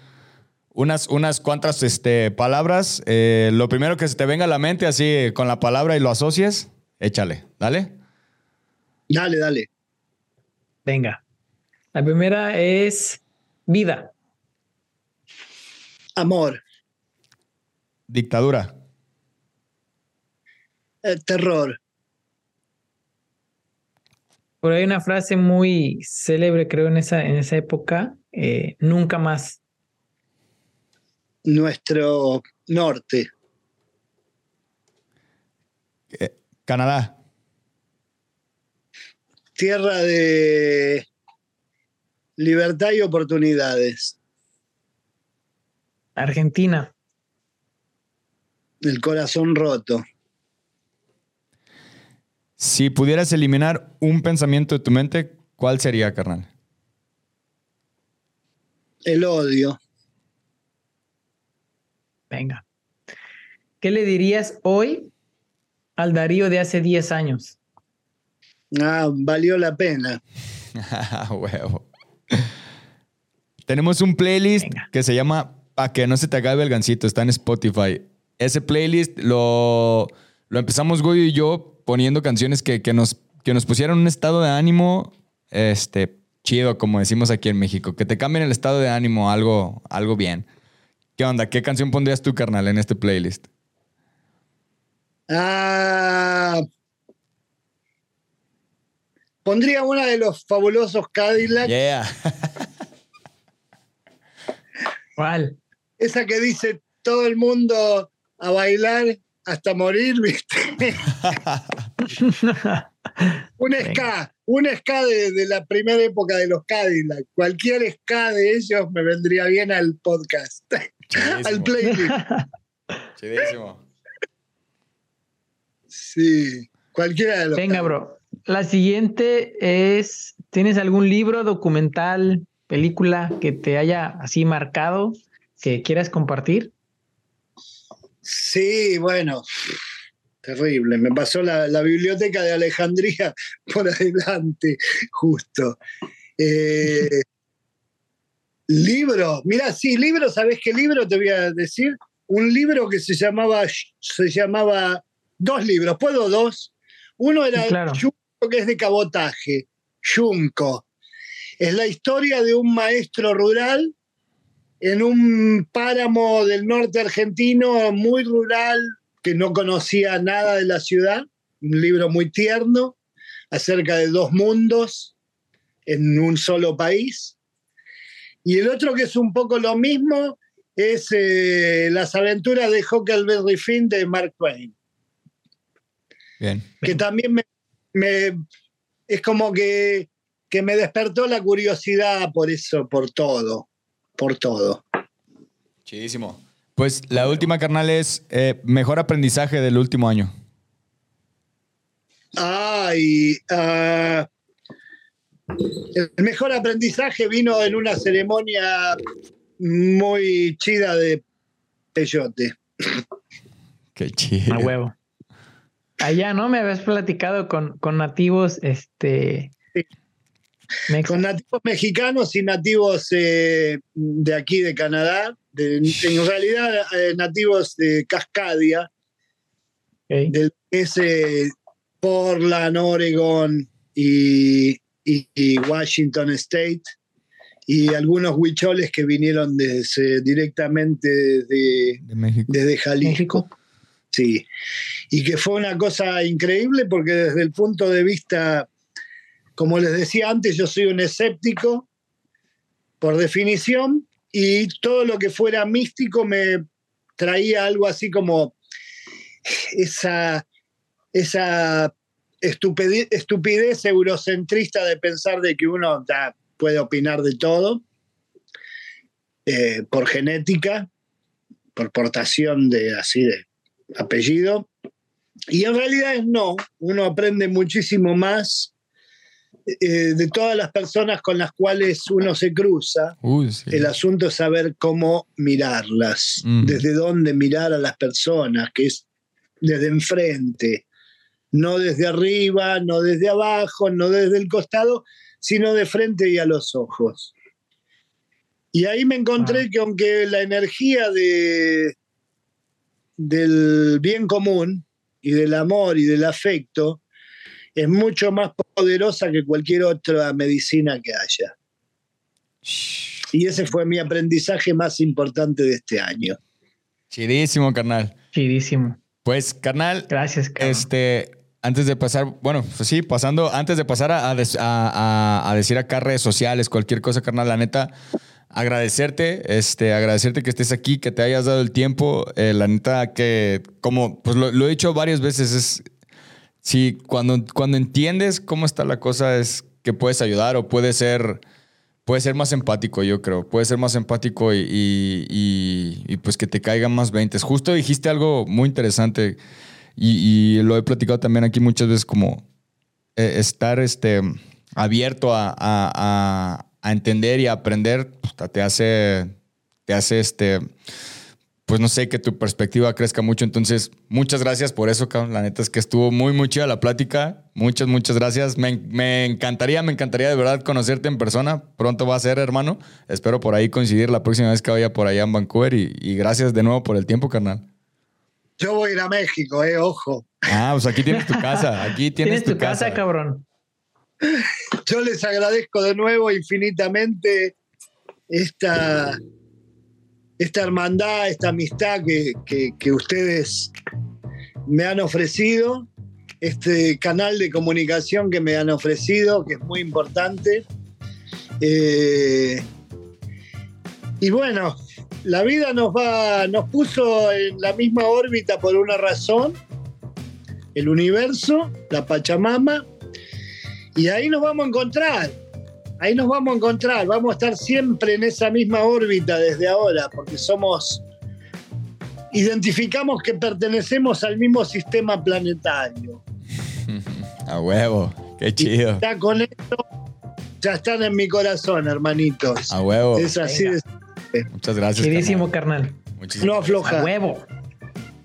unas, unas cuantas este, palabras. Eh, lo primero que se te venga a la mente, así con la palabra y lo asocies, échale. Dale. Dale, dale. Venga. La primera es vida. Amor. Dictadura. Eh, terror. Por ahí una frase muy célebre, creo, en esa, en esa época. Eh, nunca más nuestro norte. Eh, Canadá. Tierra de libertad y oportunidades. Argentina. El corazón roto. Si pudieras eliminar un pensamiento de tu mente, ¿cuál sería, carnal? El odio. Venga. ¿Qué le dirías hoy al Darío de hace 10 años? Ah, valió la pena. Huevo. Tenemos un playlist que se llama Pa' que no se te acabe el gancito. Está en Spotify. Ese playlist lo, lo empezamos Goyo y yo poniendo canciones que, nos, que nos pusieran un estado de ánimo este, chido, como decimos aquí en México. Que te cambien el estado de ánimo algo, algo bien. ¿Qué onda? ¿Qué canción pondrías tú, carnal, en este playlist? Ah, pondría una de los fabulosos Cadillacs. Yeah. ¿Cuál? Esa que dice todo el mundo a bailar hasta morir, ¿viste? un ska, un ska de, la primera época de los Cadillac. Cualquier ska de ellos me vendría bien al podcast, al playlist. Chidísimo. Sí, cualquiera de los. Venga, bro. La siguiente es: ¿tienes algún libro, documental, película que te haya así marcado que quieras compartir? Sí, bueno, terrible. Me pasó la, biblioteca de Alejandría por adelante, justo. Eh, libro, mira, sí, libro, ¿sabes qué libro te voy a decir? Un libro que se llamaba, se llamaba, dos libros, ¿puedo dos? Uno era claro. que es de cabotaje, Junco. Es la historia de un maestro rural en un páramo del norte argentino muy rural que no conocía nada de la ciudad, un libro muy tierno acerca de dos mundos en un solo país. Y el otro que es un poco lo mismo es eh, Las aventuras de Huckleberry Finn de Mark Twain. Bien. Que también me, es como que, que me despertó la curiosidad por eso, por todo por todo. Chidísimo. Pues la última, carnal, es eh, mejor aprendizaje del último año. Ay, ah, el mejor aprendizaje vino en una ceremonia muy chida de peyote. Qué chido. A huevo. Allá, ¿no? Me habías platicado con, con nativos, este, con nativos mexicanos y nativos eh, de aquí, de Canadá, en realidad eh, nativos de Cascadia, del ese Portland, Oregon y, Washington State, y algunos huicholes que vinieron desde, directamente desde, desde Jalisco. Sí, y que fue una cosa increíble porque desde el punto de vista como les decía antes, yo soy un escéptico por definición y todo lo que fuera místico me traía algo así como esa, esa estupidez, eurocentrista de pensar de que uno puede opinar de todo eh, por genética, por portación de así de apellido. Y en realidad no, uno aprende muchísimo más eh, de todas las personas con las cuales uno se cruza, el asunto es saber cómo mirarlas, mm. desde dónde mirar a las personas, que es desde enfrente, no desde arriba, no desde abajo, no desde el costado, sino de frente y a los ojos. Y ahí me encontré ah. que aunque la energía de, del bien común y del amor y del afecto es mucho más poderosa que cualquier otra medicina que haya. Y ese fue mi aprendizaje más importante de este año. Chidísimo, carnal. Chidísimo. Pues, carnal. Gracias, carnal. Este, antes de pasar, bueno, pues sí, pasando, antes de pasar a, a, decir acá redes sociales, cualquier cosa, carnal, la neta, agradecerte, este, agradecerte que estés aquí, que te hayas dado el tiempo. Eh, la neta, que como pues lo, lo, he dicho varias veces, es Sí, cuando, cuando entiendes cómo está la cosa es que puedes ayudar o puedes ser, puede ser más empático, yo creo. Puede ser más empático y, y, pues que te caigan más veintes. Justo dijiste algo muy interesante y, lo he platicado también aquí muchas veces como eh, estar este, abierto a, a, a, entender y a aprender te hace, te hace este pues no sé, que tu perspectiva crezca mucho. Entonces, muchas gracias por eso, cabrón. La neta es que estuvo muy, muy chida la plática. Muchas, muchas gracias. Me, encantaría, me encantaría de verdad conocerte en persona. Pronto va a ser, hermano. Espero por ahí coincidir la próxima vez que vaya por allá en Vancouver. Y, gracias de nuevo por el tiempo, carnal. Yo voy a ir a México, eh, ojo. Ah, pues aquí tienes tu casa. Aquí tienes, tu, casa, cabrón. Yo les agradezco de nuevo infinitamente esta esta hermandad, esta amistad que, ustedes me han ofrecido, este canal de comunicación que me han ofrecido, que es muy importante. Eh, y bueno, la vida nos va, nos puso en la misma órbita por una razón, el universo, la Pachamama, y ahí nos vamos a encontrar. Ahí nos vamos a encontrar, vamos a estar siempre en esa misma órbita desde ahora, porque somos, identificamos que pertenecemos al mismo sistema planetario. A huevo, qué chido. ya con esto, ya están en mi corazón, hermanitos. A huevo. Es así de Muchas gracias. Chidísimo, carnal. No afloja. A huevo.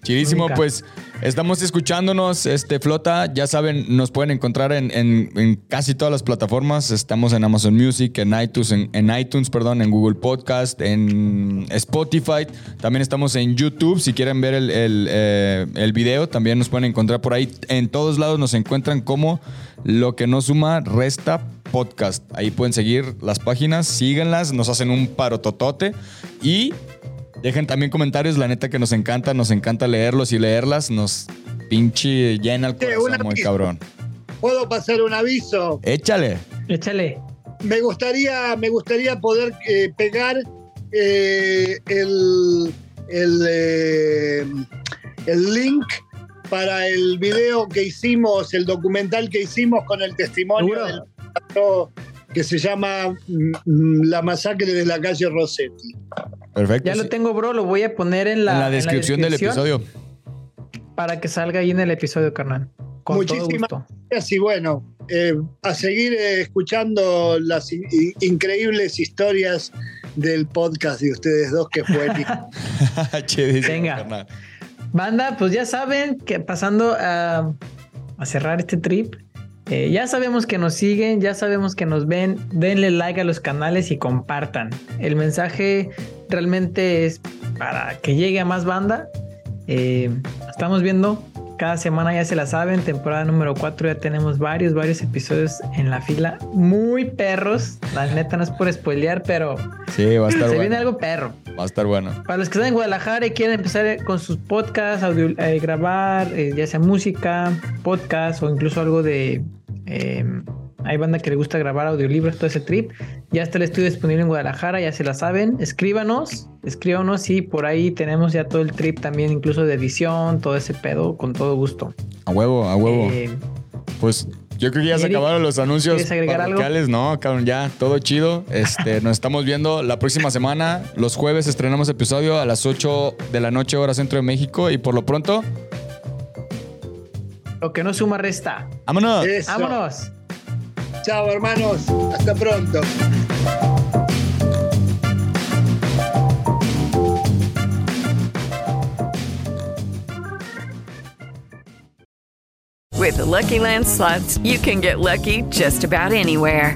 Chidísimo, Nunca. pues estamos escuchándonos, este Flota, ya saben, nos pueden encontrar en, en- casi todas las plataformas. Estamos en Amazon Music, en iTunes, en, iTunes, perdón, en Google Podcast, en Spotify. También estamos en YouTube. Si quieren ver el, el, eh, el video, también nos pueden encontrar por ahí. En todos lados nos encuentran como lo que no suma resta podcast. Ahí pueden seguir las páginas, síganlas, nos hacen un parototote y Dejen también comentarios, la neta que nos encanta, nos encanta leerlos y leerlas, nos pinche llena el corazón muy cabrón. ¿Puedo pasar un aviso? Échale. Échale. Me gustaría, me gustaría poder eh, pegar eh, el, el, eh, el link para el video que hicimos, el documental que hicimos con el testimonio Seguro. del que se llama mm, La masacre de la calle Rossetti. Perfecto. Ya lo tengo, bro. Lo voy a poner en la, en la descripción del episodio. Para que salga ahí en el episodio, carnal. Con todo Muchísimas gusto. gracias y bueno, eh, a seguir eh, escuchando las in- in- increíbles historias del podcast de ustedes dos que fue Chidísimo, Venga. carnal. Banda, pues ya saben que pasando a, a cerrar este trip, eh, ya sabemos que nos siguen, ya sabemos que nos ven, denle like a los canales y compartan. El mensaje realmente es para que llegue a más banda. Eh, estamos viendo, cada semana ya se la saben, temporada número 4 ya tenemos varios, varios episodios en la fila, muy perros. La neta no es por spoilear, pero Sí, va a estar se bueno. viene algo perro. Va a estar bueno. Para los que están en Guadalajara y quieren empezar con sus podcasts, audio- eh, grabar, eh, ya sea música, podcast o incluso algo de... eh, hay banda que le gusta grabar audiolibros, todo ese trip. Ya está el estudio disponible en Guadalajara, ya se la saben. Escríbanos, escríbanos y por ahí tenemos ya todo el trip también, incluso de edición, todo ese pedo, con todo gusto. A huevo, a huevo. Eh, Pues yo creo que ya se acabaron los anuncios parroquiales. No, cabrón, ya, todo chido. Este, nos estamos viendo la próxima semana. Los jueves estrenamos episodio a las 8 de la noche, hora centro de México. Y por lo pronto, lo que no suma resta. vámonos. Eso. Vámonos. Chao, hermanos. Hasta pronto. With the Lucky Land slots, you can get lucky just about anywhere.